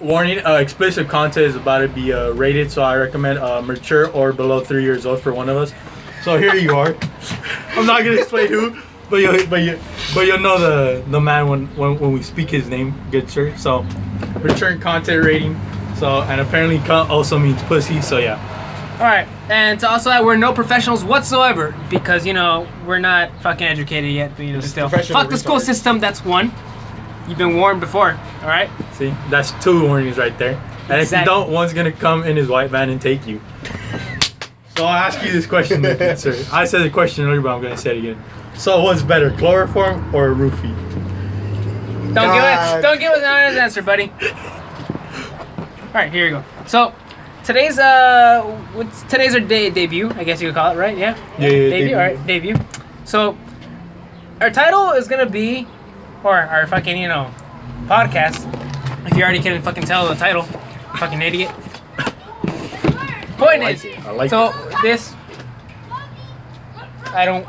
warning: uh, explicit content is about to be uh, rated, so I recommend uh, mature or below three years old for one of us. So here you are. I'm not gonna explain who, but you but you but you'll know the the man when when, when we speak his name, good sir. So mature content rating. So and apparently cunt also means pussy. So yeah. All right, and to also add, we're no professionals whatsoever because you know we're not fucking educated yet. But you know, still, fuck the school system. That's one. You've been warned before. All right. See, that's two warnings right there. And if you don't, one's gonna come in his white van and take you. So I'll ask you this question, then, sir. I said the question earlier, but I'm gonna say it again. So what's better, chloroform or a roofie? Don't God. give it. Don't give us an honest answer, buddy. All right, here you go. So today's uh, what's today's our day debut? I guess you could call it, right? Yeah. Yeah, yeah, Debut. debut. All right, debut. So our title is gonna be, or our fucking you know, podcast. If you already can fucking tell the title, you fucking idiot. Point I like is, it. I like so this. I don't.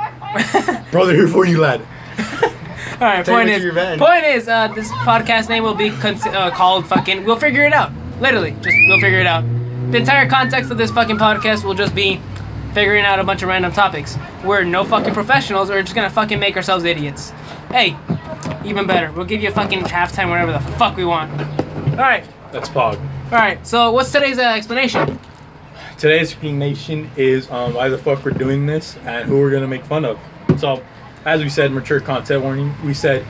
Brother, here for you, lad. All right. Take Point is, point is, uh, this podcast name will be con- uh, called fucking. We'll figure it out. Literally, just we'll figure it out. The entire context of this fucking podcast will just be figuring out a bunch of random topics. We're no fucking professionals. We're just gonna fucking make ourselves idiots. Hey, even better. We'll give you a fucking halftime whenever the fuck we want. All right. That's Pog. All right. So what's today's uh, explanation? Today's explanation is um, why the fuck we're doing this and who we're gonna make fun of. So, as we said, mature content warning. We said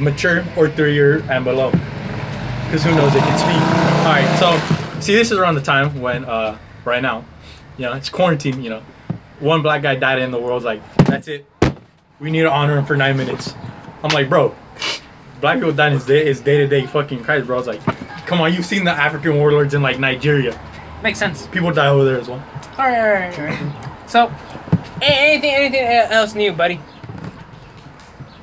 mature or three year and below, because who knows they can speak. All right. So, see, this is around the time when, uh, right now, you know, it's quarantine. You know, one black guy died in the world's like, that's it. We need to honor him for nine minutes. I'm like, bro, black people dying is day is day to day fucking Christ, bro. I was like, come on, you've seen the African warlords in like Nigeria. Makes sense. People die over there as well. All right. All right. All right. So, anything, anything else new, buddy?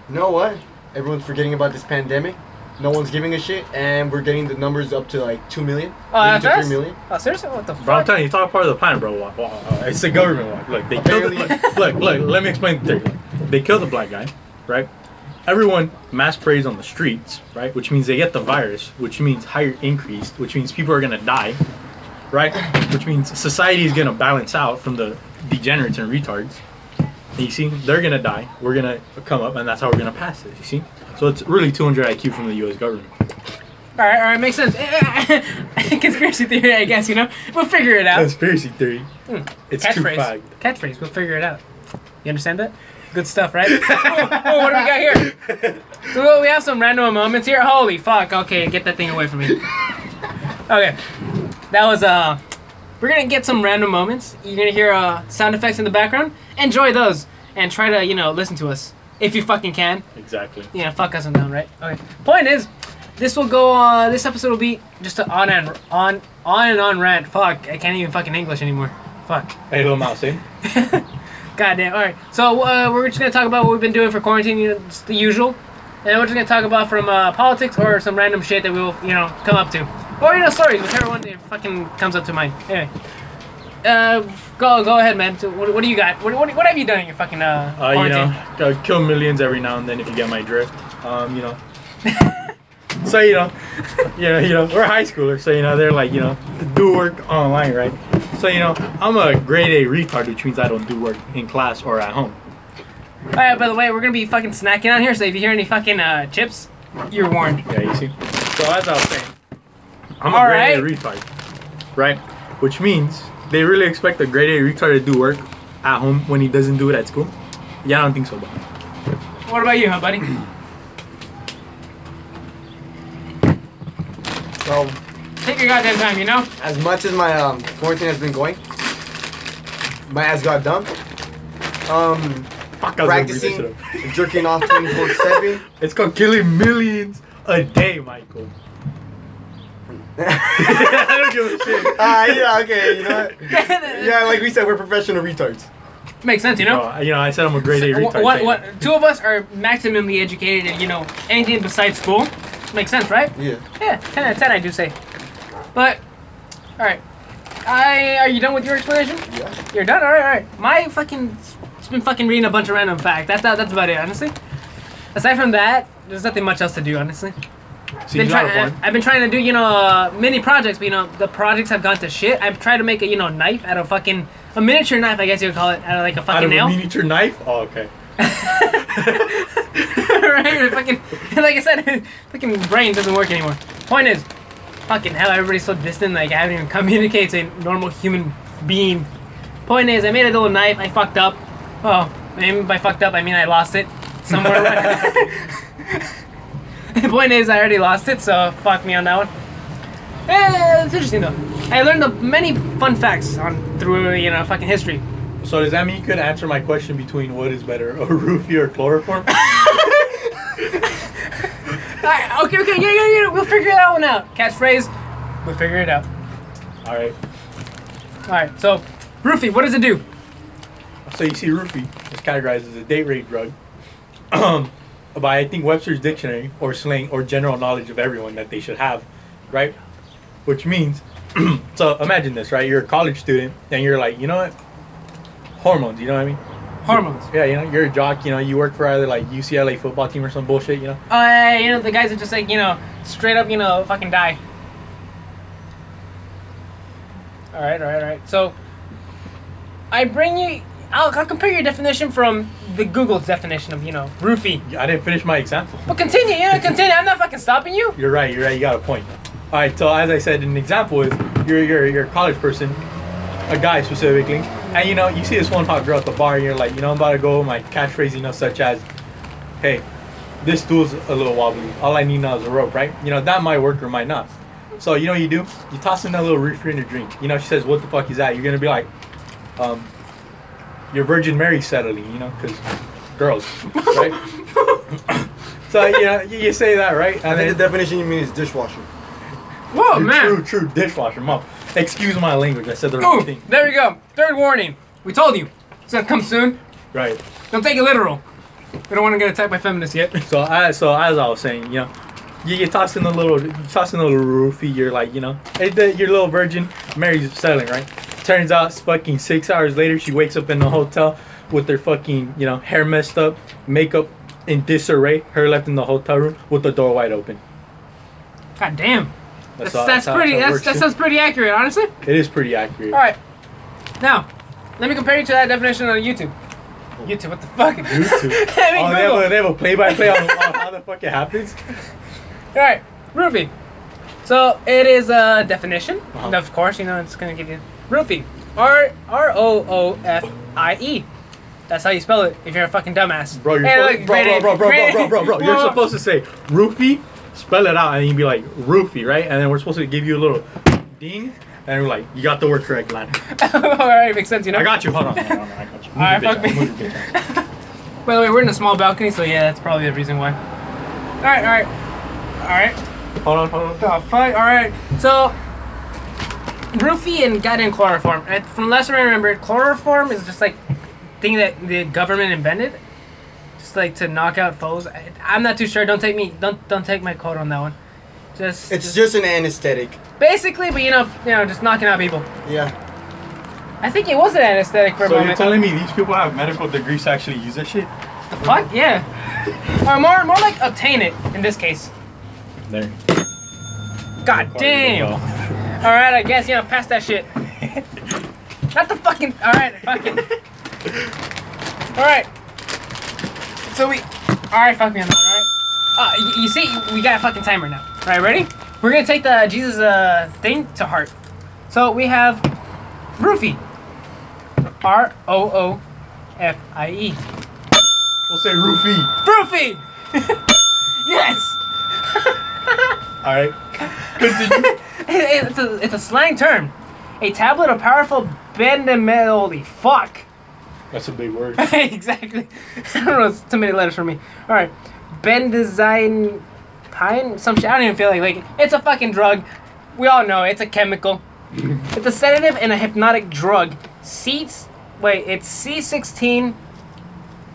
You know what? Everyone's forgetting about this pandemic. No one's giving a shit, and we're getting the numbers up to like two million, Oh, maybe that's to fast? three million. Oh, seriously? What the fuck? Bro, I'm telling you, it's all part of the plan, bro. Wa- wa- uh, It's the government. wa- Look, they killed the, look, look, look, let me explain the theory. They killed the black guy, right? Everyone mass parades on the streets, right? Which means they get the virus, which means higher increase, which means people are gonna die, right? Which means society is gonna balance out from the degenerates and retards. And you see, they're gonna die. We're gonna come up, and that's how we're gonna pass this. You see, so it's really 200 IQ from the U.S. government. All right, all right, makes sense. Conspiracy theory, I guess. You know, we'll figure it out. Conspiracy theory. Hmm. It's too Catchphrase. Catchphrase. We'll figure it out. You understand that? Good stuff, right? oh, oh, what do we got here? So we have some random moments here. Holy fuck! Okay, get that thing away from me. Okay, that was uh. We're gonna get some random moments. You're gonna hear uh, sound effects in the background. Enjoy those and try to you know listen to us if you fucking can. Exactly. Yeah, fuck us and down, right? Okay. Point is, this will go. Uh, this episode will be just an on and on, on and on rant. Fuck, I can't even fucking English anymore. Fuck. Hey, little mouse, eh? Goddamn. All right. So uh, we're just gonna talk about what we've been doing for quarantine. You know, it's the usual, and we're just gonna talk about from uh, politics or some random shit that we'll you know come up to, or you know stories, whichever one that fucking comes up to mind. Anyway. Uh, go go ahead, man. So what, what do you got? What, what, what have you done in your fucking uh, Uh, you know, kill millions every now and then if you get my drift. Um, you know. so you know, you know, you know, we're high schoolers, so you know they're like, you know, do work online, right? So you know, I'm a grade A retard, which means I don't do work in class or at home. All right. By the way, we're gonna be fucking snacking on here, so if you hear any fucking uh, chips, you're warned. Yeah, you see. So as I was saying, I'm a All grade A right. retard, right? Which means they really expect a grade A retard to do work at home when he doesn't do it at school. Yeah, I don't think so, bro. What about you, huh, buddy? So, Take your goddamn time, you know. as much as my um, quarantine has been going, my ass got done. Um, Fuck, I was gonna bring this shit practicing up. jerking off 24 7. It's called killing millions a day, Michael. I don't give a shit. Ah, yeah, okay, you know what? Yeah, like we said, we're professional retards. Makes sense, you know. Bro, you know, I said I'm a grade A What, retard. what, thing. what, two of us are maximally educated in, you know, anything besides school. Makes sense, right? Yeah. Yeah, 10 out of 10, I do say. But, alright. I Are you done with your explanation? Yeah. You're done? Alright, alright. My fucking. It's been fucking reading a bunch of random facts. That's, that, that's about it, honestly. Aside from that, there's nothing much else to do, honestly. See, been you got a point. I've been trying to do you know uh, mini projects, but you know the projects have gone to shit. I've tried to make a you know knife out of fucking a miniature knife, I guess you would call it, out of like a Out fucking of nail. a miniature knife? Oh, okay. right? Fucking, like I said, fucking brain doesn't work anymore. Point is, fucking hell, everybody's so distant. Like I haven't even communicated to a normal human being. Point is, I made a little knife. I fucked up. Oh, I by fucked up, I mean I lost it somewhere. the point is, I already lost it, so fuck me on that one. Eh, it's interesting though. I learned many fun facts on through you know fucking history. So does that mean you could answer my question between what is better, a roofie or chloroform? Alright, okay, okay, yeah, yeah, yeah. We'll figure that one out. Catchphrase. We'll figure it out. All right. All right, so roofie, what does it do? So you see, roofie is categorized as a date rape drug. Um, by I think Webster's dictionary or slang or general knowledge of everyone that they should have, right? Which means, so imagine this, right? You're a college student and you're like, you know what? Hormones, you know what I mean? Hormones. Yeah, you know, you're a jock. You know, you work for either like UCLA football team or some bullshit. You know. Uh, you know the guys that just like you know straight up you know fucking die. All right, all right, all right. So I bring you. I'll, I'll compare your definition from the Google's definition of you know roofie. I didn't finish my example. But continue, you know, continue. I'm not fucking stopping you. You're right. You're right. You got a point. All right. So as I said, an example is you're you're you're a college person, a guy specifically, and you know you see this one hot girl at the bar, and you're like, you know, I'm about to go. My catchphrase, you know, such as, "Hey, this stool's a little wobbly. All I need now is a rope." Right? You know that might work or might not. So you know what you do? You toss in that little reefer in your drink. You know she says, "What the fuck is that?" You're gonna be like, um, "Your Virgin Mary settling," you know, because girls, right? so you know you, you say that, right? I think the definition you mean is dishwasher. Whoa, True, man. True, true dishwasher. Mom, excuse my language. I said the wrong Oh, thing. there we go. Third warning. We told you. It's gonna come soon. Right. Don't take it literal. We don't want to get attacked by feminists yet. So as so as I was saying, you know, you, you toss in the little, you toss in the little roofie. You're like, you know, hey, the, your little virgin Mary's settling, right? Turns out, fucking six hours later, she wakes up in the hotel with her fucking, you know, hair messed up, makeup in disarray, her left in the hotel room with the door wide open. God damn. That's, all- that's pretty. That's, that sounds pretty accurate, honestly. It is pretty accurate. All right. Now, let me compare you to that definition on YouTube. YouTube, what the fuck? YouTube. I mean, oh, they have, a, they have a play-by-play on, on how the fuck it happens. All right, roofie. So it is a definition. Uh-huh. Of course, you know it's gonna give you roofie. R R O O F I E. That's how you spell it. If you're a fucking dumbass. Bro, you're Hey, supposed, look, bro, bro, great- bro, bro, great- bro, bro, bro, bro. You're supposed to say roofie, spell it out, and you'd be like roofie, right? And then we're supposed to give you a little ding, and we're like, you got the word correct, Lan. All right, makes sense, you know. I got you. Hold on, hold on, hold on, I got you. Move All right, fuck me. ass, move your bitch ass. By the way, we're in a small balcony, so yeah, that's probably the reason why. All right, all right, all right. Hold on, hold on. Oh fuck! All right. So, roofie and goddamn chloroform. And from last time I remember, chloroform is just like thing that the government invented, just like to knock out foes. I, I'm not too sure. Don't take me. Don't don't take my quote on that one. Just It's just an anesthetic. basically, but you know, you know, just knocking out people. Yeah. I think it was an anesthetic for a So you're telling me these people have medical degrees to actually use that shit? the fuck? Yeah. or more, more like obtain it in this case. There. God damn. All right, I guess you know, pass that shit. Not the fucking. All right, fucking. All right. So we. All right, fuck me on that. All right. Uh, you, you see, we got a fucking timer now. All right, ready? We're gonna take the Jesus uh thing to heart. So we have roofie. R O O F I E. We'll say roofie. Roofie. yes. All right. Continue. It- it's a it's a slang term. A tablet of powerful bendemelody. Fuck. That's a big word. exactly. I don't know. It's too many letters for me. All right. Bendesign pine. Some shit. I don't even feel like like it's a fucking drug. We all know it's a chemical. it's a sedative and a hypnotic drug. Seats. Wait, it's C sixteen.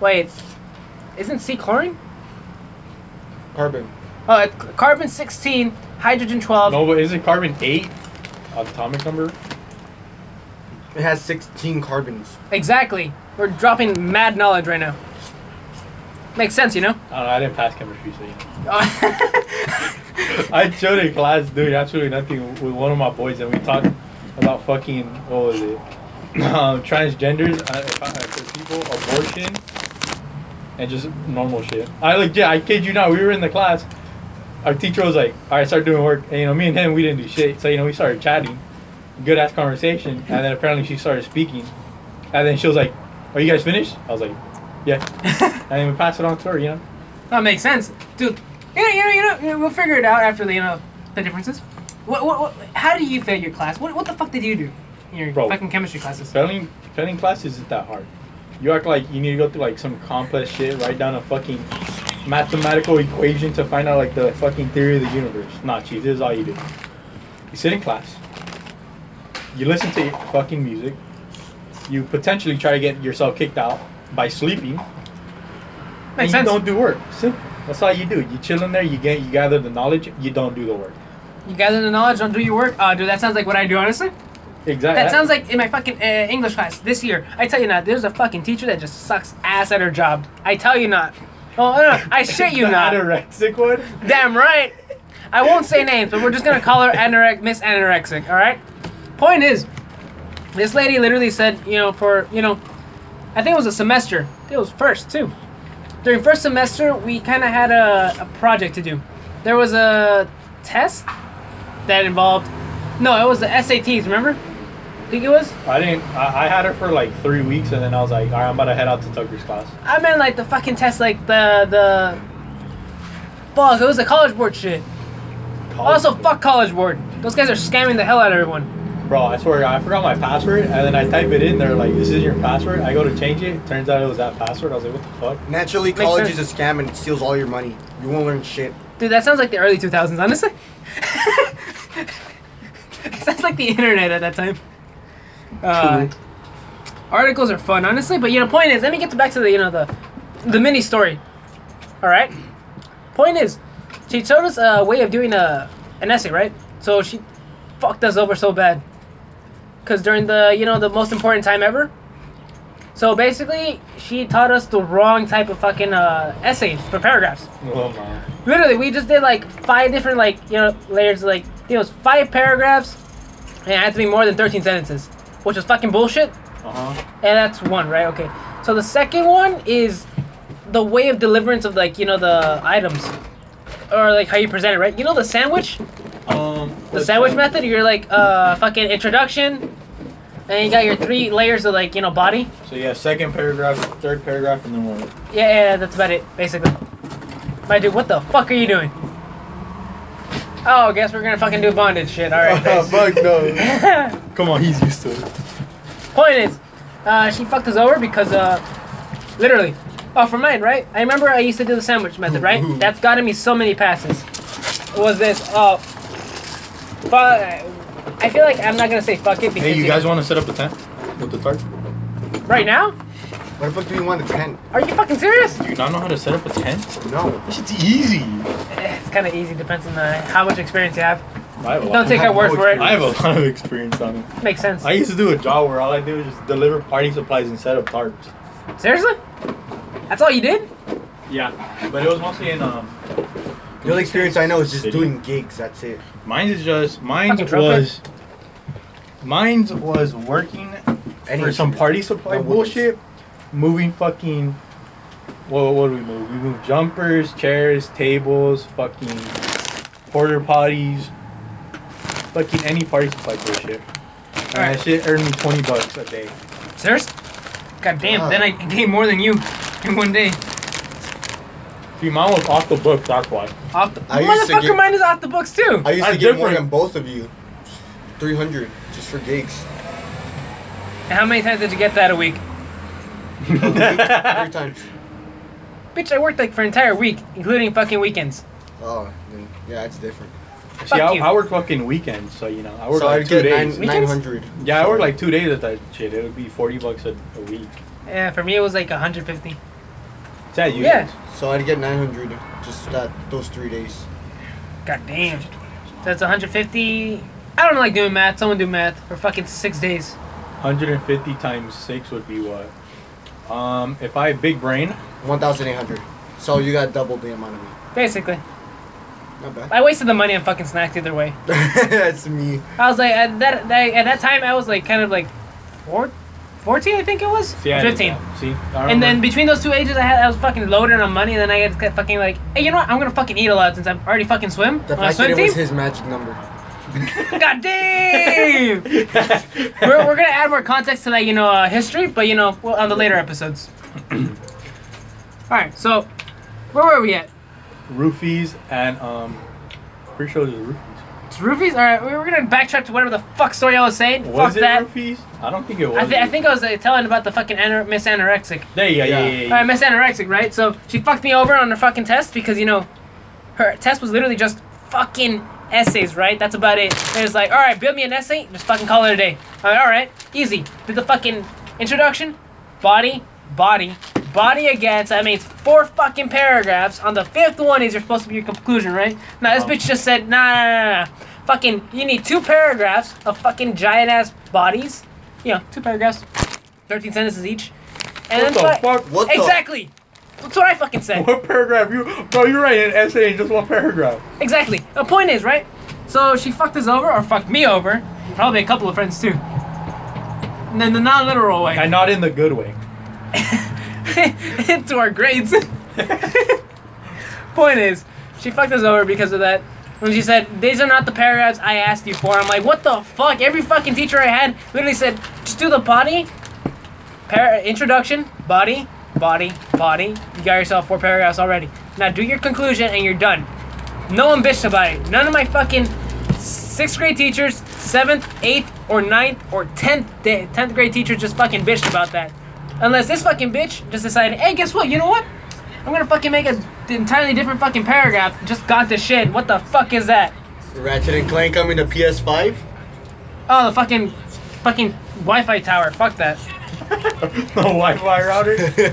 Wait, isn't C chlorine? Carbon. Oh, it's carbon sixteen, hydrogen twelve. no, but is it carbon eight? Atomic number? It has 16 carbons. Exactly. We're dropping mad knowledge right now. Makes sense, you know? I don't know. I didn't pass chemistry, so you know. I showed in class doing absolutely nothing with one of my boys, and we talked about fucking what was it, um, transgenders, uh, if I- for people, abortion, and just normal shit. I like, yeah, I kid you not. We were in the class. Our teacher was like, "All right, start doing work." And you know, me and him, we didn't do shit. So you know, we started chatting, good ass conversation, and then apparently she started speaking, and then she was like, "Are you guys finished?" I was like, "Yeah," and then we pass it on to her. You know. That makes sense, dude. You know, you know, you know, you know, we'll figure it out after the, you know, the differences. What, what, what, how do you fail your class? What, what the fuck did you do in your Bro. fucking chemistry classes? Failing failing class isn't that hard. You act like you need to go through like some complex shit, write down a fucking mathematical equation to find out like the fucking theory of the universe. Nah, chief, this is all you do. You sit in class. You listen to fucking music. You potentially try to get yourself kicked out by sleeping. Makes and sense. you don't do work. Simple. That's all you do. You chill in there. You get you gather the knowledge. You don't do the work. You gather the knowledge, don't do your work. Uh, dude, that sounds like what I do, honestly. Exactly. That sounds like in my fucking uh, English class this year. I tell you not, there's a fucking teacher that just sucks ass at her job. I tell you not. Oh, no, I shit you not. Anorexic one. Damn right. I won't say names, but we're just gonna call her anorec- Miss Anorexic. All right. Point is, this lady literally said, you know, for you know, I think it was a semester. I think it was first too. During first semester, we kind of had a, a project to do. There was a test that involved. No, it was the SATs. Remember? I think it was. I didn't. I, I had her for like three weeks, and then I was like, all right, I'm about to head out to Tucker's class. I meant like the fucking test, like the the. Fuck! It was the college board shit. Also, fuck college board. Those guys are scamming the hell out of everyone. Bro, I swear, I forgot my password, and then I type it in. They're like, "This is your password." I go to change it. Turns out it was that password. I was like, "What the fuck?" Naturally, Makes college sense. is a scam and it steals all your money. You won't learn shit. Dude, that sounds like the early 2000s, honestly. it sounds like the internet at that time. Uh, True. articles are fun, honestly, but you know, point is, let me get back to the you know the the mini story. All right. Point is, she showed us a way of doing a an essay, right? So she fucked us over so bad. Cause during the you know the most important time ever. So basically, she taught us the wrong type of fucking uh, essays for paragraphs. Oh. Literally, we just did like five different like you know layers. Like it was five paragraphs, and it had to be more than thirteen sentences, which was fucking bullshit. Uh huh. And that's one, right? Okay. So the second one is the way of deliverance of like you know the items, or like how you present it, right? You know the sandwich, Um. The sandwich method. You're like uh fucking introduction, and you got your three layers of like you know body. So yeah, second paragraph, third paragraph, and then what? Yeah, yeah, that's about it, basically. My dude, what the fuck are you doing? Oh, guess we're gonna fucking do bondage shit. All right. thanks. fuck no. Come on, he's used to it. Point is, uh, she fucked us over because, uh, literally. Oh, for mine, right? I remember I used to do the sandwich method, right? That's gotten me so many passes. It was this, oh, fuck. I feel like I'm not gonna say fuck it because Hey, you guys want to set up a tent with the tarp? right now? What the fuck do you want a tent? Are you fucking serious? Do you not know how to set up a tent? No. This shit's easy. Eh, It's kind of easy, depends on the, how much experience you have. I have a. Don't take our word for it. I have a lot of experience on it. Makes sense. I used to do a job where all I did was just deliver party supplies and set up tarps. Seriously? That's all you did? Yeah, but it was mostly in um. The only experience I know is just City. doing gigs. That's it. Mine is just mine Fucking was. Mine was working Any for some party supply No women's. bullshit, moving fucking. What what do we move? We move jumpers, chairs, tables, fucking porter potties, fucking any party supply bullshit. And Alright. that shit earned me twenty bucks a day. Serious? God damn, then I gained more than you in one day. See, mine was off the books. That's why. Off the I used to motherfucker, get- mine is off the books too. I used to That's get more different. than both of you. 300 just for gigs. And how many times did you get that a week? Three times. Bitch, I worked like for an entire week, including fucking weekends. Oh, then, yeah, it's different. See, I, you. I work fucking weekends, so you know, I work so like I'd two get days. nine, Weekends? 900. Yeah, I So- work like two days at that shit. It would be forty bucks a, a week. Yeah, for me it was like 150. Is that you? Yeah. So I'd get 900 just that those three days. God damn. That's 150. I don't like doing math. Someone do math for fucking six days. 150 times six would be what? Um, if I have big brain, 1,800. So you got double the amount of me. Basically. Not bad. I wasted the money on fucking snacks either way. That's me. I was like at that, that at that time I was like kind of like four, 14 I think it was. See, 15. See, And then remember. between those two ages, I had I was fucking loaded on money, and then I got fucking like, hey, you know what? I'm gonna fucking eat a lot since I'm already fucking swim The on a fact that it team. was his magic number. God damn! we're, we're gonna add more context to that, you know, uh, history, but you know, well, on the later episodes. All right, so where were we at? roofies and um, pretty sure it was roofies. Roofies. All right, we we're gonna backtrack to whatever the fuck story I was saying. Was fuck it that. roofies? I don't think it was. I, I think I was uh, telling about the fucking anor- Miss Anorexic. There you go. Yeah, Yeah. yeah, yeah. All right, Miss Anorexic, right? So she fucked me over on her fucking test because you know, her test was literally just fucking essays, right? That's about it. And it's like, all right, build me an essay, just fucking call it a day. All right, all right, easy. Did the fucking introduction, body, body, body again. So that means four fucking paragraphs. On the fifth one is you're supposed to be your conclusion, right? Now this bitch just said, nah, nah, nah, nah. Fucking, you need two paragraphs of fucking giant ass bodies. You know, two paragraphs, thirteen sentences each. And what the fuck? What the? Exactly. That's what I fucking said. What paragraph? You, bro, you're writing an essay in just one paragraph. Exactly. The point is, right? So she fucked us over, or fucked me over. Probably a couple of friends too. And then the non-literal way. And not in the good way. into our grades. Point is, she fucked us over because of that. When she said, these are not the paragraphs I asked you for, I'm like, what the fuck? Every fucking teacher I had literally said, just do the body, par- introduction, body, body, body. You got yourself four paragraphs already. Now do your conclusion and you're done. No one bitched about it. None of my fucking sixth grade teachers, seventh, eighth, or ninth, or tenth, tenth grade teachers just fucking bitched about that. Unless this fucking bitch just decided, hey, guess what? You know what? I'm gonna fucking make a entirely different fucking paragraph. Just got the shit. What the fuck is that? Ratchet and Clank coming to PS5. Oh, the fucking, fucking Wi-Fi tower. Fuck that. the Wi-Fi router. hey,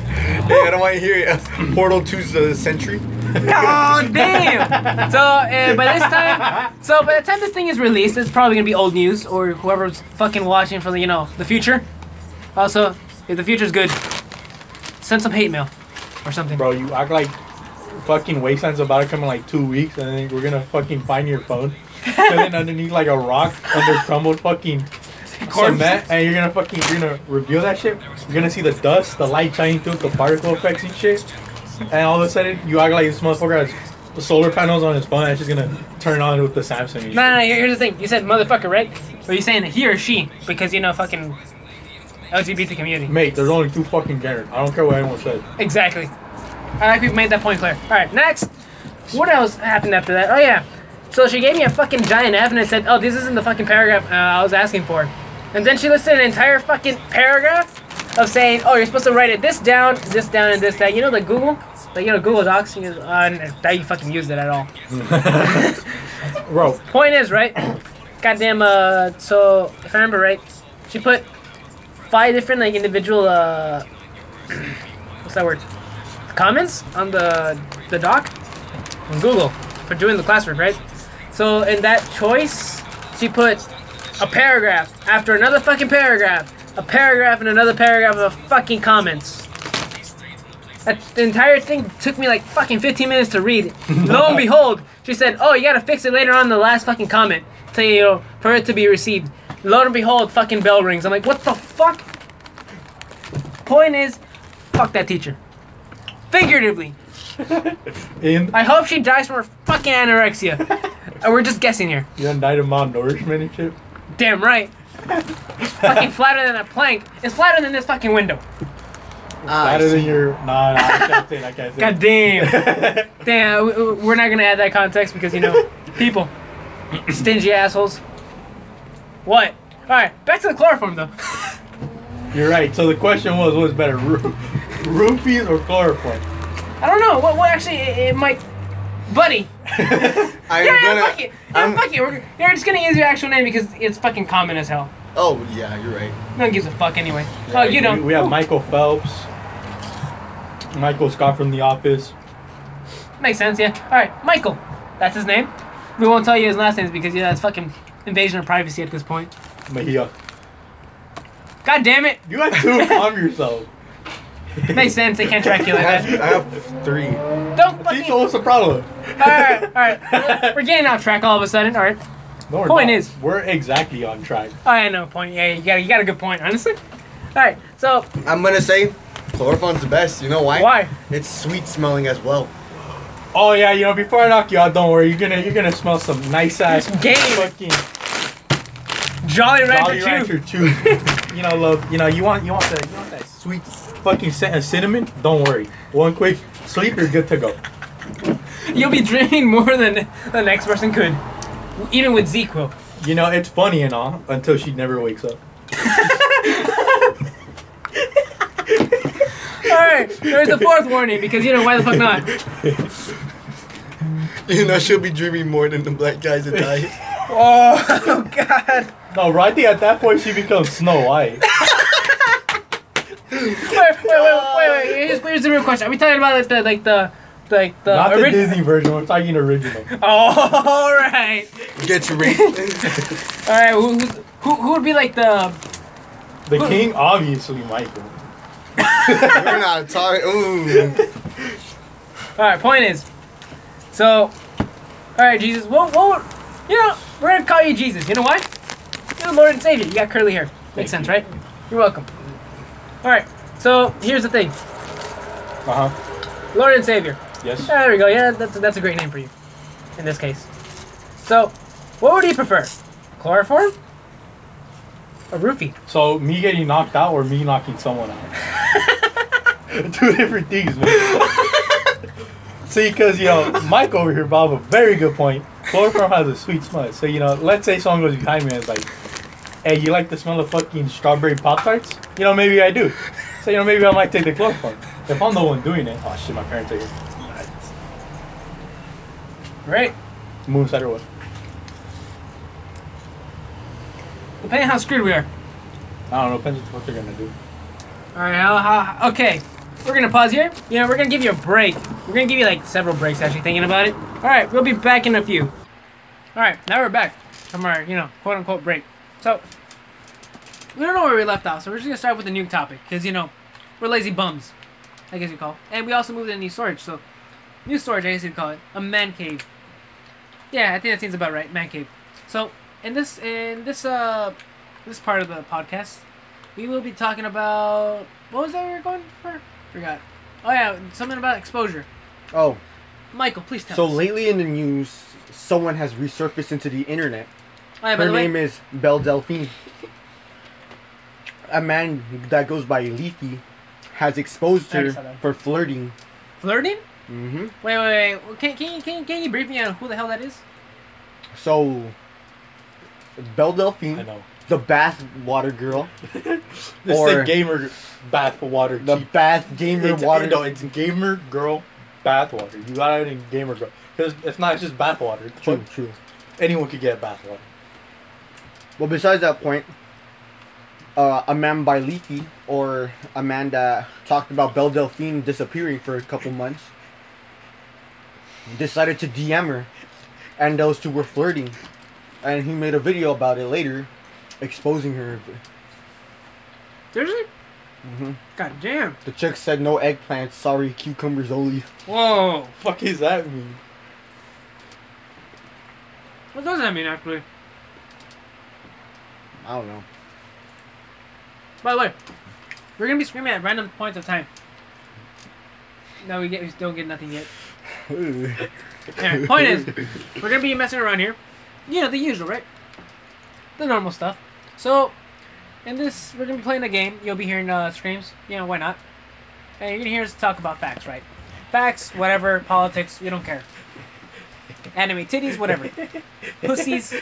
I don't want to hear it. Portal 2's the Sentry. Oh damn! So uh, by this time, so by the time this thing is released, it's probably gonna be old news or whoever's fucking watching for the you know the future. Also, if the future's good, send some hate mail or something. Bro, you act like fucking Wasteland's about to come in like two weeks, and then we're gonna fucking find your phone. and then underneath like a rock under crumbled fucking cement, and you're gonna fucking you're gonna reveal that shit. You're gonna see the dust, the light shining through, the particle effects and shit. And all of a sudden, you act like this motherfucker has solar panels on his phone, and it's just gonna turn on with the Samsung. No, no, no, here's the thing. You said motherfucker, right? Or you saying he or she because you know fucking LGBT community. Mate, there's only two fucking genders. I don't care what anyone says. Exactly. I like we've made that point clear. All right, next. What else happened after that? Oh yeah. So she gave me a fucking giant F and I said, "Oh, this isn't the fucking paragraph uh, I was asking for." And then she listed an entire fucking paragraph of saying, "Oh, you're supposed to write it this down, this down, and this that." You know the Google, like you know Google Docs. You know, uh, that you fucking used it at all. Bro, Point is, right? Goddamn. Uh, so if I remember right, she put five different like individual uh, what's that word? Comments on the the doc on Google for doing the classroom, right? So in that choice, she put a paragraph after another fucking paragraph, a paragraph and another paragraph of fucking comments. That, the entire thing took me like fucking 15 minutes to read. Lo and behold, she said, "Oh, you gotta fix it later on the last fucking comment, to, you know, for it to be received." Lo and behold, fucking bell rings. I'm like, "What the fuck?" Point is, fuck that teacher. Figuratively, in I hope she dies from her fucking anorexia. and we're just guessing here. you done died of malnourishment and shit. Damn right. It's fucking flatter than a plank. It's flatter than this fucking window. Better than see. your. Nah, nah, I can't say. it, I can't say. God damn. Damn, we- we- we're not gonna add that context because you know, people, stingy assholes. What? All right, back to the chloroform though. You're right. So the question was, what's better, roo- roofies or chloroform? I don't know. What? What actually? It, it might. Buddy. I'm yeah, yeah, gonna. fuck it. Yeah, I'm- fuck it. We're, we're just gonna use your actual name because it's fucking common as hell. Oh yeah, you're right. No one gives a fuck anyway. Yeah, oh, you We, don't. we have Michael Phelps, Michael Scott from The Office. Makes sense, yeah. All right, Michael. That's his name. We won't tell you his last name because yeah, it's fucking invasion of privacy at this point. Mejia. God damn it. You have to calm yourself. Makes sense. They can't track you I like have, that. I have three. Don't See, fucking. so what's the problem? All right, all right. We're getting off track all of a sudden. All right. No, we're Point not. is- we're exactly on track. Oh, I no Point. Yeah, you got you got a good point. Honestly. All right. So I'm gonna say chloroform's the best. You know why? why? It's sweet smelling as well. Oh yeah, you know, before I knock you out, don't worry, you're gonna you're gonna smell some nice ass Game. fucking Jolly Rancher Jolly. Rancher chew. you know, love. You know, you want you want that you want that sweet fucking scent of uh, cinnamon. Don't worry, one quick sleep, you're good to go. You'll be dreaming more than the next person could, even with ZzzQuil. You know, it's funny and all until she never wakes up. All right. There's a fourth warning because you know why the fuck not? You know she'll be dreaming more than the black guys that die. Oh God. No, right there at that point she becomes Snow White. Wait, wait, wait, wait, wait. Here's, here's the real question. Are we talking about like the like the like the Not the Disney version. We're talking original. Oh, all right. Get your ring. All right. Who, who who who would be like the The king, obviously, Michael. We're not talking. Ooh. All right, point is, so, all right, Jesus, what, what, you know, we're gonna call you Jesus. You know why? You're the Lord and Savior. You got curly hair. Makes Thank sense, you. right? You're welcome. All right, so here's the thing, Uh huh. Lord and Savior. Yes. There we go. Yeah, that's that's a great name for you, in this case. So, what would you prefer, chloroform A roofie? So me getting knocked out or me knocking someone out? Two different things, man. See, because you know, Mike over here brought up a very good point. Chloroform has a sweet smell. So you know, let's say someone goes behind me and is like, "Hey, you like the smell of fucking strawberry pop tarts?" You know, maybe I do. So you know, maybe I might take the chloroform. If I'm the one doing it, oh shit, my parents are here. Right? Moonset or what? Depending on how screwed we are. I don't know. Depends what they're gonna do. All right. How, how, okay. We're gonna pause here. You know, we're gonna give you a break. We're gonna give you like several breaks actually thinking about it. All right. We'll be back in a few. All right. Now we're back from our you know quote unquote break. So we don't know where we left off, so we're just gonna start with a new topic because you know we're lazy bums, I guess you call. It. And we also moved in new storage, so new storage, I guess you'd call it a man cave. Yeah, I think that seems about right. Man cave. So in this in this uh this part of the podcast, we will be talking about what was that we were going for? Forgot. Oh yeah, something about exposure. Oh, Michael, please tell so us. lately in the news, someone has resurfaced into the internet. Oh, yeah, by Her the way, name is Belle Delphine. A man that goes by Leafy has exposed I her saw that. for flirting. flirting. hmm Wait, wait, wait. Can, can, you, can, you- can you brief me on who the hell that is? So, Belle I Delphine, know. the bath water girl, This Or- is a gamer bath water. the cheap. bath gamer it's, water. No, it's gamer girl bath water. You got it in gamer girl because it's not it's just bath water. It's True, fun. true. Anyone could get bath water. Well, besides that point, uh, a man by Leafy, or a man that talked about Belle Delphine disappearing for a couple months, decided to DM her, and those two were flirting, and he made a video about it later, exposing her. Seriously? Hmm God damn. The chick said no eggplants, sorry, cucumbers only. Whoa. Fuck is that mean? What does that mean, actually? I don't know. By the way, we're gonna be screaming at random points of time. No, we get we still get nothing yet. Alright, point is, we're gonna be messing around here. You know the usual, right? The normal stuff. So, in this, we're gonna be playing a game. You'll be hearing uh, screams. You know why not? And you're gonna hear us talk about facts, right? Facts, whatever, politics. We don't care. Anime, titties, whatever. Pussies.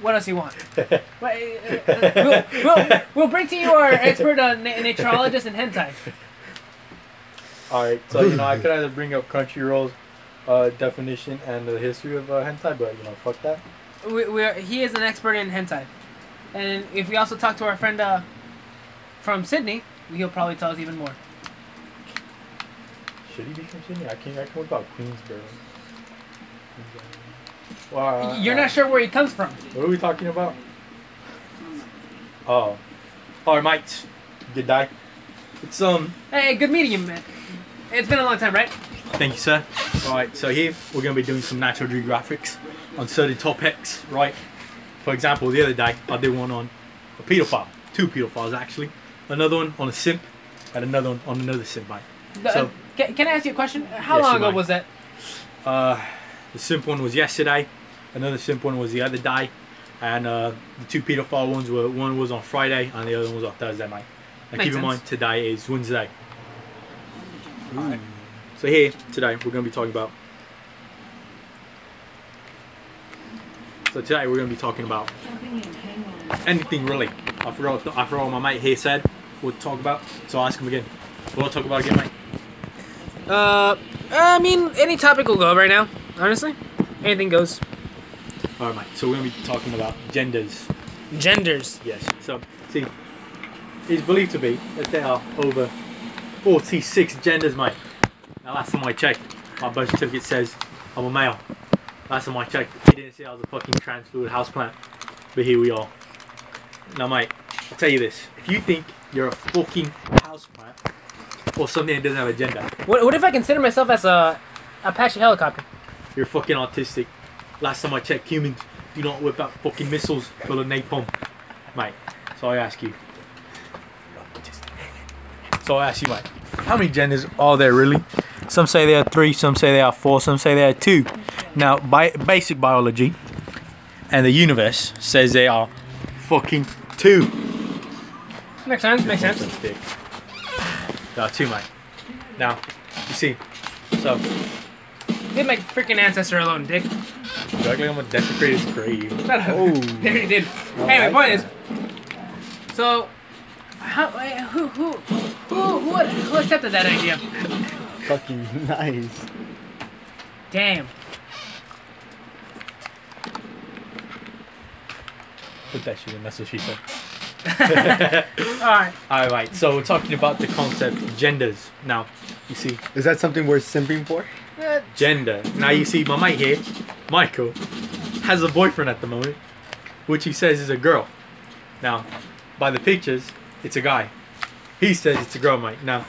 What else you want? But, uh, uh, we'll, we'll, we'll bring to you our expert on na- naturologist and hentai. All right, so you know I could either bring up Crunchyroll's uh, definition and the history of uh, hentai, but you know fuck that. We, we're, he is an expert in hentai. And if we also talk to our friend uh, from Sydney, he'll probably tell us even more. Should he be from Sydney? I can't. I can about Queensboro. Wow. You're not sure where he comes from. What are we talking about? Oh. All right, mates. Good day. It's um. Hey, good meeting you, man. It's been a long time, right? Thank you, sir. Right, so here we're going to be doing some Natural Geographics on certain topics, right? For example, the other day I did one on a pedophile, two pedophiles actually, another one on a simp, and another one on another simp, mate. The- So- can, can I ask you a question? How Yes, long ago might. was that? Uh, the simp one was yesterday, another simp one was the other day, and uh, the two pedophile ones were one was on Friday and the other one was on Thursday, mate. Now Makes keep in sense. mind today is Wednesday. So here today we're going to be talking about. So today we're going to be talking about anything really. I forgot. I forgot what my mate here said. We'll talk about. So I'll ask him again. What will talk about again, mate? Uh, I mean, any topic will go right now. Honestly, anything goes. All right, mate. So we're going to be talking about genders. Genders. Yes. So, see, it's believed to be that there are over 46 genders, mate. Now, last time I checked, my birth certificate says I'm a male. Last time I checked, it didn't say I was a fucking trans fluid houseplant. But here we are. Now, mate, I'll tell you this. If you think you're a fucking houseplant or something that doesn't have a gender, What, what if I consider myself as a Apache helicopter? you're fucking autistic. Last time I checked, humans do not whip out fucking missiles full of napalm. Mate, so I ask you. So I ask you, mate, how many genders are there really? Some say there are three, some say there are four, some say there are two. Now, bi- basic biology and the universe says they are fucking two. Makes sense. Makes sense. There are two, mate. Now, you see, so, Leave my freaking ancestor alone, dick. directly I'm gonna desecrate his grave. Shut up. Oh. There you did. Oh, hey, my point is. So, how? Who? Who? Who? Who, who accepted that idea? Fucking nice. Damn. Put that shit in, that's what she said. All right. Alright, so we're talking about the concept genders. Now, you see, Is that something worth simping for? Uh, gender. Now you see, my mate here, Michael, has a boyfriend at the moment, which he says is a girl. Now, by the pictures, it's a guy. He says it's a girl, mate. Now,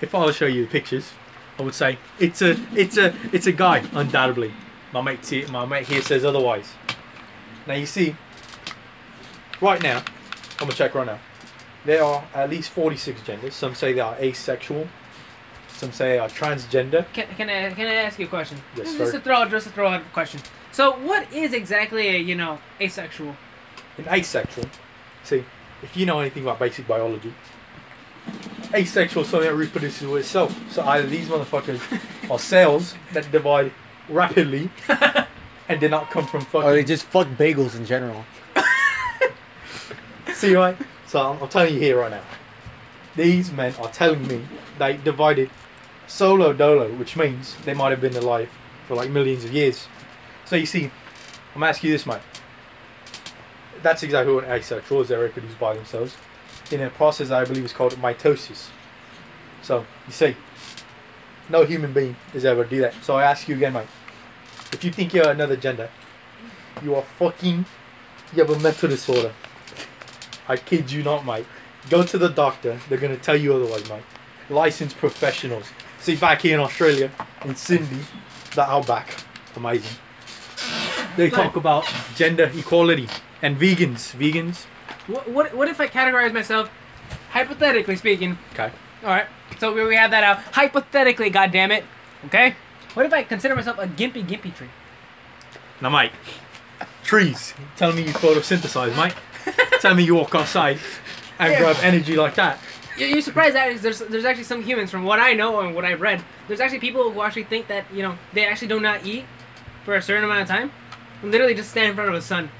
if I will show you the pictures, I would say it's a, it's a, it's a guy, undoubtedly. My mate, see, my mate here says otherwise. Now you see, right now, I'm gonna check right now. There are at least 46 genders. Some say they are asexual. Some say they are transgender. can, can I can I ask you a question? Yes, just, sir. just to throw just to throw out a question. So, what is exactly a you know asexual? An asexual, see, if you know anything about basic biology, asexual is something that reproduces with itself. So either these motherfuckers are cells that divide rapidly and did not come from Or they fucking. just fuck bagels in general. See, right? So I'm, I'm telling you here right now. These men are telling me they divided solo dolo, which means they might have been alive for like millions of years. So you see, I'm asking you this, mate. That's exactly what asexual is. They reproduce by themselves in a process I believe is called mitosis. So you see, no human being is ever do that. So I ask you again, Mike, If you think you're another gender, you are fucking. You have a mental disorder. I kid you not, Mike. Go to the doctor. They're gonna tell you otherwise, Mike. Licensed professionals. See, back here in Australia, in Sydney, the outback, amazing. They talk about gender equality and vegans. Vegans. What, what what if I categorize myself, hypothetically speaking? Okay. All right. So we, we have that out. Hypothetically, goddammit. Okay. What if I consider myself a gympie gympie tree? Now, Mike, Trees. Tell me you photosynthesize, Mike. Tell me you walk outside and Yeah. grab energy like that. You- You're surprised that there's there's actually some humans, from what I know and what I've read, there's actually people who actually think that you know they actually do not eat for a certain amount of time, and literally just stand in front of the sun, and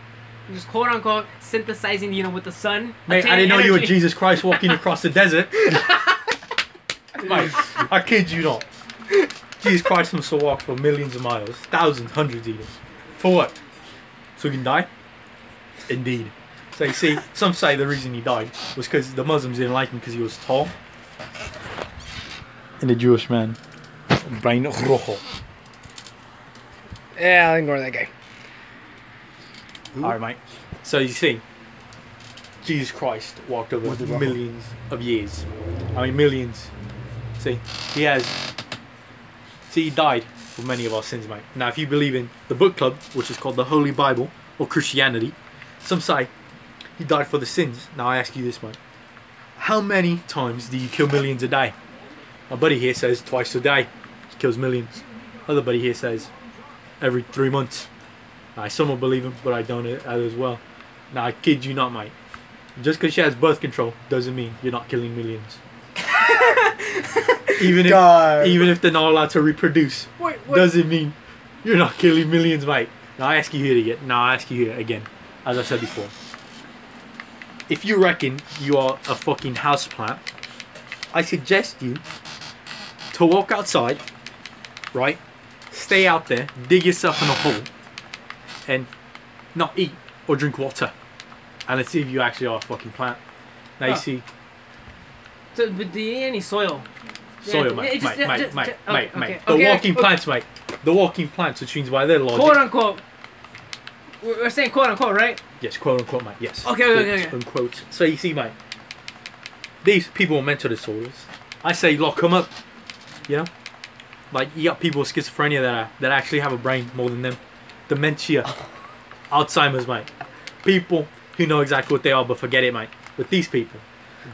just quote unquote synthesizing, you know, with the sun. Mate, I didn't know you were. Jesus Christ walking across the desert. Mate, I kid you not. Jesus Christ must have walked for millions of miles, thousands, hundreds even. For what? So he can die? Indeed. So you see, some say the reason he died was because the Muslims didn't like him because he was tall. And the Jewish man, brain rojo. Yeah, I'll ignore that guy. Alright, mate. So you see, Jesus Christ walked over What did wrong? millions of years. I mean millions. See, he has. See, he died for many of our sins, mate. Now, if you believe in the book club, which is called the Holy Bible or Christianity, some say he died for the sins. Now, I ask you this, mate. How many times do you kill millions a day? My buddy here says twice a day. He kills millions. Other buddy here says every three months. I somewhat believe him, but I don't as well. Now, I kid you not, mate. Just because she has birth control doesn't mean you're not killing millions. even if God. even if they're not allowed to reproduce, Wait, wait. doesn't mean you're not killing millions, mate. Now I ask you here again. Now I ask you here again, as I said before. If you reckon you are a fucking houseplant, I suggest you to walk outside, right? Stay out there, dig yourself in a hole, and not eat or drink water. And let's see if you actually are a fucking plant. Now you Huh. see So, but do you need any soil? soil, Yeah, mate, just- mate, mate, just- mate, just- mate, oh, okay, mate. The okay, walking okay. plants, mate. The walking plants, which means by their logic. Quote unquote. We're we're saying quote unquote, right? Yes, quote unquote, mate. Yes. Okay, okay, Quote okay, okay. Unquote. So you see, mate, these people with mental disorders. I say lock them up. You know, like you got people with schizophrenia that are, that actually have a brain more than them, dementia, Alzheimer's, mate. People who know exactly what they are but forget it, mate. But these people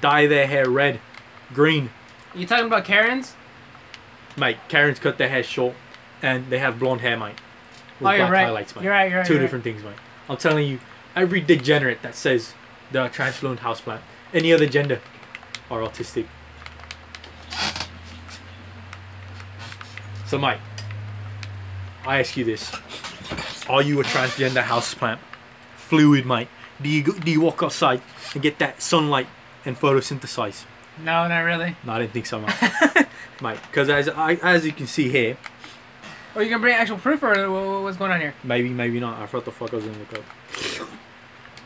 dye their hair red, green, You talking about Karens? mate. Karens cut their hair short, and they have blonde hair, mate. With Oh, you're black right. highlights, mate. You're right. You're right. Two you're right. different things, mate. I'm telling you, every degenerate that says they're a transfluent houseplant, any other gender, are autistic. So, Mike, I ask you this: Are you a transgender houseplant? Fluid, mate. Do you do you walk outside and get that sunlight and photosynthesize? No, not really. No, I didn't think so, mate. mate, because as I, as you can see here, Or you can bring actual proof, or wha- wha- what's going on here? maybe maybe not. I thought the fuck I was gonna look up.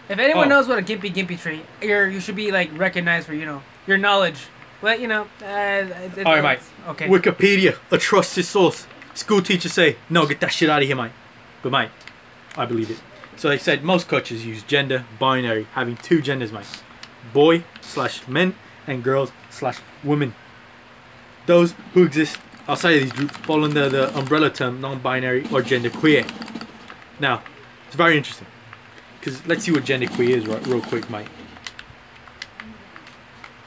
If anyone Oh. knows what a gympie gympie tree, you're you should be like recognized for you know your knowledge. But you know, uh, it- All right, mate. Okay. Wikipedia, a trusted source. School teachers say, no, get that shit out of here, mate. But, mate, I believe it. So they said most cultures use gender binary, having two genders, mate. Boy slash men and girls slash women. Those who exist outside of these groups fall under the umbrella term non-binary or genderqueer. Now, it's very interesting. Because let's see what genderqueer is right, real quick, mate.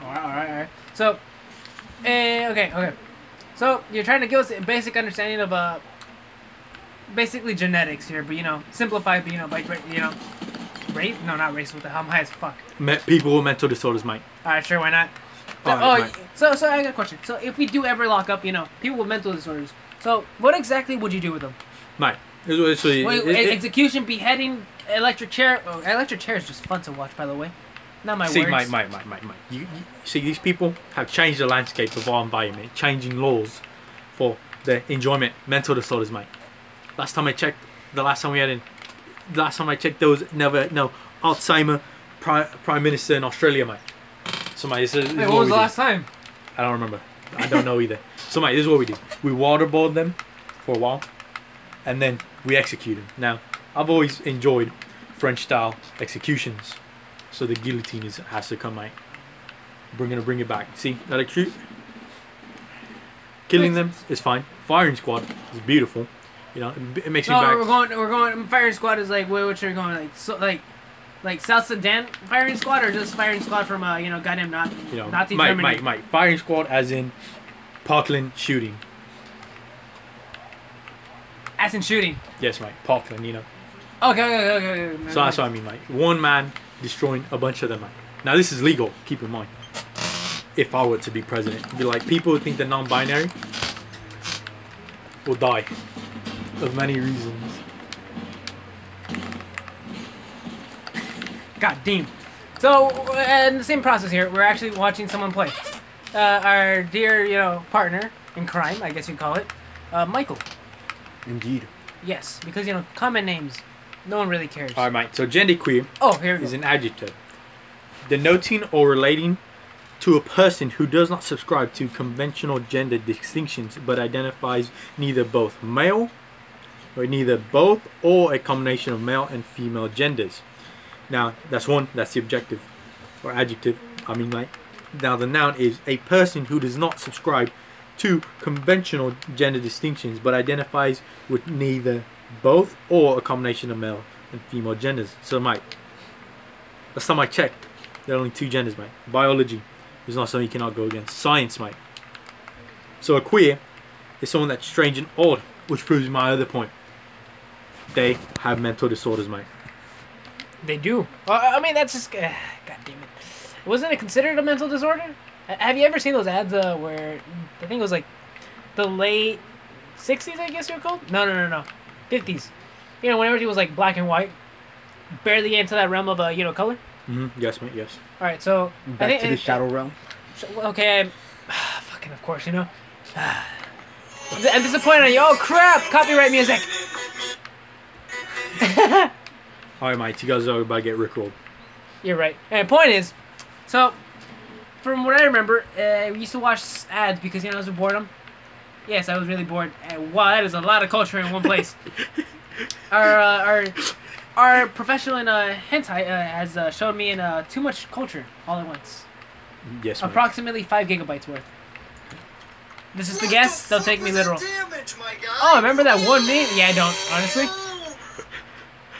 All right, all right, all right. So, eh, okay, okay. So you're trying to give us a basic understanding of uh, basically genetics here, but you know, simplified, but you know, like you know, race? No, not race. What the hell? I'm high as fuck. Me- people with mental disorders, mate. All right, sure, why not? So, right, oh, so so I got a question. So if we do ever lock up, you know, people with mental disorders, so what exactly would you do with them? It's, it- Wait, it- it- execution, beheading, electric chair. Oh, electric chair is just fun to watch, by the way. Not my see, words. mate, mate, mate, mate, mate. You, you see, these people have changed the landscape of our environment, changing laws for their enjoyment. Mental disorders, mate. Last time I checked, the last time we had in, the last time I checked, there was never no Alzheimer prime, prime minister in Australia, mate. So, mate, this is, this is what, was we the do. last time? I don't remember. I don't know either. So, mate, this is what we do. We waterboard them for a while, and then we execute them. Now, I've always enjoyed French-style executions, so the guillotine is, has to come, mate. We're gonna bring it back. See, electrocute. Killing them is fine. Firing squad is beautiful. You know, it, it makes me No, back. we're going. We're going. Firing squad is like which are we going like so like like South Sudan firing squad or just firing squad from uh you know goddamn not You know, Nazi mate, Germany. Mike, mate. Firing squad, as in Parkland shooting. ass and shooting. Yes, Mike. Parkland. You know. Okay, okay, okay, okay. So that's what I mean, Mike. One man destroying a bunch of them, mate. Now this is legal. Keep in mind. If I were to be president, be like people who think they're non-binary will die of many reasons. God damn. So, uh, in the same process here, we're actually watching someone play. Uh, our dear, you know, partner in crime, I guess you'd call it, uh, Michael. Indeed. Yes, because you know, common names, no one really cares. All right, mate. So genderqueer Oh, here we is go. an adjective denoting or relating to a person who does not subscribe to conventional gender distinctions but identifies neither both male or neither both or a combination of male and female genders. Now, that's one, that's the objective or adjective. I mean, like, Now the noun is a person who does not subscribe to conventional gender distinctions but identifies with neither both or a combination of male and female genders. So Mike, last time I checked, there are only two genders, mate. Biology is not something you cannot go against. Science, mate. So a queer is someone that's strange and odd, which proves my other point. They have mental disorders, mate. They do. Well, I mean, that's just. Uh, God damn it. Wasn't it considered a mental disorder? Have you ever seen those ads uh, where I think it was like the late '60s? I guess you're called. No, no, no, no, '50s. You know, when everything was like black and white, barely into that realm of uh, you know color. Mm-hmm. Yes, mate. Yes. All right, so I Back think to the shadow realm. So, okay, I'm, fucking of course, you know. I'm disappointed. Oh crap! Copyright music. All right, mate. You guys are about to get rickrolled. You're right. And the point is, so from what I remember, uh, we used to watch ads because you know I was boredom. Yes, I was really bored. And wow, that is a lot of culture in one place. our uh, our our professional in uh, hentai uh, has uh, showed me in uh, too much culture all at once. Yes, mate. Approximately five gigabytes worth. This is the guess. They'll take me literal. Damage, my guy. Oh, remember that one meme? Yeah, I don't honestly.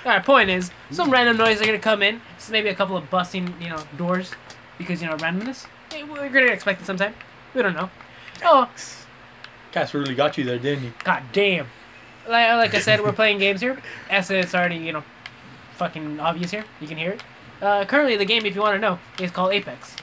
Alright, point is, some random noise are gonna come in. It's maybe a couple of busting, you know, doors. Because, you know, randomness. We're gonna expect it sometime. We don't know. Oh, Cass really got you there, didn't he? god damn. Like, like I said, we're playing games here. As it's already, you know, fucking obvious here. You can hear it. Uh, currently, the game, if you want to know, is called Apex.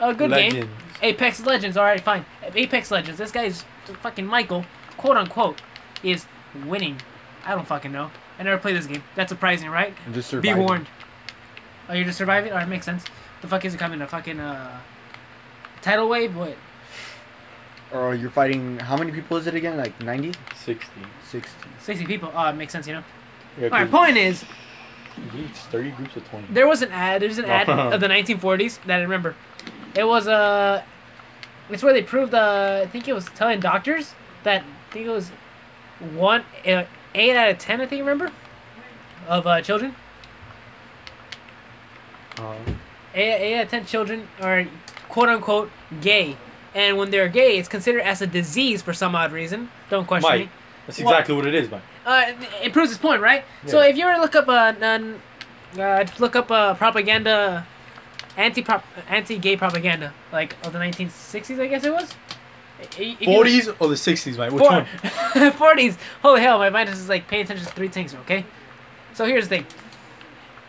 A good game. Legends. Apex Legends, alright, fine. Apex Legends, this guy's fucking Michael, quote unquote, is winning. I don't fucking know. I never played this game. That's surprising, right? I'm just Be surviving. warned. Oh, you're just surviving? Alright, makes sense. The fuck is it coming? A fucking, uh. Tidal wave? What? Or you're fighting. How many people is it again? Like 90? 60. 60. 60 people. Oh, it makes sense, you know? Yeah, Alright, 'cause point is, Each 30 groups of 20. there was an ad, there's an ad of the 1940s that I remember. It was, uh. It's where they proved, uh. I think it was telling doctors that. I think it was one. Uh, 8 out of 10, I think, you remember? Of, uh, children. Uh, eight, eight out of ten children are quote unquote gay, and when they're gay, it's considered as a disease for some odd reason. Don't question Mike, me. that's exactly what it is, Mike. Uh, it proves his point, right? So if you were to look up a, an, uh, look up a propaganda, anti anti gay propaganda, like of the 1960s, I guess it was. If you- 40s or the 60s, Mike? Which Four- one? 40s. Holy hell, my mind is just like paying attention to three things, okay? So here's the thing.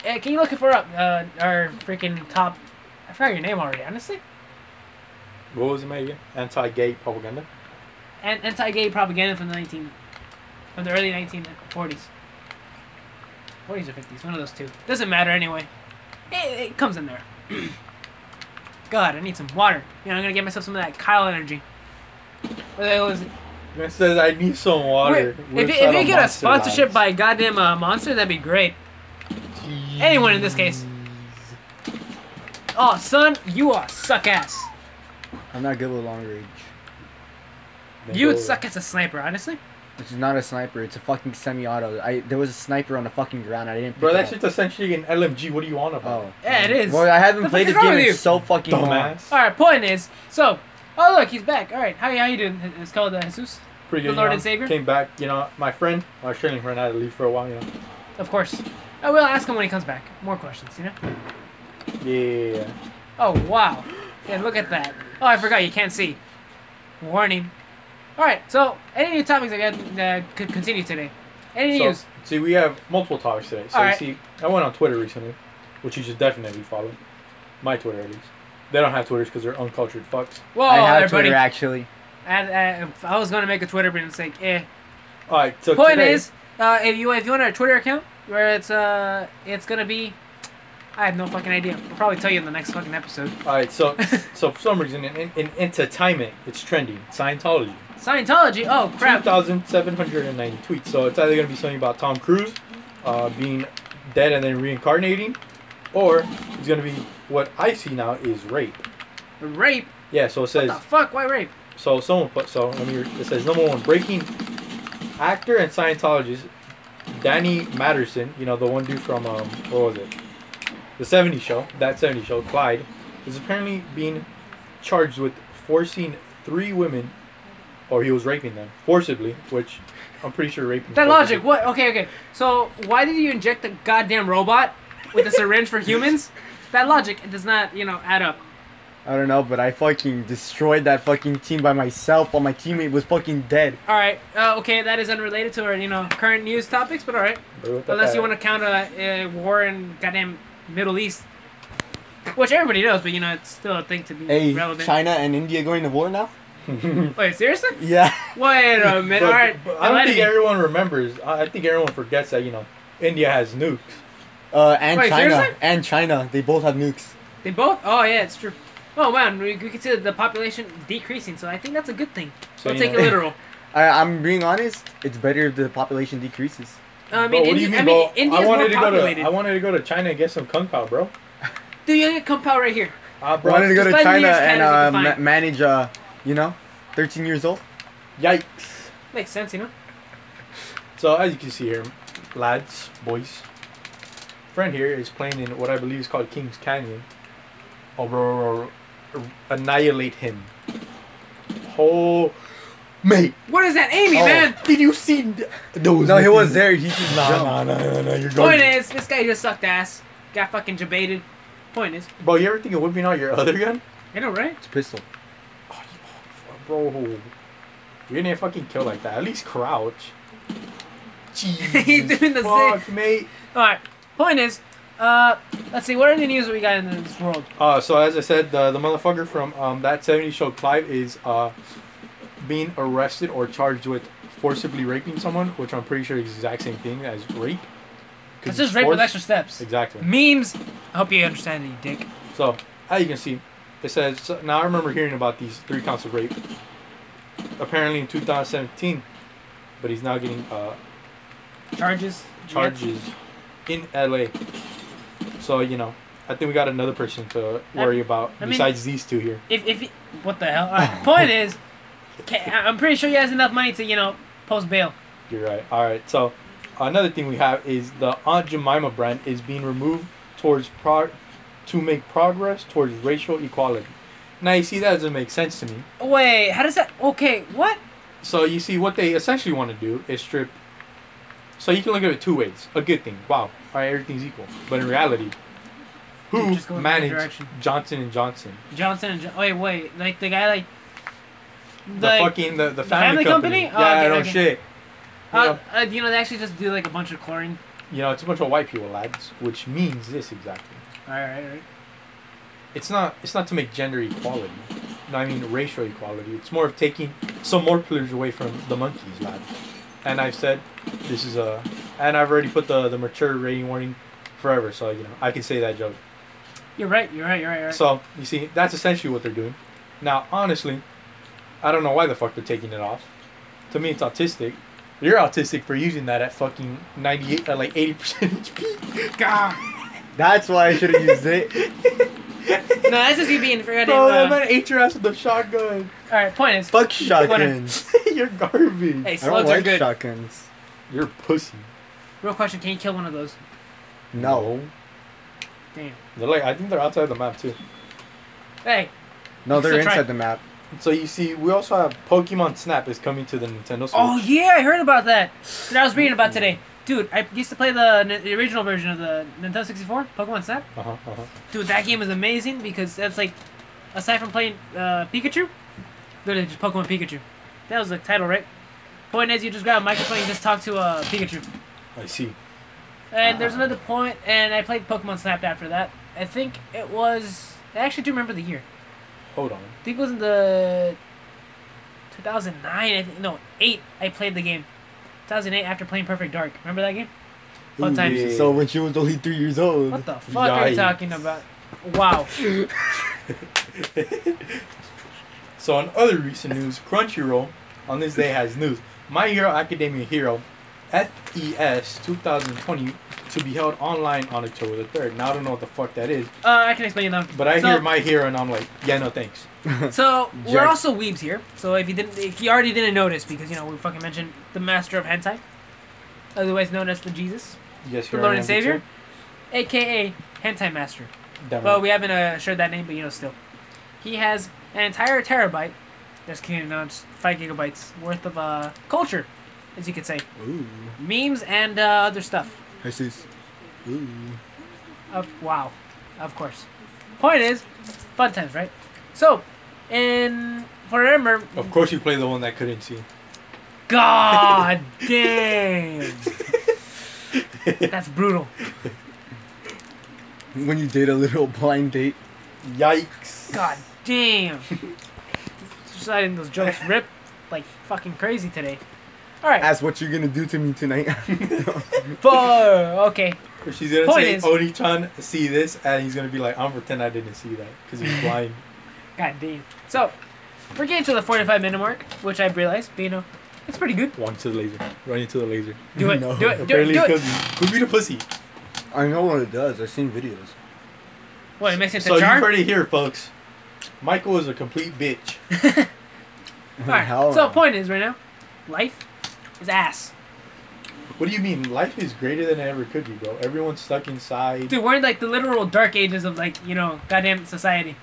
Uh, can you look it for up? Uh, our freaking top. I forgot your name already, honestly. What was it, Mike? again? Anti-gay propaganda? And anti-gay propaganda from the 19, from the early 1940s. 40s or 50s, one of those two. Doesn't matter anyway. It, it comes in there. God, I need some water. You know, I'm gonna get myself some of that Kyle energy. What the hell is it? It says I need some water. Wait, if, you- if you get a sponsorship by goddamn uh, Monster, that'd be great. anyone in this case. Oh, son, you are suck ass. I'm not good with long range. You would suck as a sniper, honestly. This is not a sniper. It's a fucking semi-auto. I there was a sniper on the fucking ground. I didn't. Pick Bro, it that's just essentially an LMG. What do you want about? Oh. Yeah, it is. Well, I haven't The played fuck this game in so fucking long. All right, point is, so, oh look, he's back. All right, how how you doing? It's called uh, Jesus, Pretty The good. Lord know, and Savior? Came back, you know, my friend, my Australian friend, had to leave for a while, you know. of course. I will ask him when he comes back. More questions, you know. Yeah. Oh wow, yeah, look at that. Oh, I forgot you can't see. Warning. All right, so any new topics that got uh, could continue today? Any So, news? see, we have multiple topics today. So, Alright. you see, I went on Twitter recently, which you should definitely follow. My Twitter, at least. They don't have Twitters because they're uncultured fucks. Whoa, I have everybody. Twitter actually. I, I, I was gonna make a Twitter, but it's like, eh. Alright, so Point today, is, uh, if you if you want a Twitter account where it's uh it's gonna be, I have no fucking idea. I'll probably tell you in the next fucking episode. Alright, so so for some reason, in, in, in entertainment, it's trending. Scientology. Scientology. Oh crap. 2,790 tweets. So it's either going to be something about Tom Cruise uh, being dead and then reincarnating, or it's going to be what I see now is rape. Rape. Yeah, so it says. What the fuck? Why rape? so someone put, so let me, it says number one, breaking actor and Scientologist Danny Masterson, you know, the one dude from, um, what was it? The 70s show, that 70s show, Clyde, is apparently being charged with forcing three women, or he was raping them forcibly, which I'm pretty sure raping. That logic. What? Okay, okay. So why did you inject the goddamn robot with a syringe for humans? That logic it does not, you know, add up. I don't know, but I fucking destroyed that fucking team by myself while my teammate was fucking dead. All right. Uh, okay, that is unrelated to our, you know, current news topics, but all right. Unless you want to count a, a war in goddamn Middle East, which everybody knows, but you know, it's still a thing to be Hey, relevant. China and India going to war now? to. Wait, seriously? Yeah. Wait a minute. But- all right. but I don't enlighten think me. everyone remembers. I I think everyone forgets that you know India has nukes. Uh, and Wait, China. seriously? And China. They both have nukes. They both? Oh yeah, it's true. Oh man, we, we can see the population decreasing, so I think that's a good thing. So, Don't take know- it literal. I, I'm being honest. It's better if the population decreases. Uh, I Bro, mean, what do you mean, I mean, bro? India's I wanted more to go to populated. I wanted to go to China and get some kung pao, bro. Dude, you get Kung Pao right here. Uh, I bro, wanted to go to China and uh, ma- manage, uh, you know, 13 years old. Yikes. Makes sense, you know. So as you can see here, lads, boys, friend here is playing in what I believe is called Kings Canyon. Oh, bro, annihilate him. Oh, mate, What is that, Amy, Oh. man? did you see th- those? No, he looking- was there. He just Nah, jumped. nah, nah, nah, nah, you're Point is, this guy just sucked ass. Got fucking debated. Point is, Bro, you ever think of whipping out your other gun? I know, right? It's a pistol. Oh, you- bro, you're gonna fucking kill like that. At least crouch. Jesus He's doing the fuck, mate. All right. Point is, uh, let's see. What are the news we got in this world? Uh, so as I said, the, the motherfucker from um, that 70s show, Clive, is uh, being arrested or charged with forcibly raping someone, which I'm pretty sure is the exact same thing as rape. It's just rape with force. extra steps. Exactly. Memes. I hope you understand it, you dick. So as you can see, it says so now. I remember hearing about these three counts of rape. Apparently in 2017, but he's now getting uh, Charges. charges in LA. So you know, I think we got another person to worry about I mean- besides these two here. If if what the hell? Right. Point is, I'm pretty sure he has enough money to you know post bail. You're right. All right. So another thing we have is the Aunt Jemima brand is being removed towards pro- to make progress towards racial equality. Now you see that doesn't make sense to me. Wait, how does that? Okay, what? So you see what they essentially want to do is strip. So you can look at it two ways. A good thing. Wow. All right, everything's equal. But in reality, who Just go in the other managed direction. Johnson and Johnson? Johnson and jo- wait, wait, like the guy like. The fucking the, the family family, company. company? Oh, Yeah, okay, no okay. shit. You Uh, know, uh, you know, they actually just do like a bunch of chlorine. you know, it's a bunch of white people, lads, which means this exactly. All right, all right. it's not it's not to make gender equality. No, I mean racial equality. It's more of taking some more privilege away from the monkeys, lad. And I've said this is a, and I've already put the the mature rating warning forever, so you know I can say that joke. You're right. You're right. You're right. You're right. So you see, that's essentially what they're doing. Now, honestly, I don't know why the fuck they're taking it off. To me, it's autistic. You're autistic for using that at fucking 98, at like 80% HP. God. That's why I should have used it. no, that's just you being forgetting. Bro, that Uh, man ate your ass with the shotgun. All right. Point is, Fuck shotguns. You're garbage. hey, I don't slugs are like good. shotguns. You're a pussy. Real question: Can you kill one of those? No. Damn. They're like, I think they're outside the map too. Hey, No, they're Still try. inside the map. So you see, we also have Pokemon Snap is coming to the Nintendo Switch. Oh yeah, I heard about that. That I was reading about today. Dude, I used to play the, the original version of the Nintendo 64, Pokemon Snap. Uh huh. Uh huh. Dude, that game is amazing because that's like, aside from playing uh, Pikachu, literally just Pokemon Pikachu. That was the title, right? Point is, you just grab a microphone and just talk to uh, Pikachu. I see. And there's another point, and I played Pokemon Snap after that. I think it was. I actually do remember the year. Hold on. I think it was in the 2009. I think no, eight. I played the game. 2008 after playing Perfect Dark. Remember that game? Fun Ooh, times. yeah. So when she was only three years old. What the fuck are you talking about? Wow. so on other recent news, Crunchyroll on this day has news. My Hero Academia Hero, FES 2020 to be held online on October the 3rd. Now I don't know what the fuck that is, Uh, I can explain it now. but I So- hear My Hero and I'm like, yeah, no thanks. So we're also weebs here. So if you didn't, if you already didn't notice, because you know we fucking mentioned the master of hentai, otherwise known as the Jesus, Yes, the Lord and Savior, aka hentai master. Damn Well, right. we haven't uh, shared that name, but you know still. he has an entire terabyte. Just kidding, no, it's five gigabytes worth of uh, culture, as you could say, Ooh. memes and uh, other stuff. Jesus. Ooh. Of wow, of course. Point is, fun times, right? So, in for remember, Of course, you play the one that couldn't see. God damn, that's brutal. When you date a little blind date. Yikes. God damn. Deciding those jokes rip like fucking crazy today. All right, Ask what you're gonna do to me tonight. but okay. She's gonna Point say, is- Oni-chan, see this, and he's gonna be like, I'm pretend I didn't see that, because he's blind. God damn. So, we're getting to the 45 minute mark, which I realized, but you know, it's pretty good. One to the laser. Run into the laser. Do it, No. do it, do it, Apparently, do it. because could be the pussy. I know what it does. I've seen videos. What, it makes it So the you jar? heard it here, folks. Michael is a complete bitch. Alright, Hell so no. point is right now, life is ass. What do you mean? Life is greater than it ever could be, bro. Everyone's stuck inside. Dude, we're in like the literal dark ages of like, you know, goddamn society.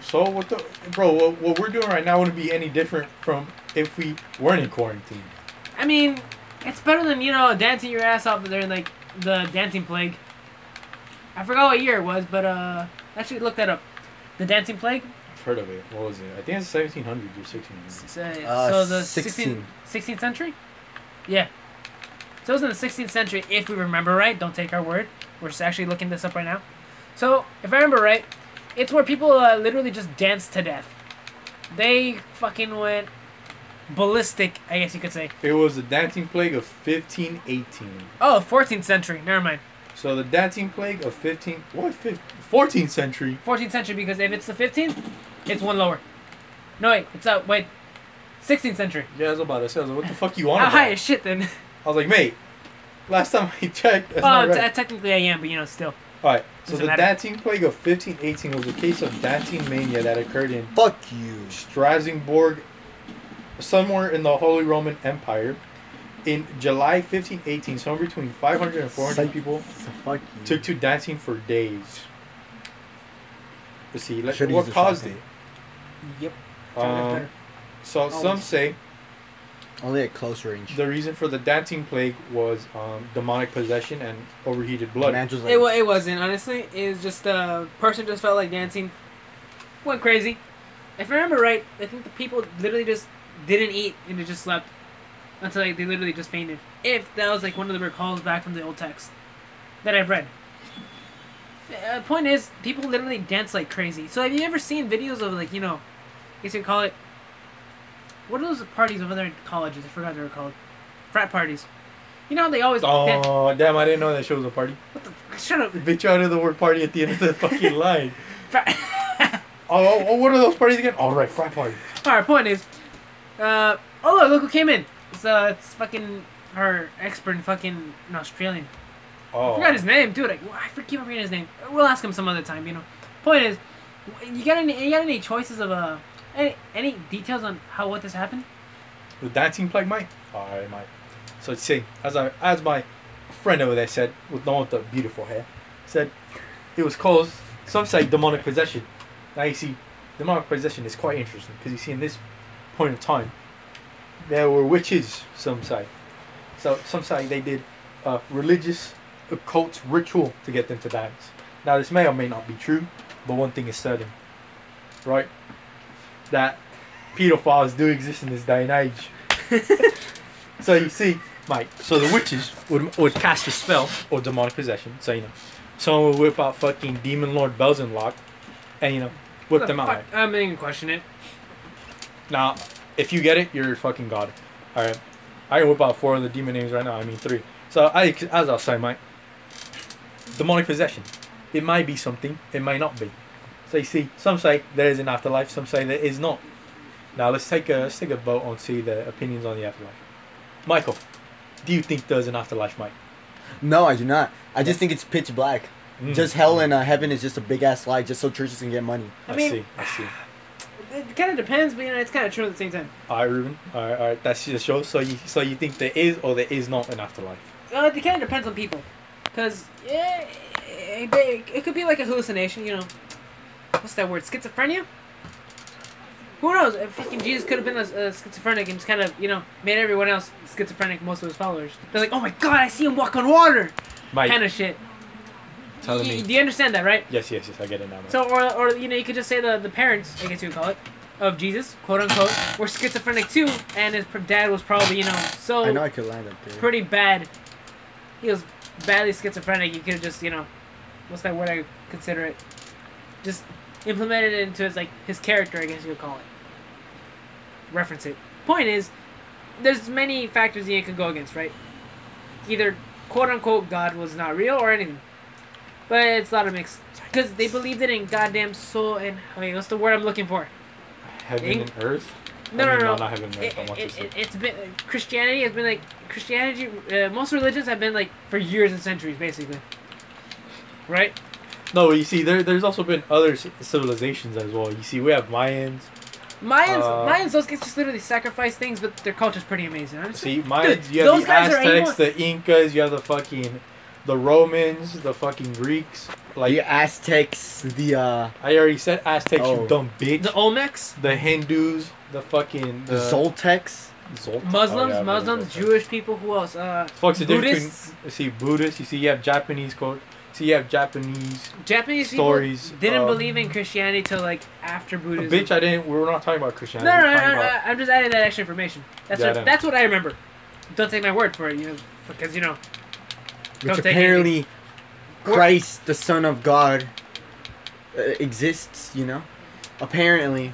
So what the, bro? What, what we're doing right now wouldn't be any different from if we weren't in quarantine. I mean, it's better than, you know, dancing your ass off during like the dancing plague. I forgot what year it was, but uh actually look that up. The dancing plague? I've heard of it. What was it? I think it's 1700s or 1600s. S- uh, so the 16. 16th, 16th century? Yeah. So it was in the 16th century, if we remember right. Don't take our word. We're just actually looking this up right now. So, if I remember right, it's where people uh, literally just danced to death. They fucking went ballistic, I guess you could say. It was the dancing plague of 1518. Oh, 14th century. Never mind. So the dancing plague of 15 what 15, 14th century. 14th century because if it's the 15th, it's one lower. No, wait. It's uh, wait. 16th century. Yeah, I was about to say, I was like, what the fuck you on How about? high as shit then? I was like, mate, last time I checked, that's Well, not t- technically I am, but you know, still. Alright, so Doesn't the matter. dancing plague of 1518 was a case of dancing mania that occurred in Fuck you. Strasbourg, somewhere in the Holy Roman Empire. In July 1518, somewhere between 500 and 400 Psych. people Fuck you. took to dancing for days. Let's see, let, Should've what caused it? Yep. Um, so some say Only at close range. the reason for the dancing plague was um, demonic possession and overheated blood. Man like, It, wa- it wasn't, honestly. It was just a uh, person just felt like dancing. Went crazy. If I remember right, I think the people literally just didn't eat and they just slept until like, they literally just fainted. If that was like one of the recalls back from the old text that I've read. Uh, point is, people literally dance like crazy. So have you ever seen videos of like you know, I guess you could call it. What are those parties over there in colleges? I forgot they were called. Frat parties. You know how they always. Oh, damn, I didn't know that show was a party. What the Shut up. Bitch out of the word party at the end of the fucking line. Frat- Oh, oh, oh, what are those parties again? All right, frat party. Alright, point is, uh, oh look, look who came in. It's uh, it's fucking our expert in fucking in Australian. I Oh, forgot his name, dude. I, I for- keep forgetting his name. We'll ask him some other time. You know. Point is, you got any you got any choices of uh any any details on how what this happened? the dancing plague, Mike. All right, Mike. So see, as I as my friend over there said, with with the beautiful hair, said it was caused. Some say demonic possession. Now you see, demonic possession is quite interesting because you see in this point of time, there were witches. Some say. So some say they did a religious occult ritual to get them to dance. Now this may or may not be true, but one thing is certain, right? That pedophiles do exist in this day and age. so you see, Mike. So the witches would would cast a spell or demonic possession. So you know, someone would whip out fucking demon lord Belzenlock, and you know, whip them out. Fuck, I'm not even question it. Now, if you get it, you're fucking god. All right, I can whip out four of the demon names right now. I mean three. So I, as I'll say, Mike, demonic possession. It might be something. It might not be. So you see, some say there is an afterlife. Some say there is not. Now let's take a let's take a vote on see the opinions on the afterlife. Michael, do you think there's an afterlife, Mike? No, I do not. I just think it's pitch black. Mm. Just hell and uh, heaven is just a big ass lie, just so churches can get money. I, I mean- see. I see. It kind of depends, but you know, it's kind of true at the same time. All right, Ruben. All right, all right. That's the show. So you so you think there is or there is not an afterlife? Uh, it kind of depends on people, cause yeah, it, it could be like a hallucination. You know, what's that word? Schizophrenia. Who knows? If fucking Jesus could have been a, a schizophrenic and just kind of, you know, made everyone else schizophrenic, most of his followers. They're like, oh my god, I see him walk on water! Mike, Kind of shit. telling Y- me. Do you understand that, right? Yes, yes, yes. I get it now. Mike. So, or, or you know, you could just say the, the parents, I guess you would call it, of Jesus, quote unquote, were schizophrenic too, and his dad was probably, you know, so I know I could land up there. pretty bad. He was badly schizophrenic. You could have just, you know, what's that word I consider it? Just implemented it into his like his character, I guess you would call it. Reference it. Point is, there's many factors you could go against, right? Either quote unquote God was not real or anything, but it's a lot of mixed because they believed it in goddamn soul and wait, what's the word I'm looking for? Heaven Ing- and earth. No, I no, mean, no. not heaven and earth. It, it, it, has been Christianity has been like Christianity. Uh, most religions have been like for years and centuries, basically. Right? No, you see, there, there's also been other civilizations as well. You see, we have Mayans. Mayans, Uh, Mayans, those guys just literally sacrifice things, but their culture's pretty amazing. Honestly. See, Mayans. Dude, you have those the guys are Aztecs, the Incas. You have the fucking, the Romans, the fucking Greeks. Like the Aztecs, the uh, I already said, Aztecs. Oh. You dumb bitch. The Olmecs, The Hindus, the fucking the Zoltecs. Zoltan- Muslims, oh, yeah, Muslims, Zoltan. Jewish people. Who else? Uh, Fuck's the difference Buddhists. between see Buddhists. You see, you have Japanese code. See, you have Japanese Japanese stories. people didn't um, believe in Christianity till like after Buddhism. Bitch, I didn't. We're not talking about Christianity. no, we no, were no, no, I'm just adding that extra information. That's Yeah, what, that's what I remember. Don't take my word for it, you know, because you know. Which Don't take apparently Christ, the Son of God, uh, exists. You know, apparently,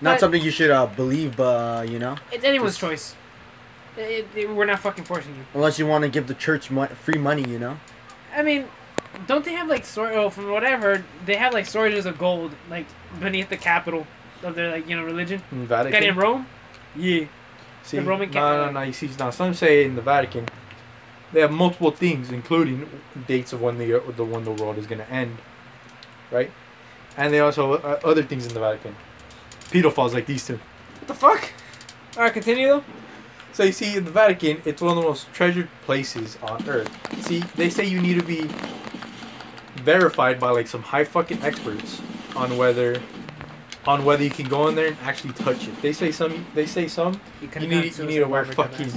not But- something you should uh, believe, but uh, you know, It's anyone's Just- choice. It, it- we're not fucking forcing you. unless you want to give the church mo- free money. You know, I mean, don't they have like stor- oh, from whatever they have like storages of gold like beneath the capital of their like you know religion? in Got Vatican. in Rome. Yeah. See, The Roman no, no, no. You see, now some say in the Vatican, they have multiple things, including dates of when the the when the world is gonna end, right? And they also uh, other things in the Vatican, pedophiles like these two. What the fuck? All right, continue though. So you see, in the Vatican, it's one of the most treasured places on earth. See, they say you need to be verified by like some high fucking experts on whether on whether you can go in there and actually touch it. They say some. They say some. You could've need you need to wear fucking.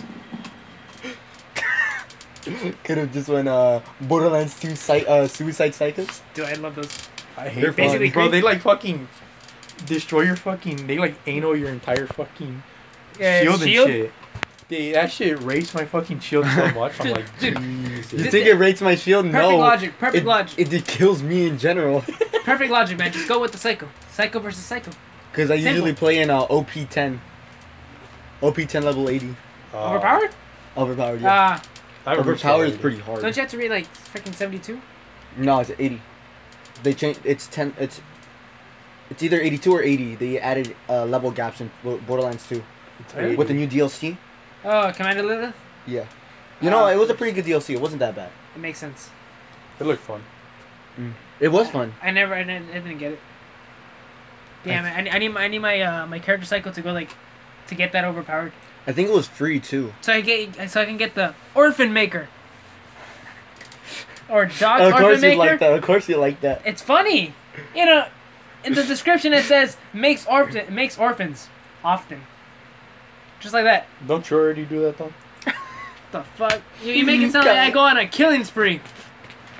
could have just went uh, Borderlands 2 sci- uh, Suicide Psychos. Dude, I love those. I hate They're those, basically bro. They like fucking destroy your fucking. They like anal your entire fucking Yeah, shield, shield? and shit. They, actually shit raised my fucking shield so much. I'm like, Dude, Jesus. You think it rates my shield? Perfect no. logic. Perfect it, logic. It, it kills me in general. Perfect logic, man. Just go with the psycho. Psycho versus psycho. Because I Simple. usually play in uh, OP10. OP10 level 80. Uh, Overpowered? Overpowered, yeah. Ah, I haven't Overpowered is pretty hard. don't you have to read like freaking seventy-two? No, it's 80. They changed. It's 10. It's it's either 82 or 80. They added uh, level gaps in Bo- Borderlands 2 Really? with the new DLC. Oh, Commander Lilith. Yeah. You know, Ah. it was a pretty good DLC. It wasn't that bad. It makes sense. It looked fun. It was fun. I never, I didn't, I didn't get it. Damn man. I, I need, my, I need my, uh, my character cycle to go like, to get that overpowered, I think it was free too. so I get, so I can get the Orphan Maker. Or Dog of Orphan course you Maker. like that. Of course you like that. It's funny, you know. In the description it says makes orphan makes orphans often. Just like that. Don't you already do that though? The fuck? You, you make it sound like I go on a killing spree.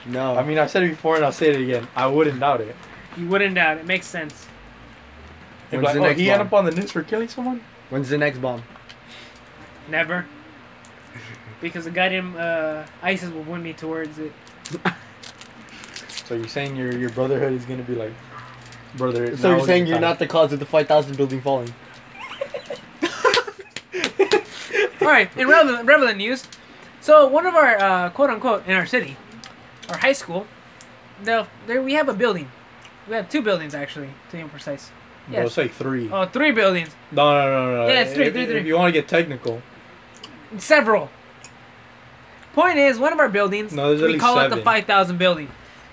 No. I mean, I said it before and I'll say it again. I wouldn't doubt it. You wouldn't doubt it. Makes sense. They'd be When's like, the oh, next he ended bomb? up on the news for killing someone? When's the next bomb? Never. Because the goddamn uh, ISIS will win me towards it. So you're saying your your brotherhood is gonna be like, brother? So now you're is saying you're time. not the cause of the 5,000 building falling? All right, in relevant, relevant news, so one of our uh, quote unquote in our city, our high school, the, there we have a building. We have two buildings actually, to be precise. Bro, Yes. it's like three. Oh, three buildings, No, no, no, no. Yeah, it's three, If, three, if you want to get technical, several. Point is, one of our buildings, No, there's at we least call it the 5,000 building,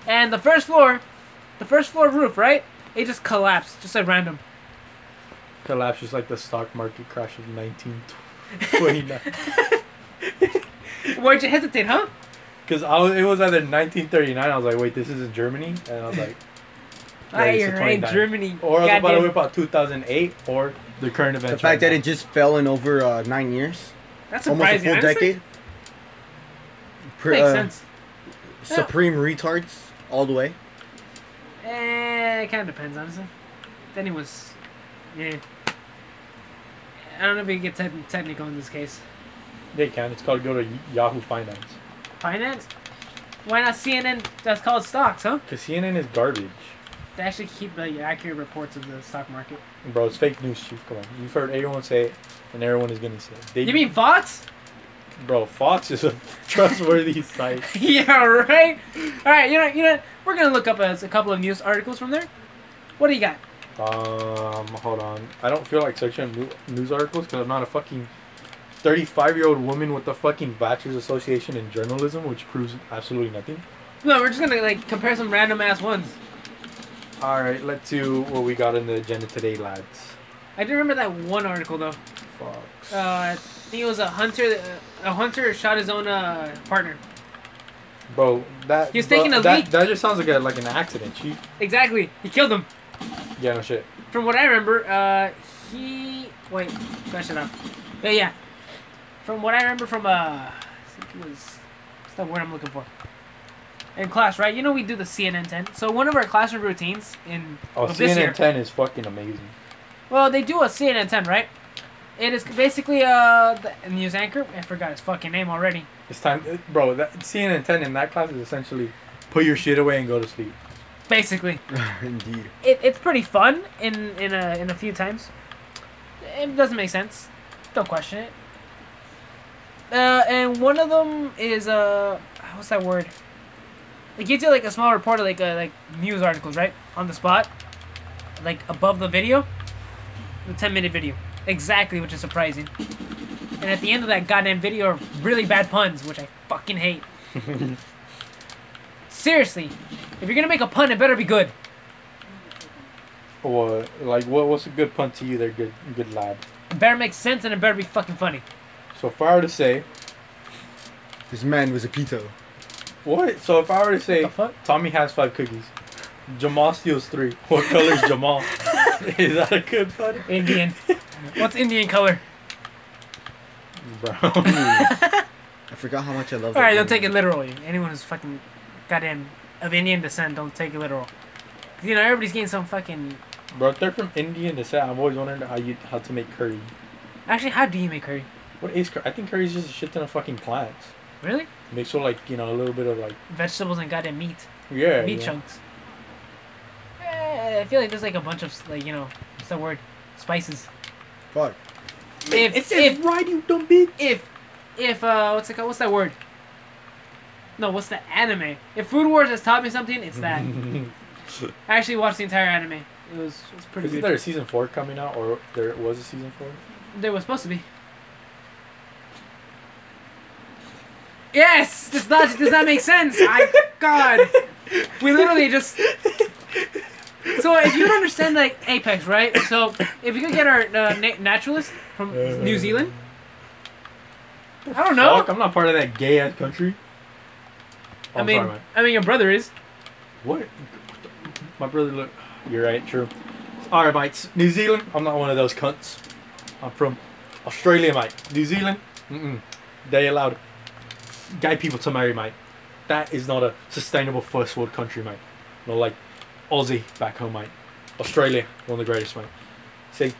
and the first floor, the first floor roof, right? It just collapsed, just at random. Collapse just like the stock market crash of 1929. Why'd you hesitate, huh? Because I was, it was either 1939. I was like, wait, this is in Germany, and I was like, Ah, Race you're right, Germany. Or I was about to goddamn- whip out 2008 or the current events. The fact right that now. it just fell in over uh, nine years, That's almost a full honestly. decade. Pr- Makes uh, sense. Supreme retards all the way. Eh, it kind of depends, honestly. Then he was, yeah. I don't know if we can get te- technical in this case. They can. It's called go to Yahoo Finance. Finance? Why not CNN? That's called stocks, huh? Cause CNN is garbage, They actually keep like accurate reports of the stock market. bro. It's fake news, chief. Come on, you've heard everyone say it, and everyone is gonna say it. They, You mean Fox? bro? Fox is a trustworthy site. yeah, right. All right, you know, you know, we're gonna look up a, a couple of news articles from there. What do you got? Um, hold on. I don't feel like searching news articles because I'm not a fucking 35 year old woman with a fucking bachelor's association in journalism, which proves absolutely nothing. No, we're just gonna like compare some random ass ones. All right, let's do what we got in the agenda today, lads. I do remember that one article though. Fox. Uh, I think it was a hunter. A hunter shot his own uh, partner. Bro, that He was bro, taking a that, leak. That just sounds like a like an accident, chief. Exactly. He killed him. Yeah, no shit. From what I remember, uh, he wait, it up. But yeah, from what I remember from uh, I think it was what's the word I'm looking for? In class, right? You know we do the CNN 10. So one of our classroom routines in Oh, this CNN year. 10 is fucking amazing. Well, they do a CNN 10, right? It is basically uh the news anchor. I forgot his fucking name already. It's time, bro. That CNN 10 in that class is essentially put your shit away and go to sleep. Basically, Indeed. it, it's pretty fun in in a in a few times. It doesn't make sense. Don't question it. Uh, and one of them is uh, what's that word? It gives you like a small report of like uh, like news articles, right, on the spot, like above the video, the ten minute video, exactly, which is surprising. And at the end of that goddamn video are really bad puns, which I fucking hate. Seriously, if you're gonna make a pun, it better be good. Or like, what? What's a good pun to you? There, good, good lad. It better make sense and it better be fucking funny. So if I were to say, This man was a peto. what? So if I were to say, Tommy has five cookies, Jamal steals three. What color is Jamal? is that a good pun? Indian. What's Indian color? Brown. I forgot how much I love. All right, that don't take it literally. Anyone who's fucking goddamn of Indian descent, don't take it literal. You know, everybody's getting some fucking. Bro, if they're from Indian descent, I've always wondered how you how to make curry. Actually, how do you make curry? What is curry? I think curry is just a shit ton of fucking plants. Really? Mixed with like you know a little bit of like Vegetables and goddamn meat. yeah meat yeah. chunks. Eh, I feel like there's like a bunch of like you know what's the word? Spices. Fuck. If It says if right, you dumb bitch. if if uh what's it called? What's that word? No, what's the anime? If Food Wars has taught me something, it's that. I actually watched the entire anime. It was it was pretty Isn't good. there a season four coming out, or there was a season four? There was supposed to be. Yes, this logic does not make sense. I God, we literally just. So if you don't understand like Apex, right? So if you could get our uh, na- naturalist from New Zealand, I don't know. Fuck, I'm not part of that gay ass country. Oh, I I'm mean, sorry. I mean your brother is. What? My brother look. You're right. True. All right, mates. New Zealand. I'm not one of those cunts. I'm from Australia, mate. New Zealand. Mm-mm. They allowed gay people to marry, mate. That is not a sustainable first world country, mate. Not like Aussie back home, mate. Australia, one of the greatest, mate. See,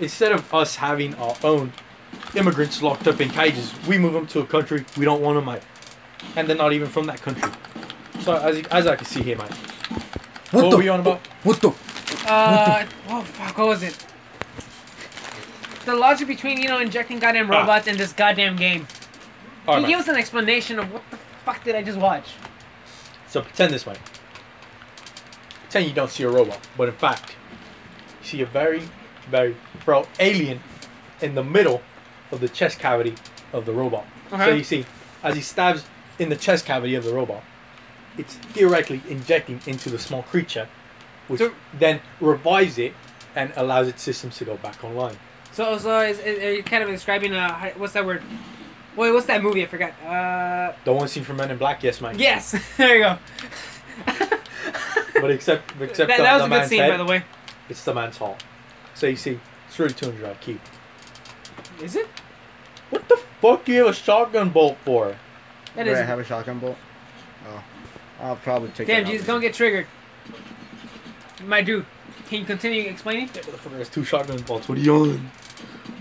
instead of us having our own immigrants locked up in cages, we move them to a country we don't want them, mate. And they're not even from that country. So as, as I can see here, mate. What, What were the? we on about? What the? Uh, oh fuck, what was it? The logic between you know injecting goddamn Ah. robots in this goddamn game. All Can right, you give us an explanation of what the fuck did I just watch? So pretend this way. Pretend you don't see a robot, but in fact, you see a very, very bro alien in the middle of the chest cavity of the robot. So you see, as he stabs in the chest cavity of the robot, it's theoretically injecting into the small creature, which So- then revives it and allows its systems to go back online. So, so is, is, are you kind of describing a hi- what's that word? Wait, what's that movie? I forgot. Uh, The one scene from Men in Black, yes, mate. yes, there you go. but except except that, the, that was the a good man's scene, head, by the way. It's the man's fault. So you see, it's really 200 IQ. Is it? What the fuck do you have a shotgun bolt for? That Do I have a shotgun bolt? Oh. I'll probably take it. Damn, Jesus, don't get triggered. My dude, can you continue explaining? That motherfucker has two shotgun bolts. What are you on?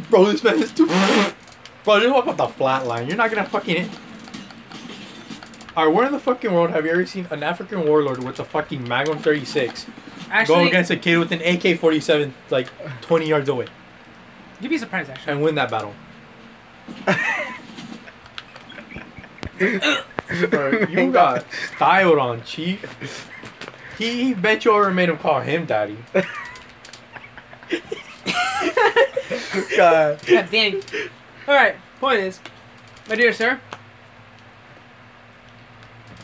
Bro, this man has two. Bro, just walk up the flat line. You're not gonna fucking hit. Alright, where in the fucking world have you ever seen an African warlord with a fucking Magnum 36 Actually, go against a kid with an AK 47 like 20 yards away you'd be surprised, actually. and win that battle? Bro, you got styled on, Chief. He, he bet you ever made him call him daddy. God. God dang. Alright, point is, my dear sir.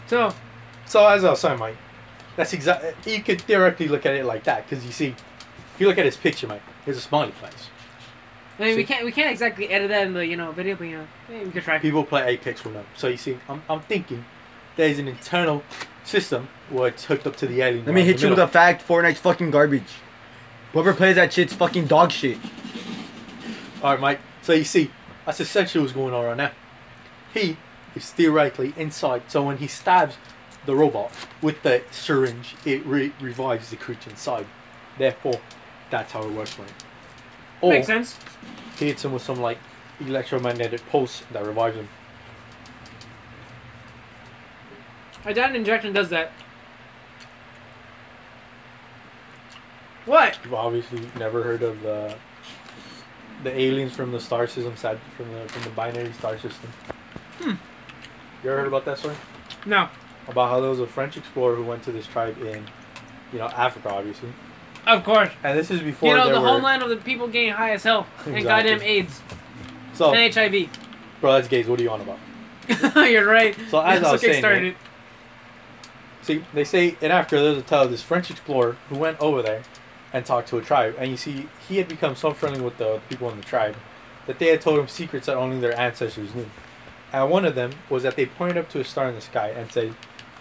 So, So as I was saying, Mike, that's exactly you could theoretically look at it like that because you see, if you look at his picture, Mike, there's a smiley face. I mean, we can't we can't exactly edit that in the you know video, but you know, we could try. People play Apex with them. So you see, I'm, I'm thinking there's an internal system where it's hooked up to the alien. Let me hit the you with a fact. Fortnite's fucking garbage. Whoever plays that shit's fucking dog shit. All right, Mike. So you see, that's essentially what's going on right now. He is theoretically inside. So when he stabs the robot with the syringe, it re- revives the creature inside. Therefore, that's how it works for him. Or Makes sense. He hits him with some like electromagnetic pulse that revives him. I doubt an injection does that. What? You've obviously never heard of the the aliens from the star system, side from the from the binary star system. Hmm. You ever heard about that story? No. About how there was a French explorer who went to this tribe in, you know, Africa, obviously. Of course. And this is before you know, the were. homeland of the people getting high as hell. And goddamn AIDS. So, And HIV. bro, that's gays. What are you on about? You're right. So as That's I was saying, right? See, they say in Africa there's a tale of this French explorer who went over there and talked to a tribe, and you see he had become so friendly with the people in the tribe that they had told him secrets that only their ancestors knew. And one of them was that they pointed up to a star in the sky and said,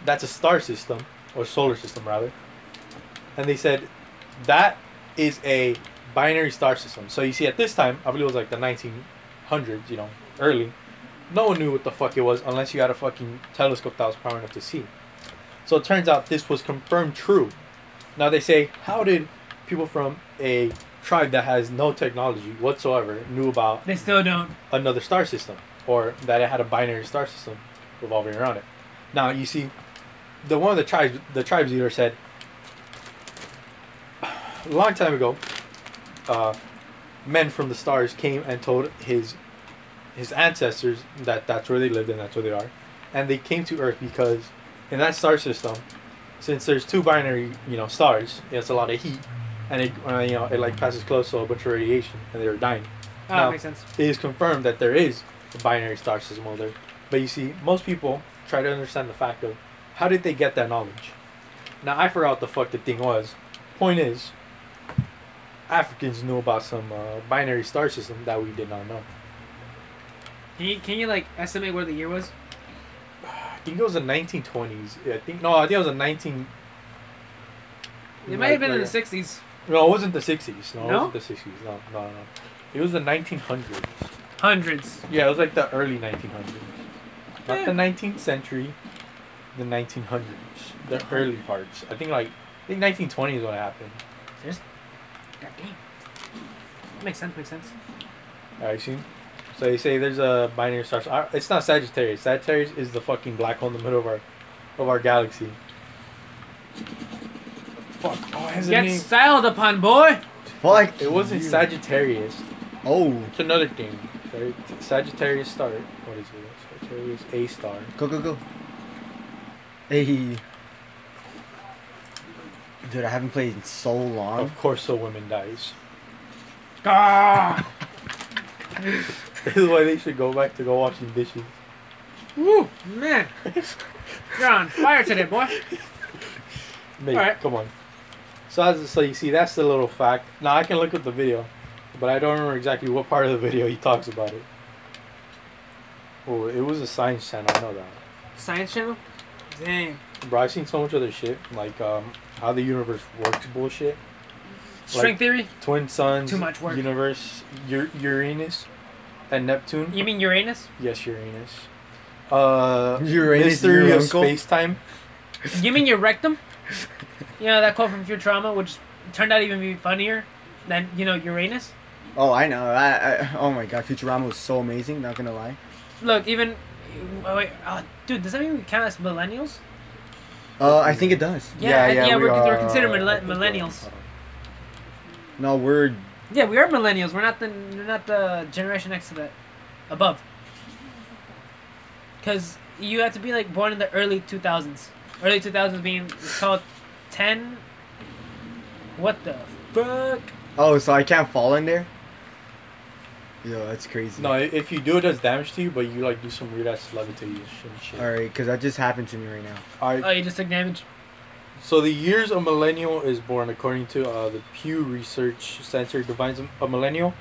"That's a star system or solar system rather." And they said, "That is a binary star system." So you see, at this time, I believe it was like the 1900s, you know, early. No one knew what the fuck it was unless you had a fucking telescope that was power enough to see. So it turns out this was confirmed true. Now they say, how did people from a tribe that has no technology whatsoever knew about They still don't. another star system or that it had a binary star system revolving around it? Now you see, the one of the tribes, the tribes leader said, a long time ago, uh, men from the stars came and told his his ancestors that that's where they lived and that's where they are, and they came to Earth because in that star system, since there's two binary you know stars, it's a lot of heat, and it uh, you know it like passes close to a bunch of radiation, and they were dying. Oh, No. makes sense. It is confirmed that there is a binary star system over there, but you see, most people try to understand the fact of how did they get that knowledge. Now I forgot what the fuck the thing was. Point is, Africans knew about some uh, binary star system that we did not know. Can you, can you like estimate where the year was? I think it was the 1920s. I think no, I think it was the 19. It might have been in the 60s. No, it wasn't the 60s. No, it wasn't the 60s. No, no, no. It was the 1900s. Hundreds. Yeah, it was like the early 1900s. Not the 19th century, the 1900s. The early parts. I think like I think 1920 is when it happened. God damn. Makes sense, makes sense. Alright, see? So they say there's a binary star. It's not Sagittarius. Sagittarius is the fucking black hole in the middle of our of our galaxy. Fuck. Oh, has Get name. styled upon, boy! Fuck. It wasn't you. Sagittarius. Oh, It's another thing. Right? Sagittarius star. What is it? Sagittarius A star. go go go. Hey. Dude, I haven't played in so long. Of course, so women dies. Ah! This is why they should go back to go washing dishes. Woo! Man! You're on fire today, boy! Mate, Alright. come on. So as so you see, that's the little fact. Now I can look at the video, but I don't remember exactly what part of the video he talks about it. Oh, it was a science channel. I know that. Science channel? Dang. Bro, I've seen so much other shit, like um, how the universe works bullshit. String theory? Twin suns, Too much work. universe, Ur- Uranus, and Neptune. You mean Uranus? Yes, Uranus. Uh, Uranus, mystery your of space time. You mean your rectum? You know that quote from Futurama, which turned out even be funnier than you know Uranus. Oh, I know. I, I oh my god, Futurama was so amazing. Not gonna lie. Look, even oh, wait, oh, dude, does that mean we count as millennials? Uh, I think it does. Yeah, yeah, we we're, are- we're considered I mille- millennials. No, we're Yeah, we are millennials. We're not the we're not the generation next to that, above. Because you have to be like born in the early two thousands. Early two thousands being it's called ten. What the fuck? oh, so I can't fall in there. Yo, that's crazy. No, if you do, it does damage to you, but you like do some weird ass levitation shit. All right, because that just happened to me right now. Alright, Oh, you just took damage. So the years a millennial is born, according to uh, the Pew Research Center, defines a millennial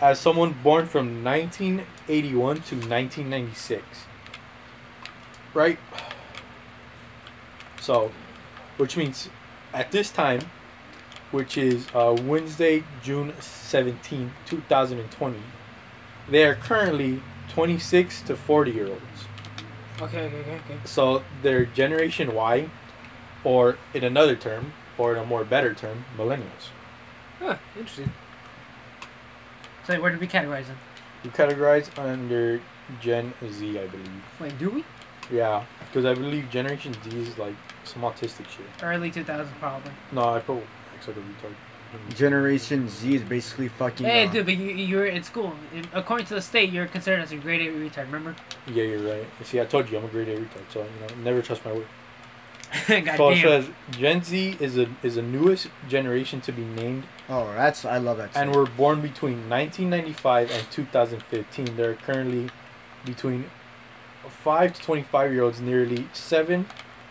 as someone born from 1981 to 1996. Right. So, which means at this time, which is uh, Wednesday, June 17, 2020, they are currently 26 to 40 year olds. Okay, okay, okay, okay. So they're Generation Y, or in another term, or in a more better term, millennials. Huh, interesting. So where do we categorize them? We categorize under Gen Z, I believe. Wait, do we? Yeah, because I believe Generation Z is like some autistic shit. Early two thousands probably. No, I put X like a retard. Generation Z is basically fucking. Hey, uh, dude, but you you're in school. According to the state, you're considered as a grade A retard. Remember? Yeah, you're right. See, I told you I'm a grade A retard, so you know, never trust my word. God so says Gen Z is a is the newest generation to be named Oh, that's I love that. and shit. were born between 1995 and 2015. There are currently between 5 to 25 year olds, nearly 7,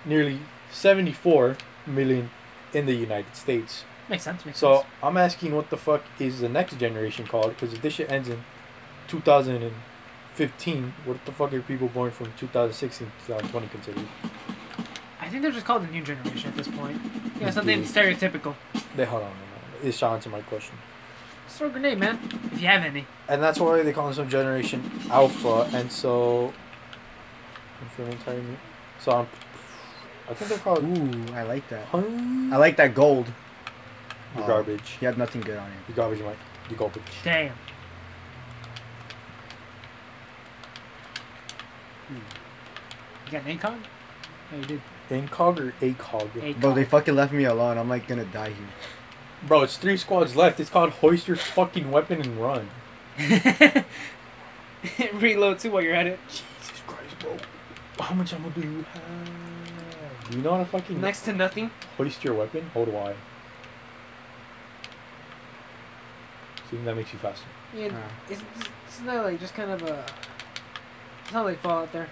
nearly 74 million in the United States. Makes sense. Makes So sense. I'm asking what the fuck is the next generation called? Because if this shit ends in 2015, what the fuck are people born from 2016 to 2020 considered? I think they're just called the new generation at this point. Yeah, Dude. something stereotypical. They hold on. Is Sean to my question? Just throw a grenade, man. If you have any. and that's why they call them Generation Alpha. And so, I'm feeling tired. So I'm, I think they're called Ooh, I like that. Hun- I like that gold. You Oh, garbage. You had nothing good on it. You garbage, Mike. You garbage. Damn. Hmm. You got an ACOG? Oh, you did. Incog or ACOG? ACOG. Bro, they fucking left me alone. I'm like gonna die here. Bro, it's three squads left. It's called hoist your fucking weapon and run. Reload too while you're at it. Jesus Christ, bro. How much ammo do you have? Do you know how to fucking Next to nothing. hoist your weapon? Hold Y. See, that makes you faster. Yeah, Ah. it's, it's, it's not like just kind of a. It's not like Fallout there.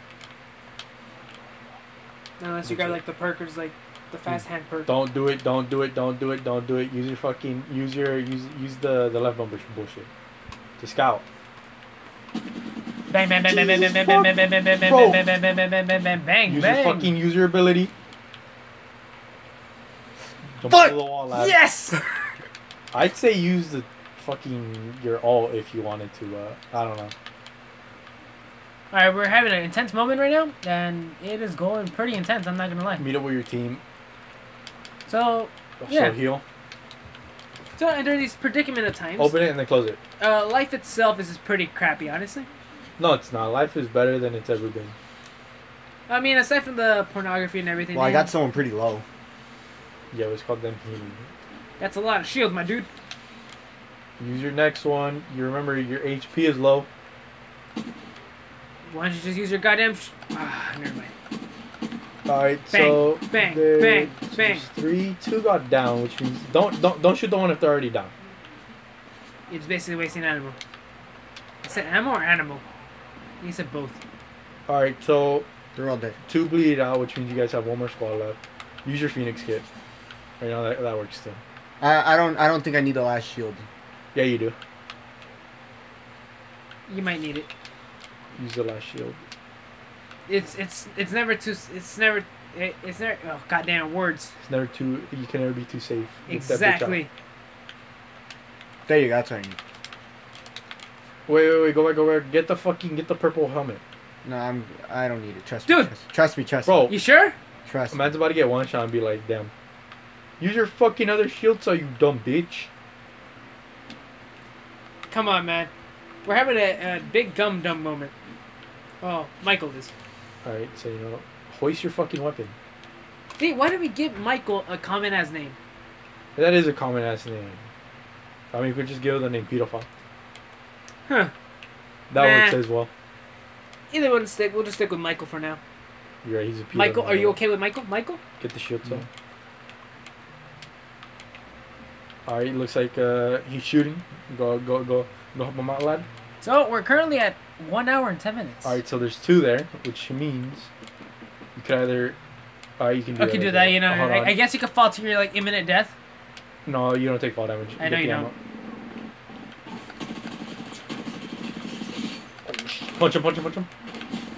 Unless you What's got like the perk or just like the fast hand perk. Don't do it. Don't do it. Don't do it. Don't do it. Use your fucking. Use your. Use use the the left bumper bullshit. To scout. Bang bang bang bang bang bang Jesus bang bang bang bang bang bang Bro. bang bang bang bang bang bang bang bang Use bang. your fucking user ability. Jump Fuck! over the wall, lad. Yes. I'd say use the fucking your alt if you wanted to. Uh, I don't know. All right, we're having an intense moment right now, and it is going pretty intense. I'm not gonna lie. Meet up with your team. So, Yeah. So heal. so under these predicament of times, Open it and then close it. uh, life itself is just pretty crappy, honestly. No, it's not. Life is better than it's ever been. I mean, aside from the pornography and everything, Well, I man, got someone pretty low. Yeah, it's called them healing. that's a lot of shield, my dude. Use your next one. You remember your HP is low. Why don't you just use your goddamn? Sh- ah, never mind. All right, Bang, so bang, bang, bang. Three, two got down, which means don't don't don't shoot the one if they're already down. It's basically wasting ammo. I said ammo or animal? You said both. All right, so They're all dead. two bleed out, which means you guys have one more squad left. Use your Phoenix kit. Right know that, that works too. I, I don't I don't think I need the last shield. Yeah, you do. You might need it. Use the last shield. It's it's it's never too it's never i- is there? Oh goddamn words. It's never too. You can never be too safe. Get that bitch out. Exactly. There you go. That's what I need. Wait, wait, wait. Go back, go back. Get the fucking. Get the purple helmet. No, I'm. I don't need it. Trust Dude. me. Trust, trust me. Trust Bro. me. You sure? Trust me. Man's about to get one shot and be like, damn. Use your fucking other shield, so you dumb bitch. Come on, man. We're having a, a big dumb dumb moment. Oh, Michael is. All right, so you know, hoist your fucking weapon. Hey, why did we give Michael a common ass name? That is a common ass name. I mean, we could just give it the name pedophile. Huh. That Nah. works as well. Either one stick. We'll just stick with Michael for now. You're right. He's a pedophile. Michael, are you okay with Michael? Michael? Get the shield, so. Yeah. All right, looks like uh, he's shooting. Go, go, go, go help him out, lad. So we're currently at one hour and ten minutes. All right, so there's two there, which means you could either. Uh, you can do Okay, that. do that. You know, Hold I. I guess you could fall to your like imminent death. No, you don't take fall damage. I get know the you ammo. Punch him, punch him, punch him.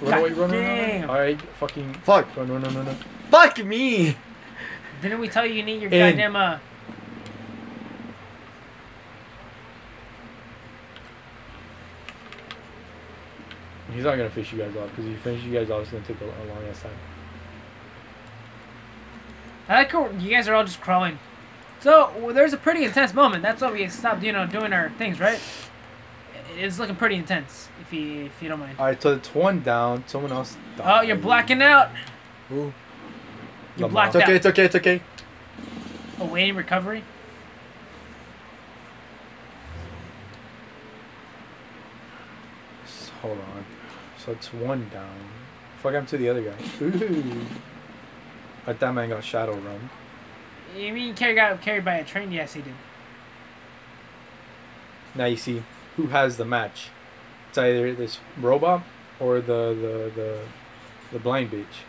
Run God away, run, run, run, damn. run. Alright, fucking. Fuck. Run, run, run, run, run. Fuck me. Didn't we tell you you need your In. goddamn uh? He's not gonna fish you guys off because if you finish you guys off, it's gonna take a, a long ass time. I like how you guys are all just crawling. So well, there's a pretty intense moment. That's why we stopped, you know, doing our things, right? It's looking pretty intense, if you if you don't mind. Alright, so it's one down. Someone else. Oh, you're blacking out. Ooh. You Lamar. blacked It's okay. out. It's okay. It's okay. Awaiting recovery. Hold on. So it's one down. Fuck him to the other guy. Ooh. But that man got shadow run. You mean carry got carried by a train? Yes, he did. Now you see who has the match. It's either this robot or the the the, the blind bitch.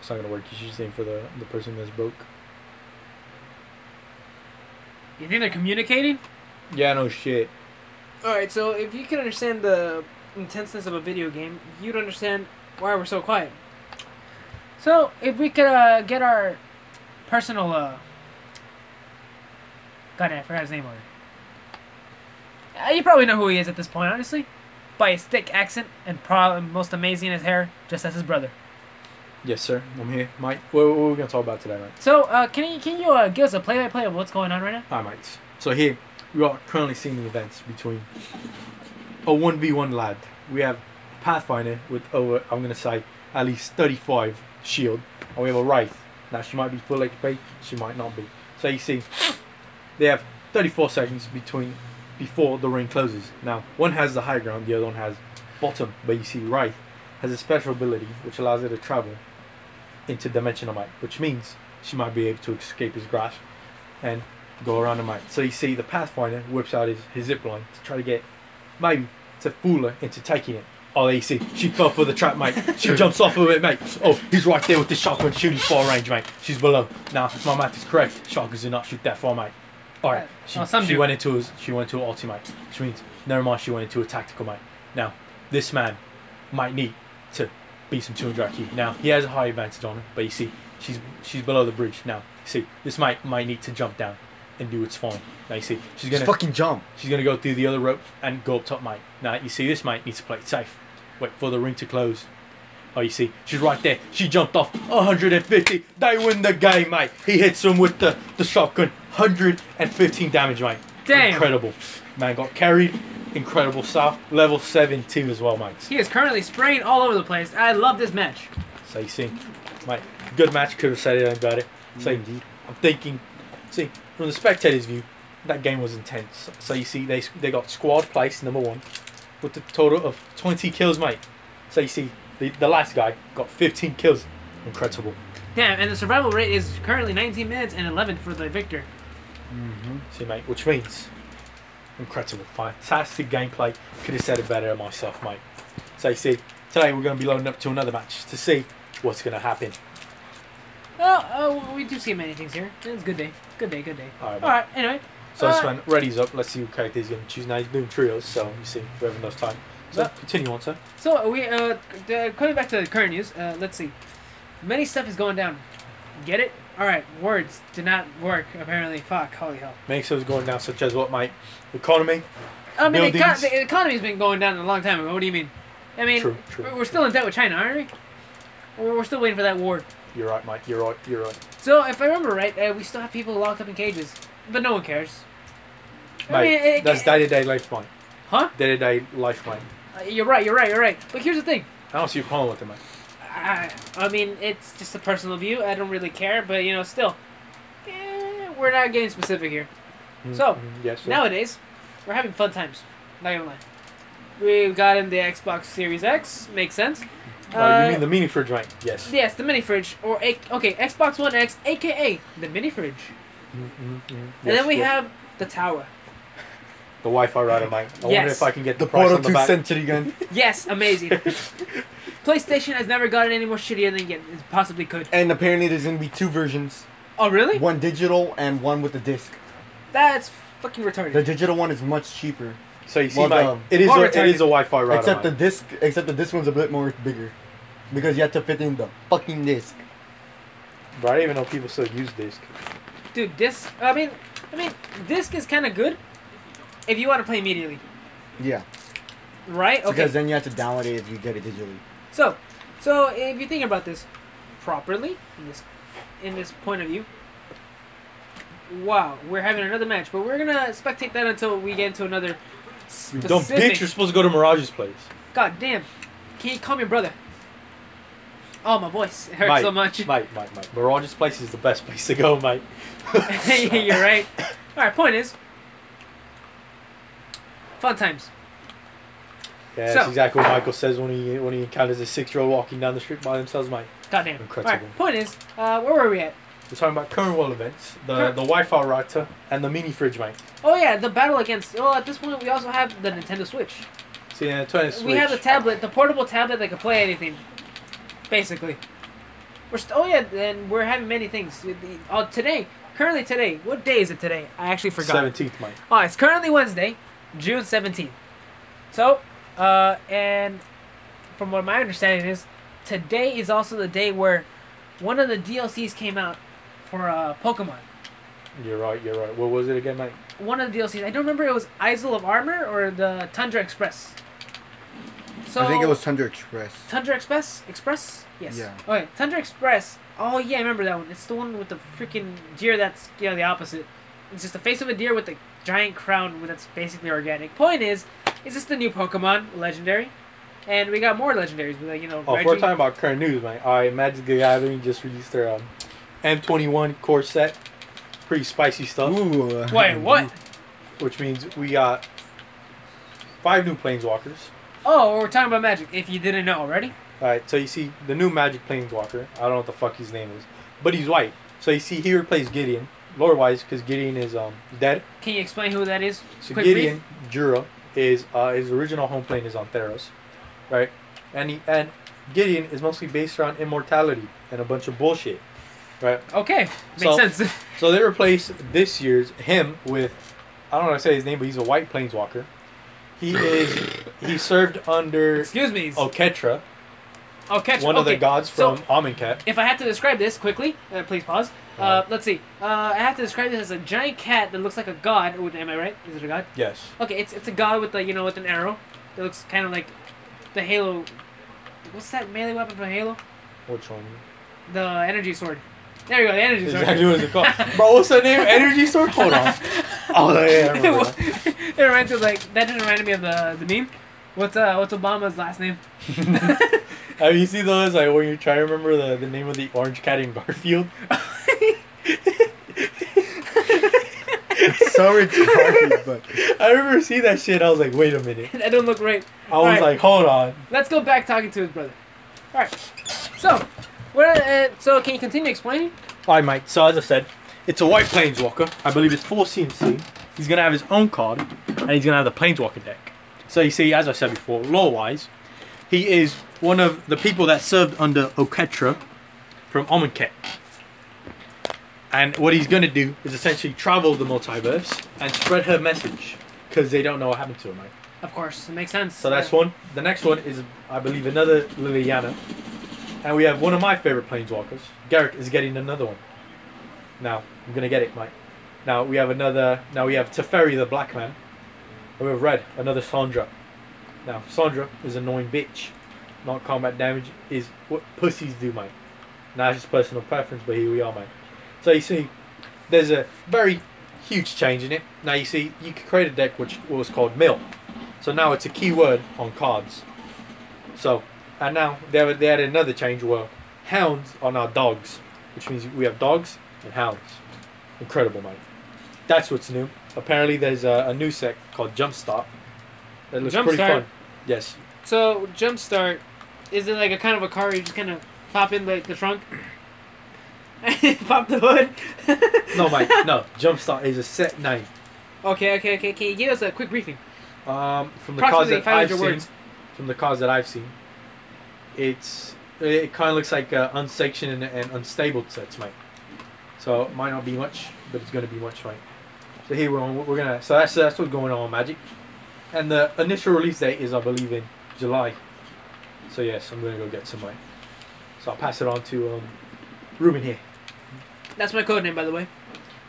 It's not gonna work. You should just aim for the the person that's broke. You think they're communicating? Yeah, no shit. All right. So if you can understand the intenseness of a video game, you'd understand why we're so quiet. So if we could uh, get our personal uh, God, I forgot his name already. Uh, you probably know who he is at this point, honestly, by his thick accent and probably most amazing his hair, just as his brother. Yes, sir. I'm here, Mike. What, what are we gonna talk about today, mate? So uh, can you can you uh, give us a play-by-play of what's going on right now? Hi, mates. So here we are currently seeing the events between a one v one lad. We have Pathfinder with over I'm gonna say at least 35 shield, and we have a Wraith. Now she might be full HP, she might not be. So you see, they have 34 seconds between before the ring closes. Now one has the high ground, the other one has bottom. But you see, Wraith has a special ability which allows her to travel into Dimensional Might, which means she might be able to escape his grasp and go around the mate. So you see the Pathfinder whips out his, his zip line to try to get maybe to fool her into taking it. Oh, there you see, she fell for the trap, mate. She jumps off of it, mate. Oh, he's right there with the shotgun shooting far range, mate. She's below. Now, if my math is correct, shotguns do not shoot that far, mate. Alright, she, Oh, she went into his, she went into an ultimate, which means never mind, she went into a tactical, mate. Now, this man might need to beat some 200 IQ. Now, he has a high advantage on her, but you see, she's she's below the bridge. Now, you see, this might might need to jump down and do its fine. Now, you see, she's gonna fucking jump. she's gonna go through the other rope and go up top, mate. Now, you see, this mate needs to play it safe. Wait for the ring to close. Oh, you see, she's right there. She jumped off 150. They win the game, mate. He hits him with the, the shotgun. 115 damage, mate. Damn. Incredible. Man got carried. Incredible stuff. Level 72 as well, mate. He is currently spraying all over the place. I love this match. So you see, mate, good match. Could have said it and got it. So Indeed. I'm thinking, see, from the spectator's view, that game was intense. So you see, they they got squad place number one, with the total of 20 kills, mate. So you see, the, the last guy got 15 kills. Incredible. Damn, and the survival rate is currently 19 minutes and 11 for the victor. Mm-hmm. See, mate, which means incredible, fantastic gameplay. Could have said it better myself, mate. So you see, today we're going to be loading up to another match to see what's going to happen. Oh, uh, we do see many things here. It's a good day. Good day, good day. All right, Alright, anyway. So this Uh, one, ready's up. Let's see what character he's going to choose. Now he's doing trios, so you see, we have enough time. So Yeah. continue on, sir. So, we, uh, the, coming back to the current news, uh, let's see. Many stuff is going down. Get it? All right. Words did not work apparently. Fuck. Holy hell. Many stuff is going down, such as what, Mike? Economy. I mean, the, econ- the economy's been going down a long time ago. What do you mean? I mean, True, true. we're- we're still in debt with China, aren't we? We're still waiting for that war. You're right, Mike. You're right. You're right. So, if I remember right, uh, we still have people locked up in cages, but no one cares. I mean, it- that's day to day life, Mike. Huh? Day to day life, Mike. Uh, you're right. You're right. You're right. But here's the thing. I don't see a problem with it, Mike. I, I mean, it's just a personal view. I don't really care, but you know, still, eh, we're not getting specific here. So, Mhm, yes. sir. Nowadays, we're having fun times. Not gonna lie. We've gotten the Xbox Series X. Makes sense. Uh, you mean the mini fridge, right? Yes. Yes, the mini fridge, or a- okay, Xbox One X, aka the mini fridge. Mm, mm, mm. and Yes, then we yes. have the tower. the Wi-Fi router, Mike. I wonder if I can get the, The price on the 2 back. Century gun. Yes, amazing. PlayStation has never gotten any more shittier than it possibly could. And apparently there's gonna be two versions. Oh, really? One digital and one with the disc. That's fucking retarded. The digital one is much cheaper. So you see, Well, Mike, the- um, it is More a, it retarded. is a Wi-Fi router. except the Mike. disc except the disc one's a bit more bigger. Because you have to fit in the fucking disc. Bro, I didn't even know people still use disc. Dude, disc. I mean, I mean, disc is kind of good if you want to play immediately, Yeah. right? Okay. Because then you have to download it if you get it digitally. So, so if you think about this properly in this in this point of view, wow, we're having another match, but we're gonna spectate that until we get into another specific. Don't bitch, you're supposed to go to Mirage's place. God damn! Can you call me brother? Oh, my voice it hurts Mike, so much. Mike, Mike, Mike. Mirage's place is the best place to go, Mike. You're right. All right. Point is, fun times. Yeah, that's So- exactly what Michael says when he when he encounters a six-year-old walking down the street by themselves, Mike. Goddamn. All Incredible. right. Point is, uh, where were we at? We're talking about current world events, the Cur- the Wi-Fi router, and the mini fridge, Mike. Oh yeah, the battle against. Well, at this point, we also have the Nintendo Switch. See, the Switch. We have the tablet, the portable tablet that can play anything, basically. We're st- oh yeah, and we're having many things. Oh, today, currently today, what day is it today? I actually forgot. seventeenth, Mike. Oh, it's currently Wednesday, June seventeenth. So, uh, and from what my understanding is, today is also the day where one of the DLCs came out for uh, Pokemon. You're right. You're right. What was it again, Mike? One of the DLCs. I don't remember it was Isle of Armor or the Tundra Express. So I think it was Tundra Express. Tundra Express? Express? Yes. Yeah. Okay, Tundra Express. Oh yeah, I remember that one. It's the one with the freaking deer that's you know the opposite. It's just the face of a deer with a giant crown that's basically organic. Point is, is this the new Pokemon legendary? And we got more legendaries, with like you know. Oh, Reggie. we're talking about current news, Mike. All right, Magic the Gathering just released their um, M21 core set. Pretty spicy stuff. Ooh. uh, Wait, what? Which means we got five new planeswalkers. Oh, we're talking about Magic. If you didn't know already. All right, so you see the new Magic Planeswalker. I don't know what the fuck his name is, but he's white. So you see he replaced Gideon, lore wise, because Gideon is um dead. Can you explain who that is? So Quick Gideon Jura is uh, his original home plane is on Theros, right? And he and Gideon is mostly based around immortality and a bunch of bullshit, right? Okay, makes So- sense. So they replaced this year's him with I don't want to say his name, but he's a white planeswalker. He is he served under Excuse me. Oketra, Oh, catch. one of the okay. gods So- from Amonkhet. If I had to describe this quickly, uh, please pause. Uh, let's see. Uh, I have to describe this as a giant cat that looks like a god. Ooh, am I right? Is it a god? Yes. Okay, it's it's a god with the you know with an arrow. It looks kind of like the Halo. What's that melee weapon from Halo? Which one? The energy sword. There you go, the energy sword. Exactly what it's called. Bro, what's the name? Energy Sword? Hold on. Oh, yeah, I remember that. it reminds me of like that just reminded me of the the meme. What's uh what's Obama's last name? Have you seen those like when you're trying to remember the, the name of the orange cat in Garfield? so retarded, but I remember seeing that shit. I was like, wait a minute. that don't look right. I was Alright. like, hold on. Let's go back talking to his brother. All right. So, Uh, so can you continue explaining? Hi, mate. So as I said, it's a white planeswalker. I believe it's four CMC. He's gonna have his own card, and he's gonna have the planeswalker deck. So you see, as I said before, lore-wise, he is one of the people that served under Oketra from Amonkhet. And what he's gonna do is essentially travel the multiverse and spread her message, because they don't know what happened to her, Mike. Of course, it makes sense. So that's one. The next one is, I believe, another Liliana. And we have one of my favorite planeswalkers. Garruk is getting another one. Now, I'm gonna get it, Mike. Now we have another. Now we have Teferi the Black Man. And we have Red, another Chandra. Now Chandra is an annoying bitch. Not combat damage is what pussies do, Mike. Now it's just personal preference, but here we are, Mike. So you see, there's a very huge change in it. Now you see, you could create a deck which was called Mill. So now it's a keyword on cards. So, and now they, have, they added another change where hounds are now dogs, which means we have dogs and hounds. Incredible, mate. That's what's new. Apparently, there's a, a new set called Jumpstart. That looks pretty fun. Yes. So Jumpstart, is it like a kind of a car you just kind of pop in the, the trunk? pop the hood? No, Mike. no. Jumpstart is a set name. Okay, okay, okay. Can you give us a quick briefing? Um, from the cars that I've seen, words. from the cards that I've seen, it's it kind of looks like uh, unsanctioned and, and unstable sets, mate. So it might not be much, but it's gonna be much, mate. So here we're on, we're gonna. So that's that's what's going on with Magic, and the initial release date is I believe in July. So yes, I'm gonna go get some, mate. So I'll pass it on to um, Ruben here. That's my code name, by the way.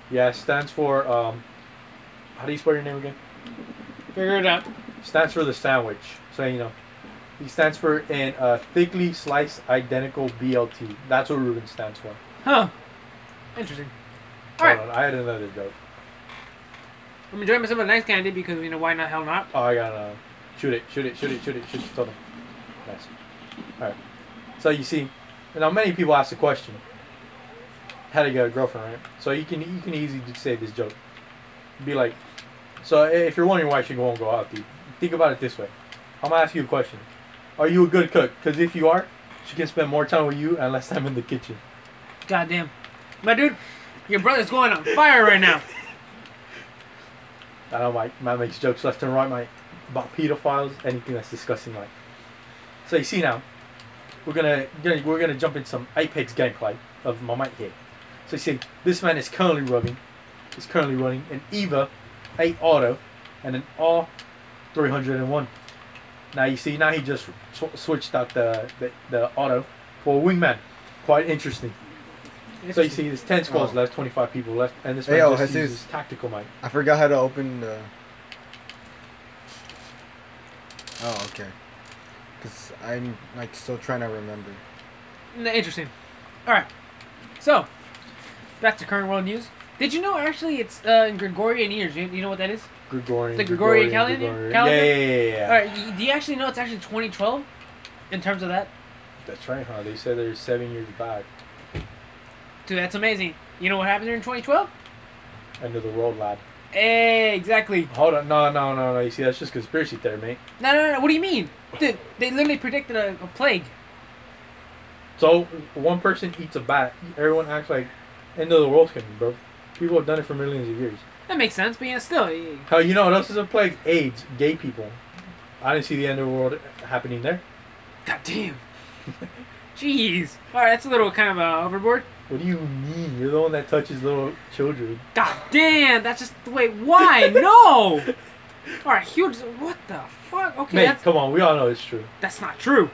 Yeah, it stands for um, how do you spell your name again? Figure it out. stands for the sandwich. So you know, he stands for an uh, thickly sliced identical BLT. That's what Ruben stands for. Huh. Interesting. Hold Alright. on, I had another joke. I'm enjoying myself a nice candy because, you know, why not? Hell not. Oh, I got uh, shoot it, shoot it, shoot it, shoot it, shoot it. Told him. Nice. All right. So you see, now many people ask the question, how to get a girlfriend, right? So you can you can easily say this joke. Be like, so if you're wondering why she won't go out with you, think about it this way. I'm gonna ask you a question. Are you a good cook? Because if you are, she can spend more time with you and less time in the kitchen. Goddamn. My dude, your brother's going on fire right now. I know my man makes jokes left and right, mate, about pedophiles, anything that's disgusting, like. So you see now, we're gonna, gonna we're gonna jump into some Apex gameplay of my mate here. So you see, this man is currently running, is currently running an Eva 8 Auto and an R 301. Now you see, now he just sw- switched out the, the the auto for a wingman. Quite interesting. So you see, there's 10 squads Oh. left, 25 people left, and this Hey, man yo, just Jesus. uses tactical mic. I forgot how to open the. Oh, okay. Because I'm like still trying to remember. N- Interesting. All right. So, back to current world news. Did you know actually it's uh, in Gregorian years? You, you know what that is? Gregorian. The Gregorian calendar- Gregorian. calendar? Yeah, yeah, yeah, yeah. All right. Do you actually know it's actually 2012 in terms of that? That's right, huh? They said they're seven years back. Dude, that's amazing. You know what happened there in 2012? End of the world, lad. Hey, exactly. Hold on, no, no, no, no. You see, that's just conspiracy theory, mate. No, no, no. What do you mean? Dude, they literally predicted a, a plague. So one person eats a bat, everyone acts like end of the world's coming, bro. People have done it for millions of years. That makes sense, but yeah, still. y- Hell, you know what else is a plague? AIDS, gay people. I didn't see the end of the world happening there. God damn. Jeez. All right, that's a little kind of uh, overboard. What do you mean? You're the one that touches little children. God damn, that's just the way. Why? no. All right, huge. What the fuck? Okay, Mate, that's come on, we all know it's true. that's not true.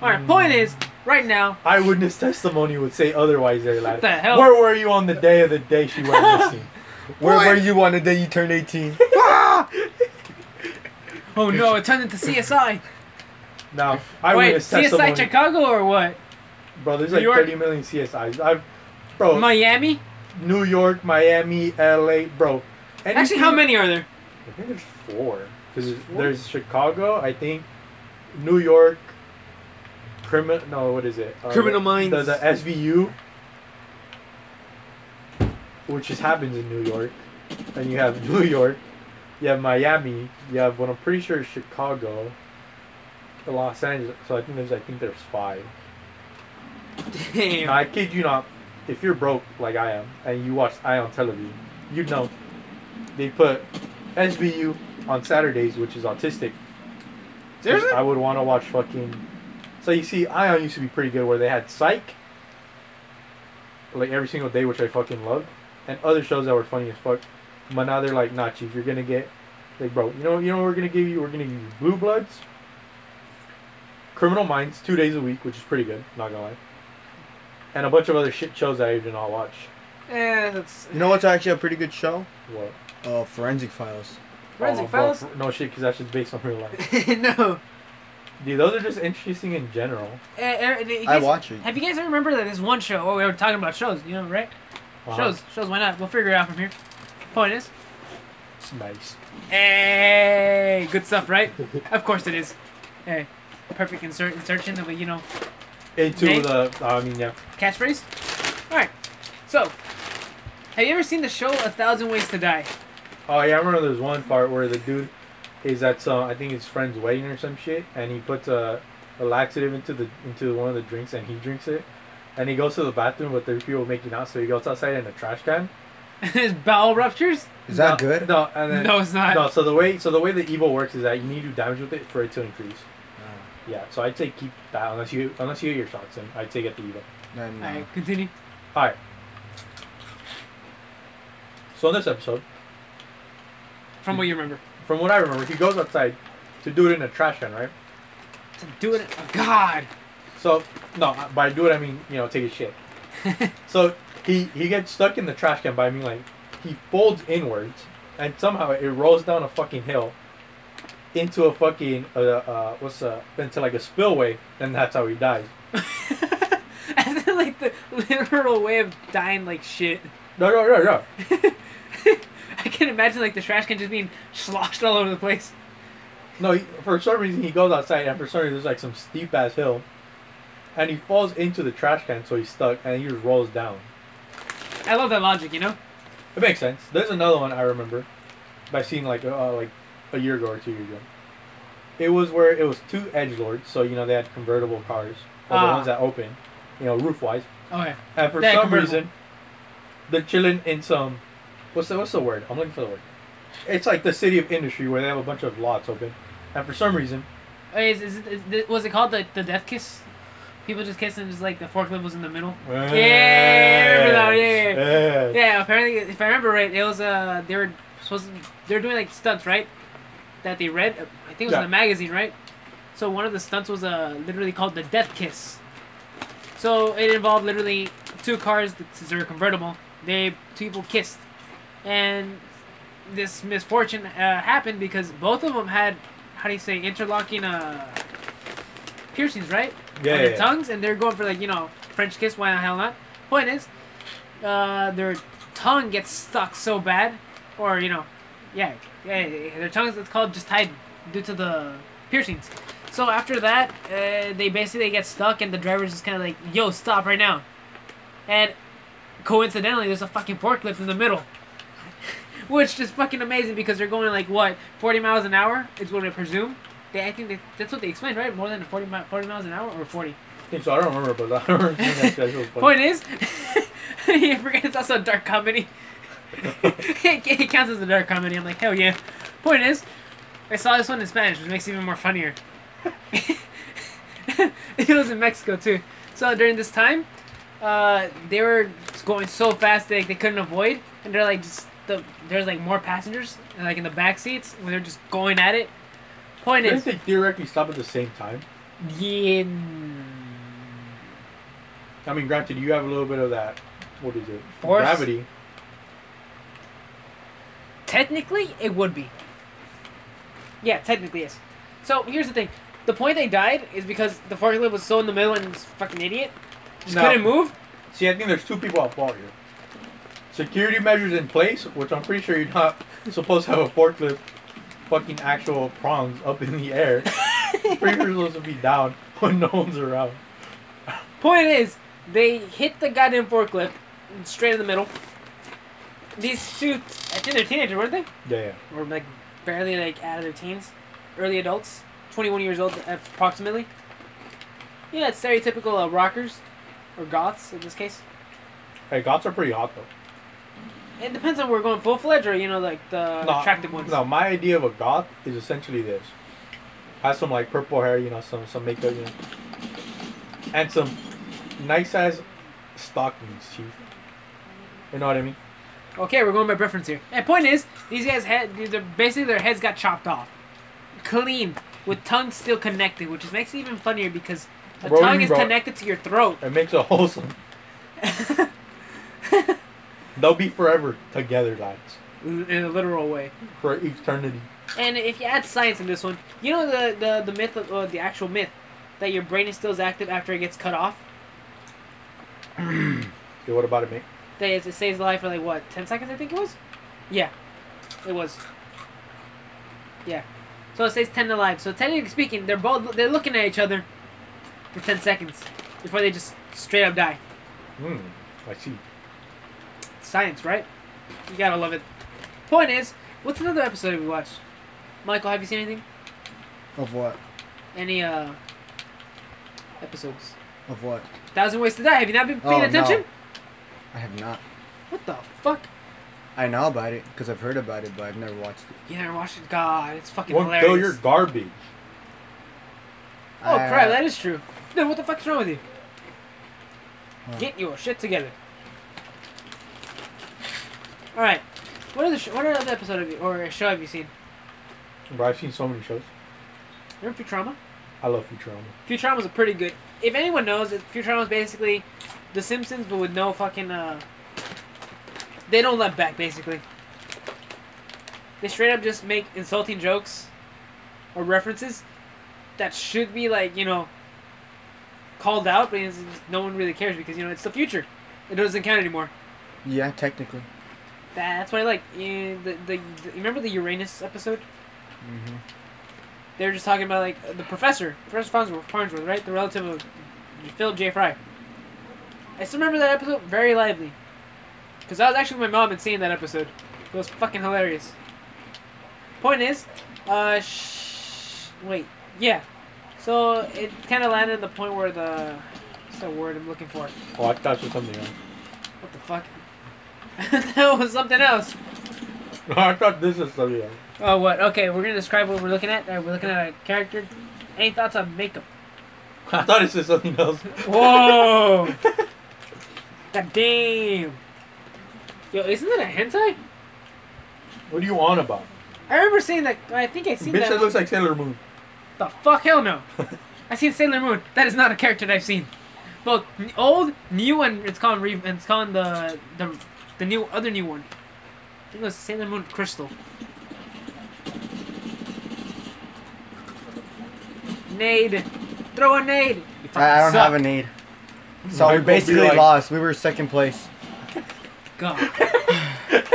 All right, point is, right now, Eyewitness testimony would say otherwise there, lad. What the hell? Where were you on the day of the day she went missing? Where were you on the day you turned 18? oh no, it turned into CSI. No, I Wait, eyewitness CSI testimony. Chicago or what? Bro, there's New like York? 30 million CSIs. I've, bro, Miami. New York, Miami, LA, bro. Actually, how many are there? I think there's four. Because there's Chicago, I think, New York, criminal. No, what is it? Uh, Criminal the, Minds. The, the SVU, which just happens in New York, and you have New York, you have Miami, you have what I'm pretty sure is Chicago, Los Angeles. So I think there's I think there's five. Damn. Now, I kid you not, if you're broke like I am and you watch Ion television, you'd know they put SVU on Saturdays, which is autistic. Seriously? I would want to watch fucking. So you see, Ion used to be pretty good, where they had Psych, like every single day, which I fucking loved, and other shows that were funny as fuck. But now they're like, nah, chief, you're gonna get, like, bro, you know, you know, what we're gonna give you, we're gonna give you Blue Bloods, Criminal Minds two days a week, which is pretty good. Not gonna lie. And a bunch of other shit shows that I did not watch. Eh, that's You know what's actually a pretty good show? What? Uh, Forensic Files. Forensic Oh, Files. f- no shit, because that's just based on real life. no. Dude, those are just interesting in general. Eh, eh, you I watch it. Have you guys ever remember that this one show? Oh, we were talking about shows, you know, right? Shows, shows. Why not? We'll figure it out from here. Point is, It's Nice. hey, good stuff, right? Of course it is. Hey, perfect insert insertion of a you know Into Name? the, uh, I mean, yeah. catchphrase. All right. So, have you ever seen the show A Thousand Ways to Die? Oh yeah, I remember there's one part where the dude is at some, I think his friend's wedding or some shit, and he puts a, a laxative into the into one of the drinks, and he drinks it, and he goes to the bathroom, with the people making out, so he goes outside in a trash can. His bowel ruptures? Is that No, good? No, and then No, it's not. no. So the way so the way the Evo works is that you need to do damage with it for it to increase. Yeah, so I'd say keep that unless you unless you get your shots in. I'd say get the Evo. Then, All uh, right, continue. All right. So in this episode, From what you remember. from what I remember, he goes outside to do it in a trash can, right? To do it. Oh, God. So no, by do it I mean you know take a shit. So he he gets stuck in the trash can by me like he folds inwards and somehow it rolls down a fucking hill into a fucking uh, uh what's uh into like a spillway and that's how he dies. In, like the literal way of dying like shit. No no no no. I can imagine like the trash can just being sloshed all over the place. No, he, for some reason he goes outside and for some reason there's like some steep ass hill, and he falls into the trash can so he's stuck and he just rolls down. I love that logic, you know? It makes sense. There's another one I remember, by seeing like uh, like a year ago or two years ago. It was where it was two edge lords, so you know they had convertible cars, or the Ah. ones that open, you know, roof wise. Okay. And for Yeah, some reason, they're chilling in some. What's the what's the word? I'm looking for the word. It's like the city of industry where they have a bunch of lots open, and for some reason, Wait, Is, is, is, was it called the, the death kiss? People just kissing, just like the forklift was in the middle. yeah, I remember that yeah, yeah. Yeah, apparently, if I remember right, it was uh they were supposed to, they were doing like stunts, right? That they read, I think it was Yeah. in the magazine, right? So one of the stunts was uh literally called the death kiss. So it involved literally two cars, since they were convertible, they two people kissed, and this misfortune uh, happened because both of them had how do you say interlocking uh piercings, right? Yeah, on their yeah. tongues, and they're going for like you know French kiss. Why the hell not? Point is, uh, their tongue gets stuck so bad, or you know, yeah, yeah, their tongues it's called just tied due to the piercings. So after that, uh, they basically get stuck, and the driver's just kind of like, "Yo, stop right now," and coincidentally, there's a fucking forklift in the middle. Which is fucking amazing because they're going like what, 40 miles an hour? Is what I presume. They, I think they, that's what they explained, right? More than 40, mi- 40 miles an hour or 40. I think so I don't remember, but I remember that schedule. Point is, you forget it's also a dark comedy. it, it counts as a dark comedy. I'm like, hell yeah. Point is, I saw this one in Spanish, which makes it even more funnier. it was in Mexico too. So during this time, uh, they were going so fast they, they couldn't avoid, and they're like just the there's like more passengers like in the back seats when they're just going at it. Point Didn't is, they theoretically stop at the same time? yeah, I mean, granted, you have a little bit of that. What is it? Force? Gravity. Technically, it would be. Yeah, technically yes. So here's the thing: the point they died is because the forklift was so in the middle and this fucking idiot just No. couldn't move. See, I think there's two people at fault here. Security measures in place, which I'm pretty sure you're not supposed to have a forklift, fucking actual prongs up in the air. you're supposed to be down when no one's around. Point is, they hit the goddamn forklift straight in the middle. These two, I think they're teenagers, weren't they? Yeah, yeah. Or like barely like out of their teens, early adults, 21 years old approximately. Yeah, it's stereotypical uh, rockers or goths in this case. Hey, goths are pretty hot though. It depends on we're going full fledged or you know like the no, attractive ones. No, my idea of a goth is essentially this: has some like purple hair, you know, some some makeup, you know, and some nice ass stockings, chief. You know what I mean? Okay, we're going by preference here. And point is, these guys had they're- basically their heads got chopped off, clean. with tongue still connected, which makes it even funnier because the Bro, tongue is bro- connected to your throat. It makes it wholesome. They'll be forever together, lads, in a literal way. for eternity. And if you add science in this one, you know the the, the myth of uh, the actual myth that your brain is still active after it gets cut off. Okay, what about it, mate? That is, it stays alive for like what ten seconds, I think it was. Yeah, it was. Yeah, so it stays ten alive. So technically speaking, they're both they're looking at each other for ten seconds before they just straight up die. Hmm, I see. Science, right? You gotta love it. Point is, what's another episode we watched? Michael, have you seen anything? Of what? Any uh episodes? Of what? Thousand Ways to Die. Have you not been paying Oh, no. attention? I have not. What the fuck? I know about it because I've heard about it, but I've never watched it. You never watched it? God, it's fucking Won't kill your hilarious. garbage. Oh I- crap, that is true. Dude, what the fuck is wrong with you? Huh. Get your shit together. All right. What other sh- what other episode have you or show have you seen? Bro, I've seen so many shows. You Remember Futurama? I love Futurama. Futurama's a pretty good. If anyone knows, it, Futurama's basically The Simpsons, but with no fucking. uh They don't let back, basically. They straight up just make insulting jokes or references that should be like you know called out, but no one really cares because you know it's the future. It doesn't count anymore. Yeah, technically. That's what I like. Yeah, the, the, the remember the Uranus episode? hmm They were just talking about like the professor, Professor Farnsworth, Farnsworth, right? The relative of Philip J. Fry. I still remember that episode very lively, because I was actually with my mom and seeing that episode. It was fucking hilarious. Point is, uh, sh- wait, yeah. So it kind of landed at the point where the what's that word I'm looking for? Oh, I thought it was something else. What the fuck? that was something else. I thought this was something else. Oh, what? Okay, we're gonna describe what we're looking at. Uh, we're looking at a character. Any thoughts on makeup? I thought it said something else. Whoa! God damn! Yo, isn't that a hentai? What do you on about? I remember seeing that. I think I seen Bitch, that. that looks like Sailor Moon. the fuck? Hell no! I seen Sailor Moon. That is not a character that I've seen. Both old, new, and it's called re- and it's called the the the new other new one. I think it was Sailor Moon Crystal. Nade, throw a nade. I, I don't suck. have a need. So Might we be basically like- lost. We were second place. God.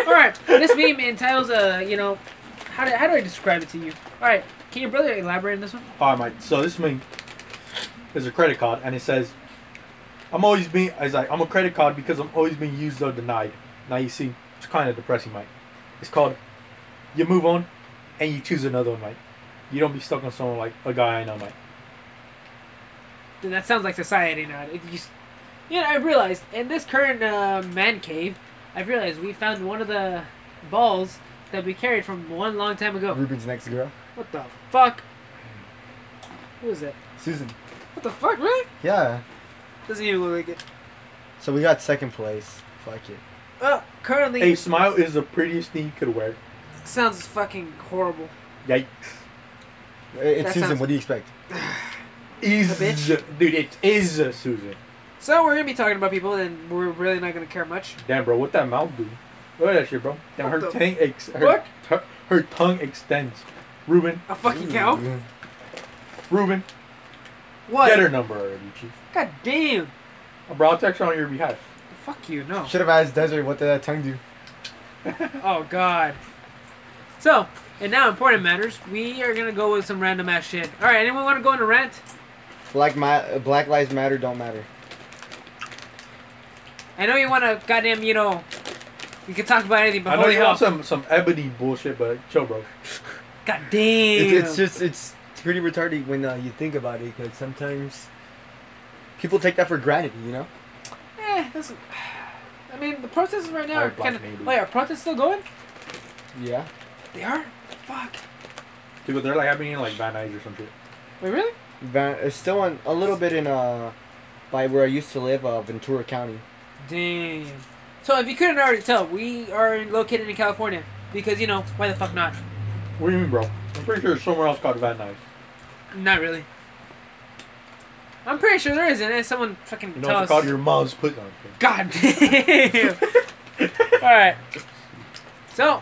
All right, this meme entitles uh, you know, how do, how do I describe it to you? All right, can your brother elaborate on this one? Alright, Mike. So this thing is a credit card, and it says, "I'm always being." It's like I'm a credit card because I'm always being used or denied. Now you see, it's kind of depressing, Mike. It's called. You move on, and you choose another one, Mike. You don't be stuck on someone like a guy I know, Mike. Dude, that sounds like society now. It just, you know, I realized in this current uh, man cave, I've realized we found one of the balls that we carried from one long time ago. Ruben's next girl. What the fuck? Who is that? Susan. What the fuck, really? Yeah. Doesn't even look like it. So we got second place. Fuck it. Well, currently, A smile is the prettiest thing you could wear. sounds fucking horrible. Yikes. It's That Susan. sounds- What do you expect? Is bitch? dude? It is uh, Susan. So we're gonna be talking about people, and we're really not gonna care much. Damn, bro, what that mouth do? Look at that shit, bro. Damn, her the tongue ex- her, fuck? her, her tongue extends. Ruben, A fucking cow? Ooh. Ruben, What? get her number already, chief. God damn. Uh, Bro, I'll text her on your behalf. Fuck you, no. Should have asked Desiree what did that tongue do. Oh god. So, and now important matters. We are gonna go with some random ass shit. All right, anyone want to go on a rant? Black ma- Black lives matter. Don't matter. I know you want to goddamn, you know, you can talk about anything, but I know holy you hell, want some some ebony bullshit, but chill, bro. god damn. It's, it's just it's pretty retarded when uh, you think about it because sometimes people take that for granted. You know. Eh, that's. I mean, the protests right now I are black kind of. maybe. Wait, are protests still going? Yeah. They are. Fuck. Dude, they're like happening in like Van Nuys or some shit. Wait, really? Van- it's still on a little bit in uh by where I used to live, uh, Ventura County. Damn. So if you couldn't already tell, we are located in California because you know why the fuck not? What do you mean, bro? I'm pretty sure there's somewhere else called Van Nuys. Not really. I'm pretty sure there isn't. Someone fucking You know tell what us. you call your mom's put on. God damn. All right. So,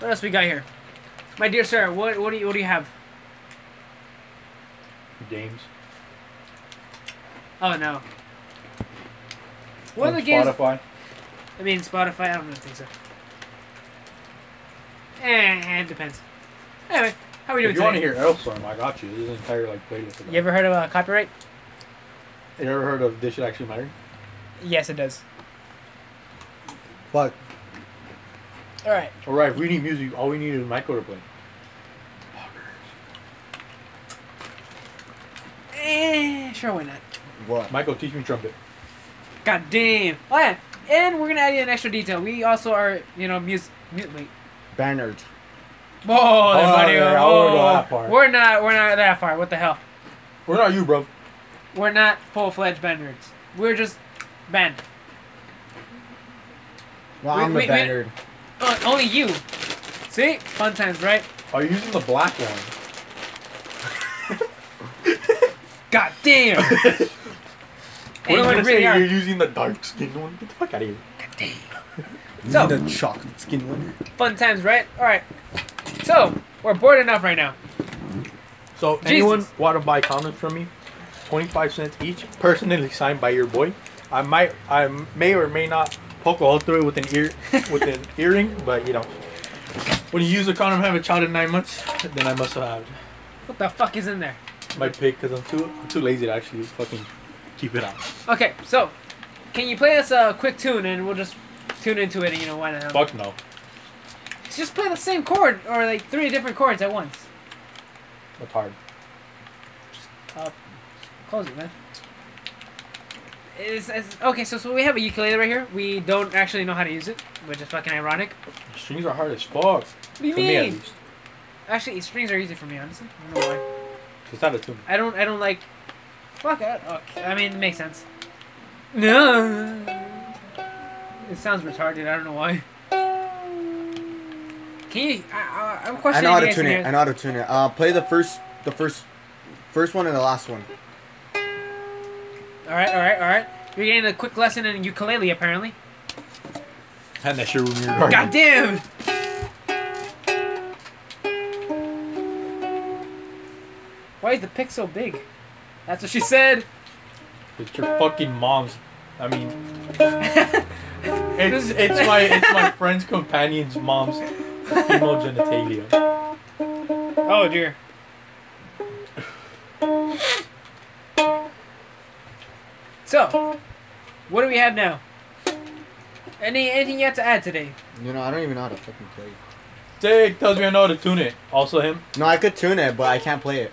what else we got here? My dear sir, what what do you what do you have? Games. Oh no. What are the games? Spotify. I mean Spotify. I don't really think so. Eh, it depends. Anyway, how are we doing If you want to today? hear Aerostorm, I got you. This is an entire like playlist. You ever heard of uh, copyright? You ever heard of This Should Actually Matter? Yes, it does. Fuck. All right. All right, if we need music, all we need is Michael to play. Eh, sure, why not? What? Michael, teach me trumpet. God damn. Oh yeah, and we're gonna add in an extra detail. We also are, you know, music. Mu- wait. Banners. Whoa, Oh, buddy. yeah, I whoa. wanna go that far. We're not. We're not that far. What the hell? We're not you, bro. We're not full fledged band. We're just band. Well, We- I'm we- the we- Uh, only you. See, fun times, right? Are you using the black one? God damn. What Hey, am you I gonna really say? are. You're using the dark skin one? Get the fuck out of here. God damn. So- the chocolate skin one. Fun times, right? All right. So we're bored enough right now. So, Jesus. anyone want to buy condoms from me? 25 cents each, personally signed by your boy. I might, I may or may not poke a hole through it with an ear, with an earring, but you know, when you use a condom, have a child in nine months, then I must have What the fuck is in there? my pick because I'm too, I'm too lazy to actually fucking keep it out. Okay, so can you play us a quick tune and we'll just tune into it? And, you know why not? Fuck no, Just play the same chord or like three different chords at once. that's hard. Uh, close it, man. It's, it's, okay, so, so we have a ukulele right here. We don't actually know how to use it, which is fucking ironic. Strings are hard as fuck. What do you For mean? least. Actually, strings are easy for me, honestly. I don't know why. It's not a tune. I don't. I don't like. Fuck it. Okay. I mean, it makes sense. No. It sounds retarded. I don't know why. Can you? I, I, I'm I know how to tune it. I know how to tune it. Uh, play the first, the first, first one and the last one. All right. All right. All right. You're getting a quick lesson in ukulele, apparently. Hand that shit with me regardless. God damn. Why is the pic so big? That's what she said. It's your fucking mom's. I mean, it's it's my it's my friend's companion's mom's female genitalia. Oh dear. So, what do we have now? Any anything yet to add today? You know, I don't even know how to fucking play. Dick tells me I know how to tune it. Also him. No, I could tune it, but I can't play it.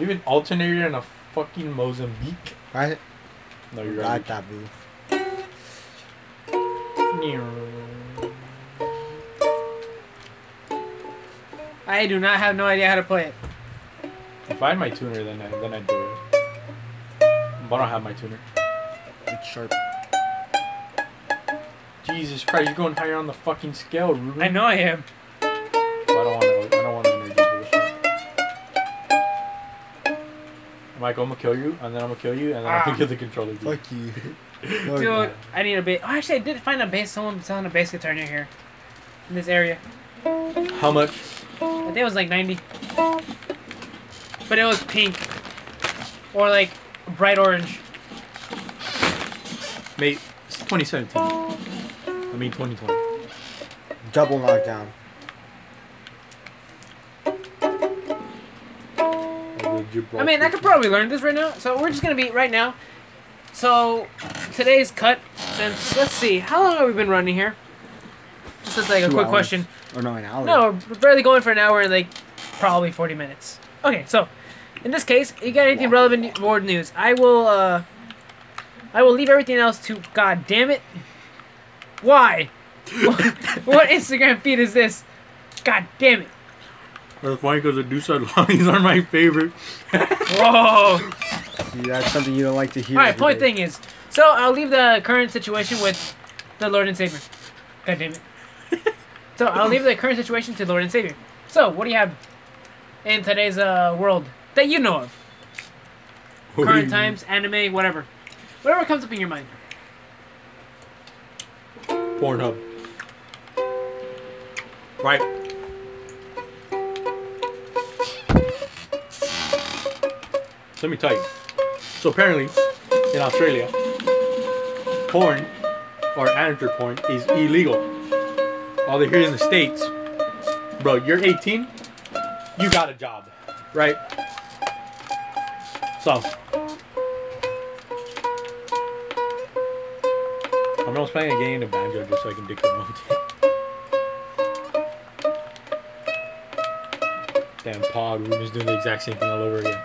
Even alternator in a fucking Mozambique. Right? No, you're Got right. that, boo. I do not have no idea how to play it. If I had my tuner, then I, then I'd do it. But I don't have my tuner. It's sharp. Jesus Christ, you're going higher on the fucking scale, Ruben. I know I am. I don't want to. I don't want to energy bullshit. Mike, I'm gonna kill you, and then I'm gonna kill you, and then I'm Ah. gonna kill the controller. Dude. Fuck you. Dude, I need a bass. Oh, actually, I did find a bass. Someone selling a bass guitar near here, in this area. How much? I think it was like ninety, but it was pink, or like bright orange. Mate, it's 2017. I mean 2020. Double knockdown. I mean, I could probably learn this right now. So we're just gonna be right now. So today's cut. Since let's see, how long have we been running here? Just as like a Two quick hours. question. Or no, an hour. No, we're barely going for an hour and like probably 40 minutes. Okay, so in this case, you got anything relevant world news? I will uh I will leave everything else to god damn it. Why? what Instagram feed is this? God damn it. That's funny because the Deuce lines are my favorite. Whoa. See, that's something you don't like to hear. Alright, point day. thing is, so I'll leave the current situation with the Lord and Savior. God damn it. So I'll leave the current situation to Lord and Savior. So what do you have in today's uh, world? That you know of. Do Current times, anime, whatever. Whatever comes up in your mind. Pornhub. Right. So let me tell you. So apparently, in Australia, porn or amateur porn is illegal. While they're here in the states, bro, you're 18, you got a job, right? So. I'm almost playing a game of banjo just so I can dick the monkey. Damn pod, we're just doing the exact same thing all over again.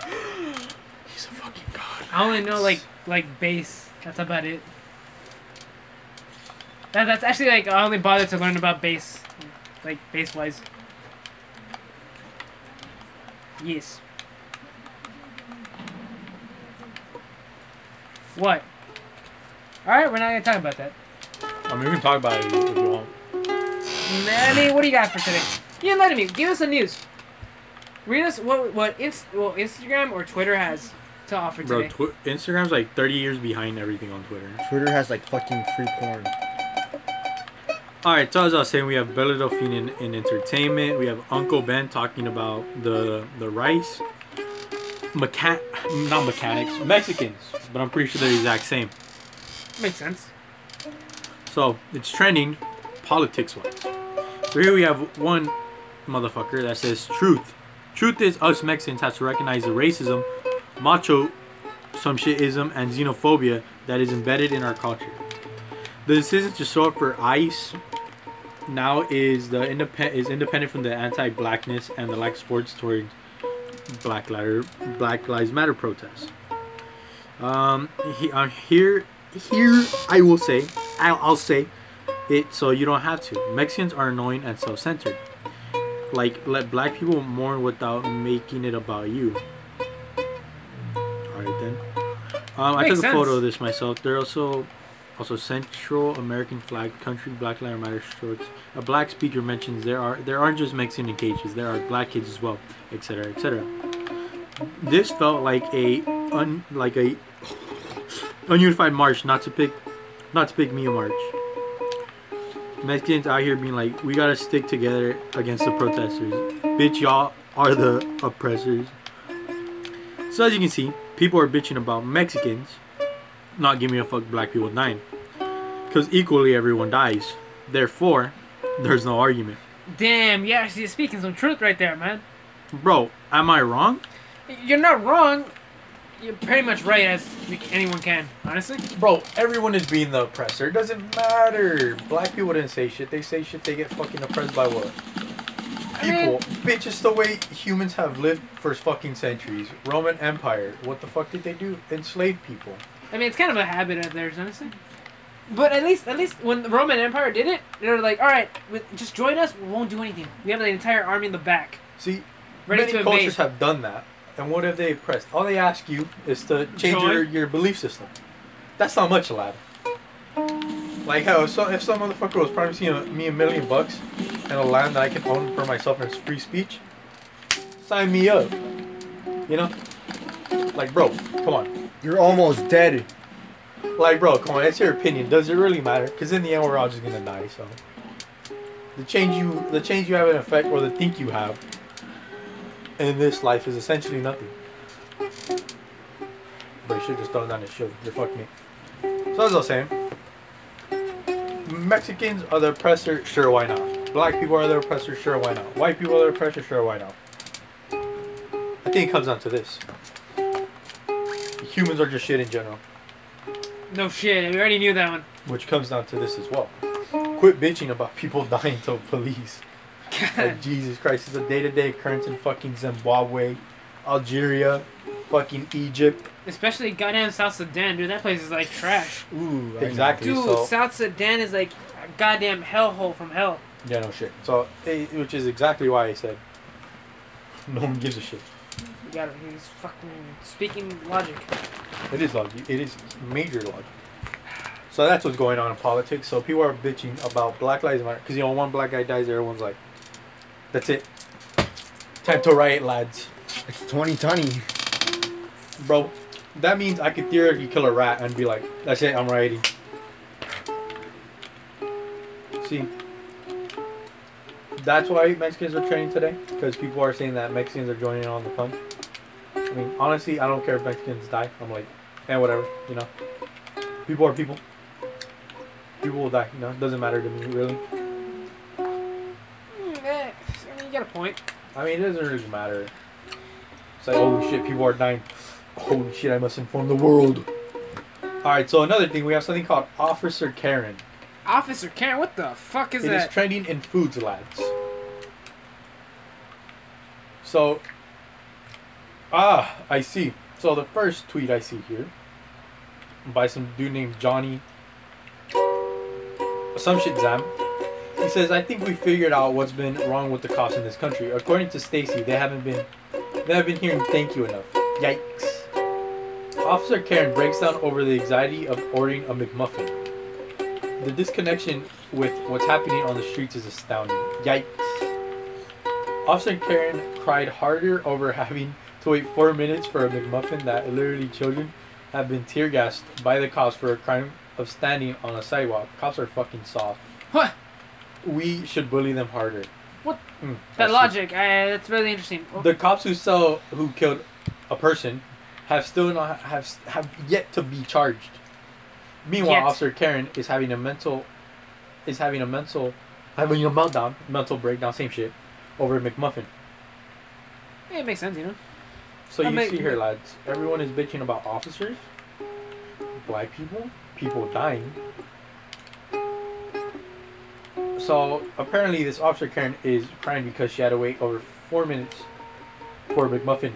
He's a fucking god. I only know like like bass. That's about it. That, that's actually like I only bothered to learn about bass, like bass wise. Yes. What? All right, we're not gonna talk about that. I mean, we can talk about it if you want. Manny, what do you got for today? You enlighten me. Give us some news. Read us what what inst- well, Instagram or Twitter has to offer Bro, today. tw- Instagram's like 30 years behind everything on Twitter. Twitter has like fucking free porn. Alright, so as I was saying, we have Belle Delphine in, in entertainment. We have Uncle Ben talking about the the rice. Mechan- not mechanics, Mexicans, but I'm pretty sure they're the exact same. Makes sense. So it's trending politics wise. So here we have one motherfucker that says truth. Truth is us Mexicans have to recognize the racism, macho some shitism and xenophobia that is embedded in our culture. The decision to show up for ICE now is the independent is independent from the anti-blackness and the lack of sports towards Black Lives Black Lives Matter protests. Um, he, uh, here here I will say I'll, I'll say it so you don't have to. Mexicans are annoying and self-centered. Like let black people mourn without making it about you. Alright then. Um, I took a sense. photo of this myself. They're also also Central American flag country Black Lives Matter shorts. A black speaker mentions there are there aren't just Mexican in cages, there are black kids as well, etc. etc. This felt like a un, like a ununified march, not to pick not to pick me a march. Mexicans out here being like, we gotta stick together against the protesters. Bitch, y'all are the oppressors. So as you can see, people are bitching about Mexicans not giving a fuck black people dying. Because equally everyone dies. Therefore, there's no argument. Damn, yeah, you're speaking some truth right there, man. Bro, am I wrong? You're not wrong. You're pretty much right as anyone can, honestly. Bro, everyone is being the oppressor. It doesn't matter. Black people didn't say shit. They say shit, they get fucking oppressed by what? I mean- People. Bitch, it's the way humans have lived for fucking centuries. Roman Empire. What the fuck did they do? Enslave people. I mean, it's kind of a habit of theirs, honestly. But at least, at least when the Roman Empire did it, they were like, "All right, just join us. We won't do anything. We have the entire army in the back, See, ready many to cultures invade." have done that. And what have they pressed? All they ask you is to change Join. your, your belief system. That's not much, lad. Like how if some, if some motherfucker was promising me a million bucks and a land that I can own for myself and it's free speech, sign me up. You know? Like, bro, come on. You're almost dead. Like, bro, come on. It's your opinion. Does it really matter? Because in the end, we're all just gonna die. So, the change you, the change you have in effect, or the think you have in this life is essentially nothing. But you should just throw down the show. You're fucking me. So as I was saying, Mexicans are the oppressor. Sure, why not? Black people are the oppressor. Sure, why not? White people are the oppressor. Sure, why not? I think it comes down to this. Humans are just shit in general. No shit, we already knew that one. Which comes down to this as well. Quit bitching about people dying to police. Like Jesus Christ, it's a day-to-day occurrence in fucking Zimbabwe, Algeria, fucking Egypt. Especially goddamn South Sudan, dude. That place is like trash. Ooh, Exactly. Dude, so South Sudan is like a goddamn hellhole from hell. yeah, no shit. So which is exactly why I said no one gives a shit. You gotta, he's fucking speaking logic. It is logic. It is major logic. So that's what's going on in politics. So people are bitching about Black Lives Matter because you know one black guy dies, everyone's like, "That's it. Time to riot, lads." It's 2020. Bro, that means I could theoretically kill a rat and be like, that's it, I'm rioting. See, that's why Mexicans are training today, because people are saying that Mexicans are joining on the fun. I mean, honestly, I don't care if Mexicans die. I'm like, and whatever, you know. People are people. People will die, you know. It doesn't matter to me, really. Got a point. I mean, it doesn't really matter. It's like, oh shit, people are dying. Holy shit, I must inform the world. Alright, so another thing, we have something called Officer Karen. Officer Karen, what the fuck is It is that? trending in foods, lads. So, ah, I see. So the first tweet I see here, by some dude named Johnny, some shit Zam. He says, "I think we figured out what's been wrong with the cops in this country. According to Stacy, they haven't been, they haven't been hearing thank you enough. Yikes." Officer Karen breaks down over the anxiety of ordering a McMuffin. The disconnection with what's happening on the streets is astounding. Yikes. Officer Karen cried harder over having to wait four minutes for a McMuffin that literally children have been tear gassed by the cops for a crime of standing on a sidewalk. Cops are fucking soft. What? We should bully them harder. What? Mm, That logic, uh, that's really interesting. Oh, the cops who sell who killed a person have still not have have yet to be charged. Meanwhile, Yet. Officer Karen is having a mental is having a mental having a meltdown, mental breakdown, same shit, over McMuffin. yeah, it makes sense, you know. So I you make- see here, lads, everyone is bitching about officers, black people, people dying. So apparently, this officer Karen is crying because she had to wait over four minutes for a McMuffin.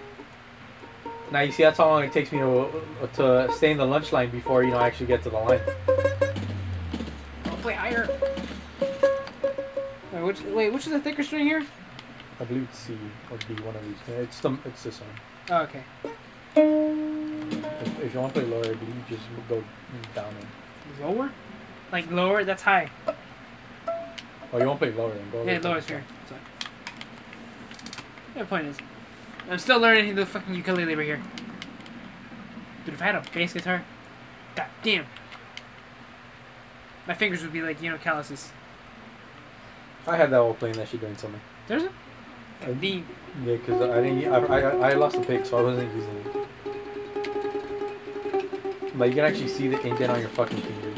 Now you see that's how long it takes me to to stay in the lunch line before you know I actually get to the line. Oh, I'll play higher. Wait, which, wait, which is the thicker string here? I believe it's C or D, one of these. It's the it's this one. Oh, okay. If, if you want to play lower, I believe you just go down. Lower? Like lower? That's high. Oh, you want to play lower? Then go. Yeah, lower's here. Sorry. Yeah, point is, I'm still learning the fucking ukulele right here. Dude, if I had a bass guitar, god damn, my fingers would be like you know calluses. I had that while playing that shit during summer. There's a I- the Yeah, because I didn't. I, I, I lost the pick, so I wasn't using it. But you can actually see the indent on your fucking finger.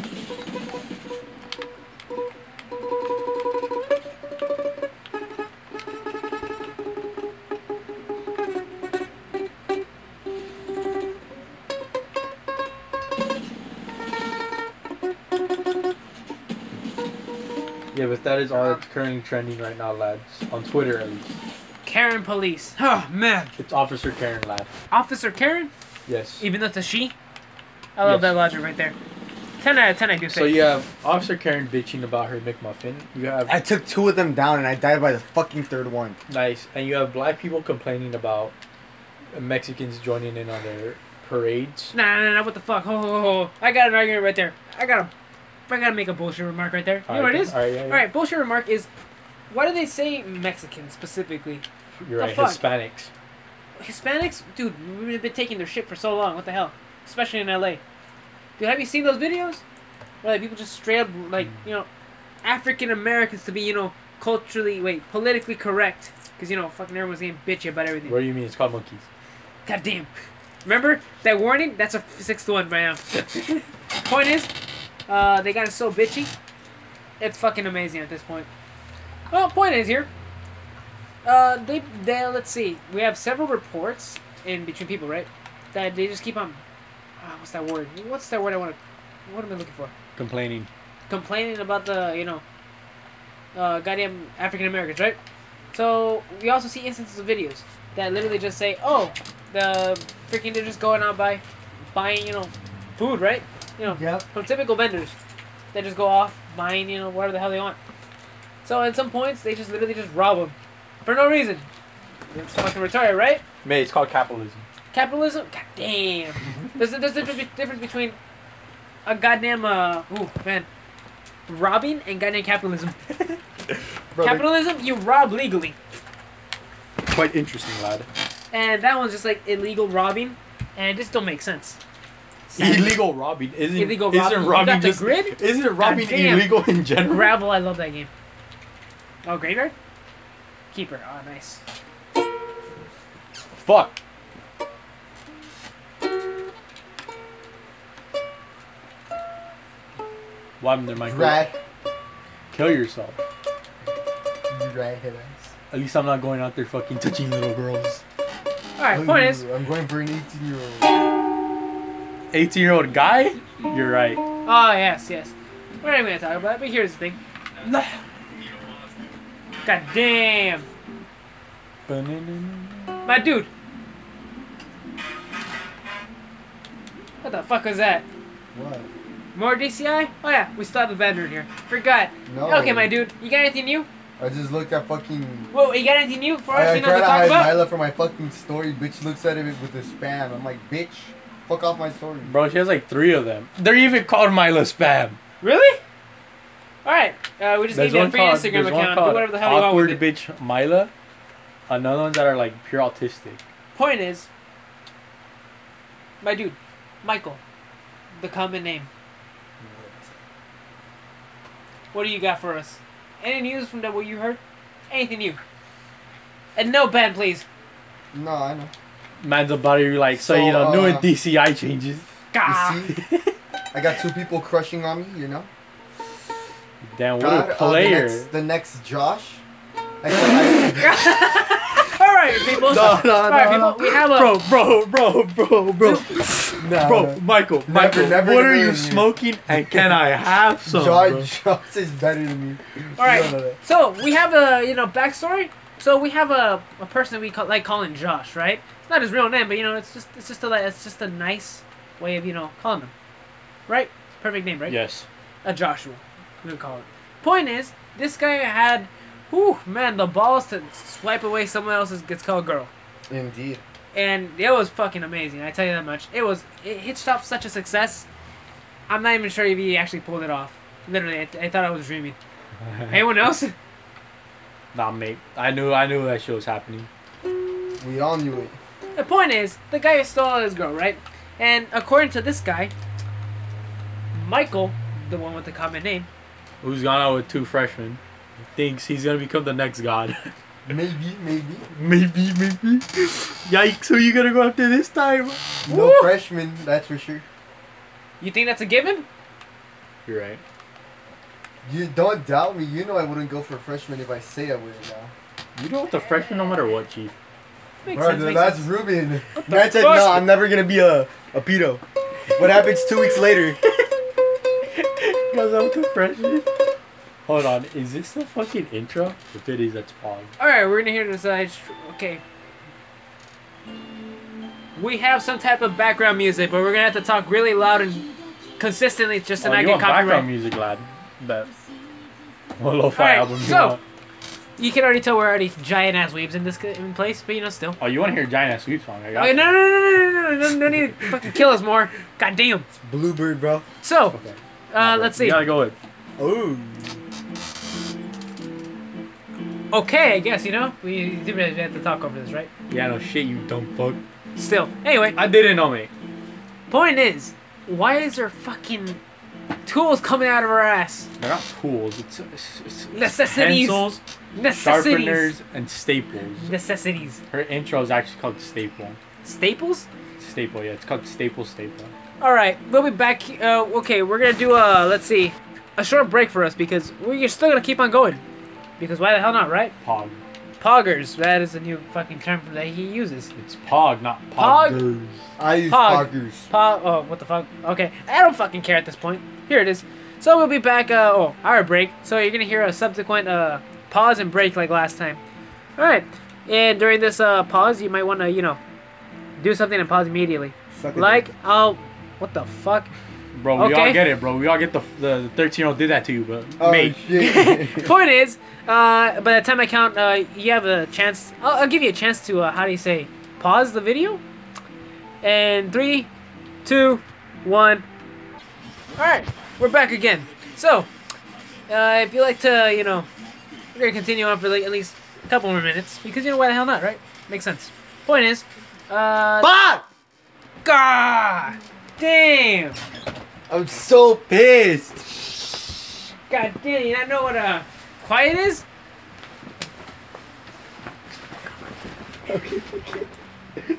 Is all that's currently trending right now, lads. On Twitter, at least. Karen police. Oh man, It's Officer Karen, lad. Officer Karen, Yes. even though it's a she. I love Yes. that logic right there. Ten out of ten, I do say. So you have Officer Karen bitching about her McMuffin. You have I took two of them down and I died by the fucking third one. nice, and you have black people complaining about Mexicans joining in on their parades. Nah, nah, nah, what the fuck? Ho, ho, ho. I got an argument right there. I gotta, I gotta make a bullshit remark right there. You know what it is? All right, yeah, yeah. All right, bullshit remark is, why do they say Mexicans specifically? You're the right. fuck? Hispanics. Hispanics, dude, we've been taking their shit for so long. What the hell? Especially in LA. Dude, have you seen those videos? Where like people just straight up like Mm. you know, African Americans to be you know culturally wait politically correct because you know fucking everyone's getting bitchy about everything. What do you mean? It's called monkeys. God damn. Remember that warning? That's a sixth one right now. point is, uh, they got it so bitchy. It's fucking amazing at this point. Well, point is here. Uh, they, they let's see. We have several reports in between people, right? That they just keep on. Uh, what's that word? What's that word I want to? What am I looking for? Complaining. complaining about the you know uh, goddamn African Americans, right? So we also see instances of videos that literally just say, "Oh, the freaking they're just going out by buying you know food, right? You know Yep. from typical vendors. They just go off buying you know whatever the hell they want. So at some points they just literally just rob them for no reason. It's fucking retarded, right? Mate, it's called capitalism. Capitalism? God damn. there's, a, there's a difference difference between a goddamn, uh, ooh, man, robbing and goddamn capitalism. Capitalism, you rob legally. quite interesting, lad. and that one's just like illegal robbing, and it just don't make sense. Sad. Illegal robbing isn't Illegal isn't robbing. You robbing got the just grid? isn't robbing damn. illegal in general? Gravel, I love that game. Oh, graveyard. Keeper. Oh, nice. Fuck. What happened there, Michael? Rat. Kill yourself. You rat head ass. At least I'm not going out there fucking touching little girls. All right. Point is, I'm going for an 18 year old. 18 year old guy? You're right. oh yes, yes. We're not even gonna talk about it, but here's the thing. God damn, my dude. What the fuck was that? What? More DCI? Oh yeah, we still have the banner in here. Forgot. No. Okay, my dude. You got anything new? I just looked at fucking. Whoa, you got anything new for us? I, I you know to to talk hide about? Nyla from my fucking story. Bitch looks at it with a spam. I'm like, bitch, fuck off my story. Bro, she has like three of them. They're even called Mila Spam. Really? All right. Uh, we just There's gave you a one free called, Instagram there's one account. Do called whatever the hell you want Awkward with it. Bitch Mila. Another one that are like pure autistic. Point is, my dude, Michael, the common name. What do you got for us? Any news from that what you heard? Anything new? And no ban, please. No, I know. Man's about to like, so, So, you know, new uh, DCI changes. Gah. You see? I got two people crushing on me, you know? Damn, what God, a uh, the, next, the next Josh. I, All right, people. No, no, All right, no, people. We have a. Bro, bro, bro, bro, bro. I, nah, Bro, nah. Michael, Michael, never what are you it. smoking and can I have some? Josh, Josh is better than me. All right. You don't. So we have a you know backstory. So we have a, a person that we call, like calling Josh, right? It's not his real name, but you know it's just it's just a it's just a nice way of you know calling him, right? Perfect name, right? Yes. A Joshua, we would call it. Point is, this guy had, whew, man, the balls to swipe away someone else's gets called girl, Indeed. and it was fucking amazing. I tell you that much. It was it hitched off such a success. I'm not even sure if he actually pulled it off. Literally, I, I thought I was dreaming. Anyone else? Nah, mate. I knew, I knew that shit was happening. We all knew it. The point is, the guy stole his girl, right? And according to this guy, Michael, the one with the common name, Who's gone out with two freshmen? Thinks he's gonna become the next god. Maybe, maybe. maybe, maybe. Yikes! Who you gonna go after this time? No Woo! freshman, that's for sure. you think that's a given? You're right. You don't doubt me. You know I wouldn't go for a freshman if I say I wouldn't now. You go with the freshman no matter what, chief. Makes Bro, sense. Makes that's sense. Ruben. Man said, fuck? no, I'm never gonna be a, a pedo. What happens two weeks later? Because I'm too freshman. Hold on, is this the fucking intro? If it is, that's pause. All right, we're gonna hear the Uh, okay. We have some type of background music, but we're gonna have to talk really loud and consistently just to Oh, not you get want background copyright. music, lad? Bet. What lo-fi Alright, album you so- want? You can already tell we're already giant ass weebs in this in place, but you know still. Oh, you want to hear Giant Ass Sweep song? I got Okay, no, no, no, no, no, no, no, no, no need to fucking kill us more. God damn. Bluebird, bro. So, Okay. uh, let's see. You gotta go with. Oh. Okay, I guess you know we do really have to talk over this, right? Yeah, no shit, you dumb fuck. Still, anyway, I didn't know, mate. point is, why is there fucking tools coming out of her ass? They're not tools. It's, it's, it's Necessities. pencils, Necessities. sharpeners, and staples. Necessities. Her intro is actually called Staple. Staples. Staple, yeah, it's called Staple Staple. All right, we'll be back. Uh, okay, we're gonna do a let's see, a short break for us because we're still gonna keep on going. Because why the hell not, right? Pog. Poggers. That is a new fucking term that he uses. It's Pog, not Pog? Poggers. I use Pog. Poggers. Pog. oh, what the fuck? Okay, I don't fucking care at this point. Here it is. So we'll be back. Uh, oh, our break. So you're gonna hear a subsequent uh, pause and break like last time. All right. And during this uh, pause, you might want to, you know, do something and pause immediately. Suck it Like down. I'll. What the fuck? Bro, we Okay. all get it, bro. We all get the the 13 year old did that to you, but Oh, mate. shit. Point is, uh, by the time I count, uh, you have a chance. I'll, I'll give you a chance to. Uh, how do you say? Pause the video. And three, two, one. All right, we're back again. So, uh, if you like to, you know, we're gonna continue on for like at least a couple more minutes because you know why the hell not, right? Makes sense. point is, uh, Fuck! God damn, I'm so pissed. God damn, you not know what a quiet is? Okay.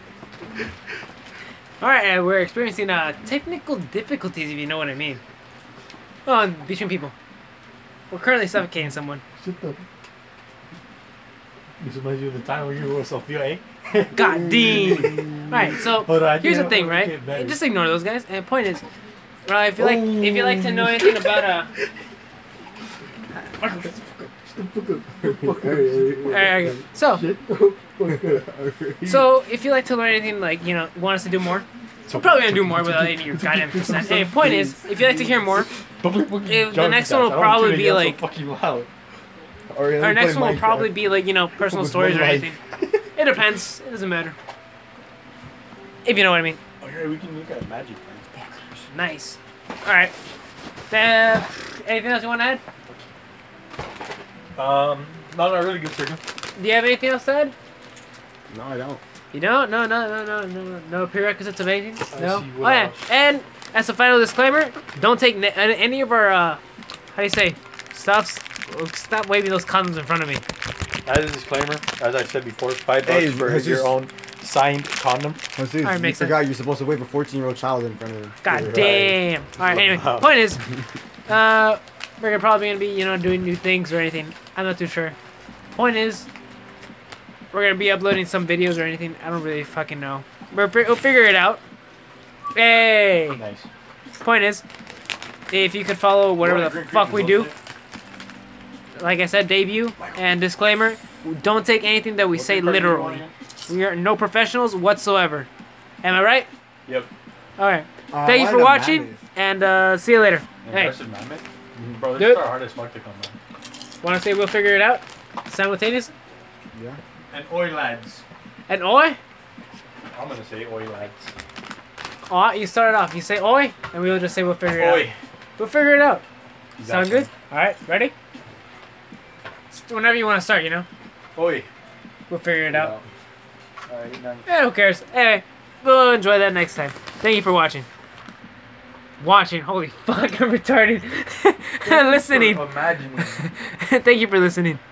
All right, uh, we're experiencing uh technical difficulties, if you know what I mean. Oh, and between people, we're currently suffocating someone. Shut the. This reminds you of the time when you were Sophia, eh? God damn. Alright, so on, here's the thing, right? gonna get better. Just ignore those guys. And point is, well, if you like, if you like to know anything about uh, so so if you like to learn anything, like you know, want us to do more, we're probably gonna do more without any of your goddamn consent. Hey, point is, if you like to hear more, If the next one will probably be like- fucking loud. Or our next one will probably be like you know personal With stories one or life. anything. It depends. It doesn't matter. If you know what I mean. Okay, we can look at magic. Nice. All right. Uh, anything else you want to add? Um, no, no, really good trigger. Do you have anything else to add? No, I don't. You don't? No, no, no, no, no, no prerequisites of anything? I No? see Oh, what yeah. else. And as a final disclaimer, don't take ne- any any of our, uh, how do you say, stuffs. Stop waving those condoms in front of me. As a disclaimer, as I said before, five bucks Hey, for Jesus. your own signed condom. Let's see, Alright, you makes sense. forgot you're supposed to wave a 14 year old child in front of her. God damn. All right. Anyway, Wow. point is, uh, we're gonna probably gonna be you know doing new things or anything. I'm not too sure. Point is, we're gonna be uploading some videos or anything. I don't really fucking know. We're, we'll figure it out. Hey. Nice. Point is, if you could follow whatever the fuck we do, like I said, debut and disclaimer, don't take anything that we say literally. We are no professionals whatsoever. Am I right? Yep. All right. Uh, Thank you for watching, mammoth? and uh, see you later. Hey, Aggressive mammoth? Bro, Dude. this is our hardest fuck to come on. want to say we'll figure it out simultaneous? Yeah. And oi lads. And oi, I'm gonna say oi lads. oh, you start it off. You say oi, and we'll just say we'll figure it out. Oi. We'll figure it out. You got Sound good? All right, ready? Whenever you want to start, you know, Oi. we'll figure it out. Alright, nice. Eh, who cares? Anyway, we'll enjoy that next time. Thank you for watching. Watching, holy fuck, I'm retarded. Listening. Imagining. Thank you for listening.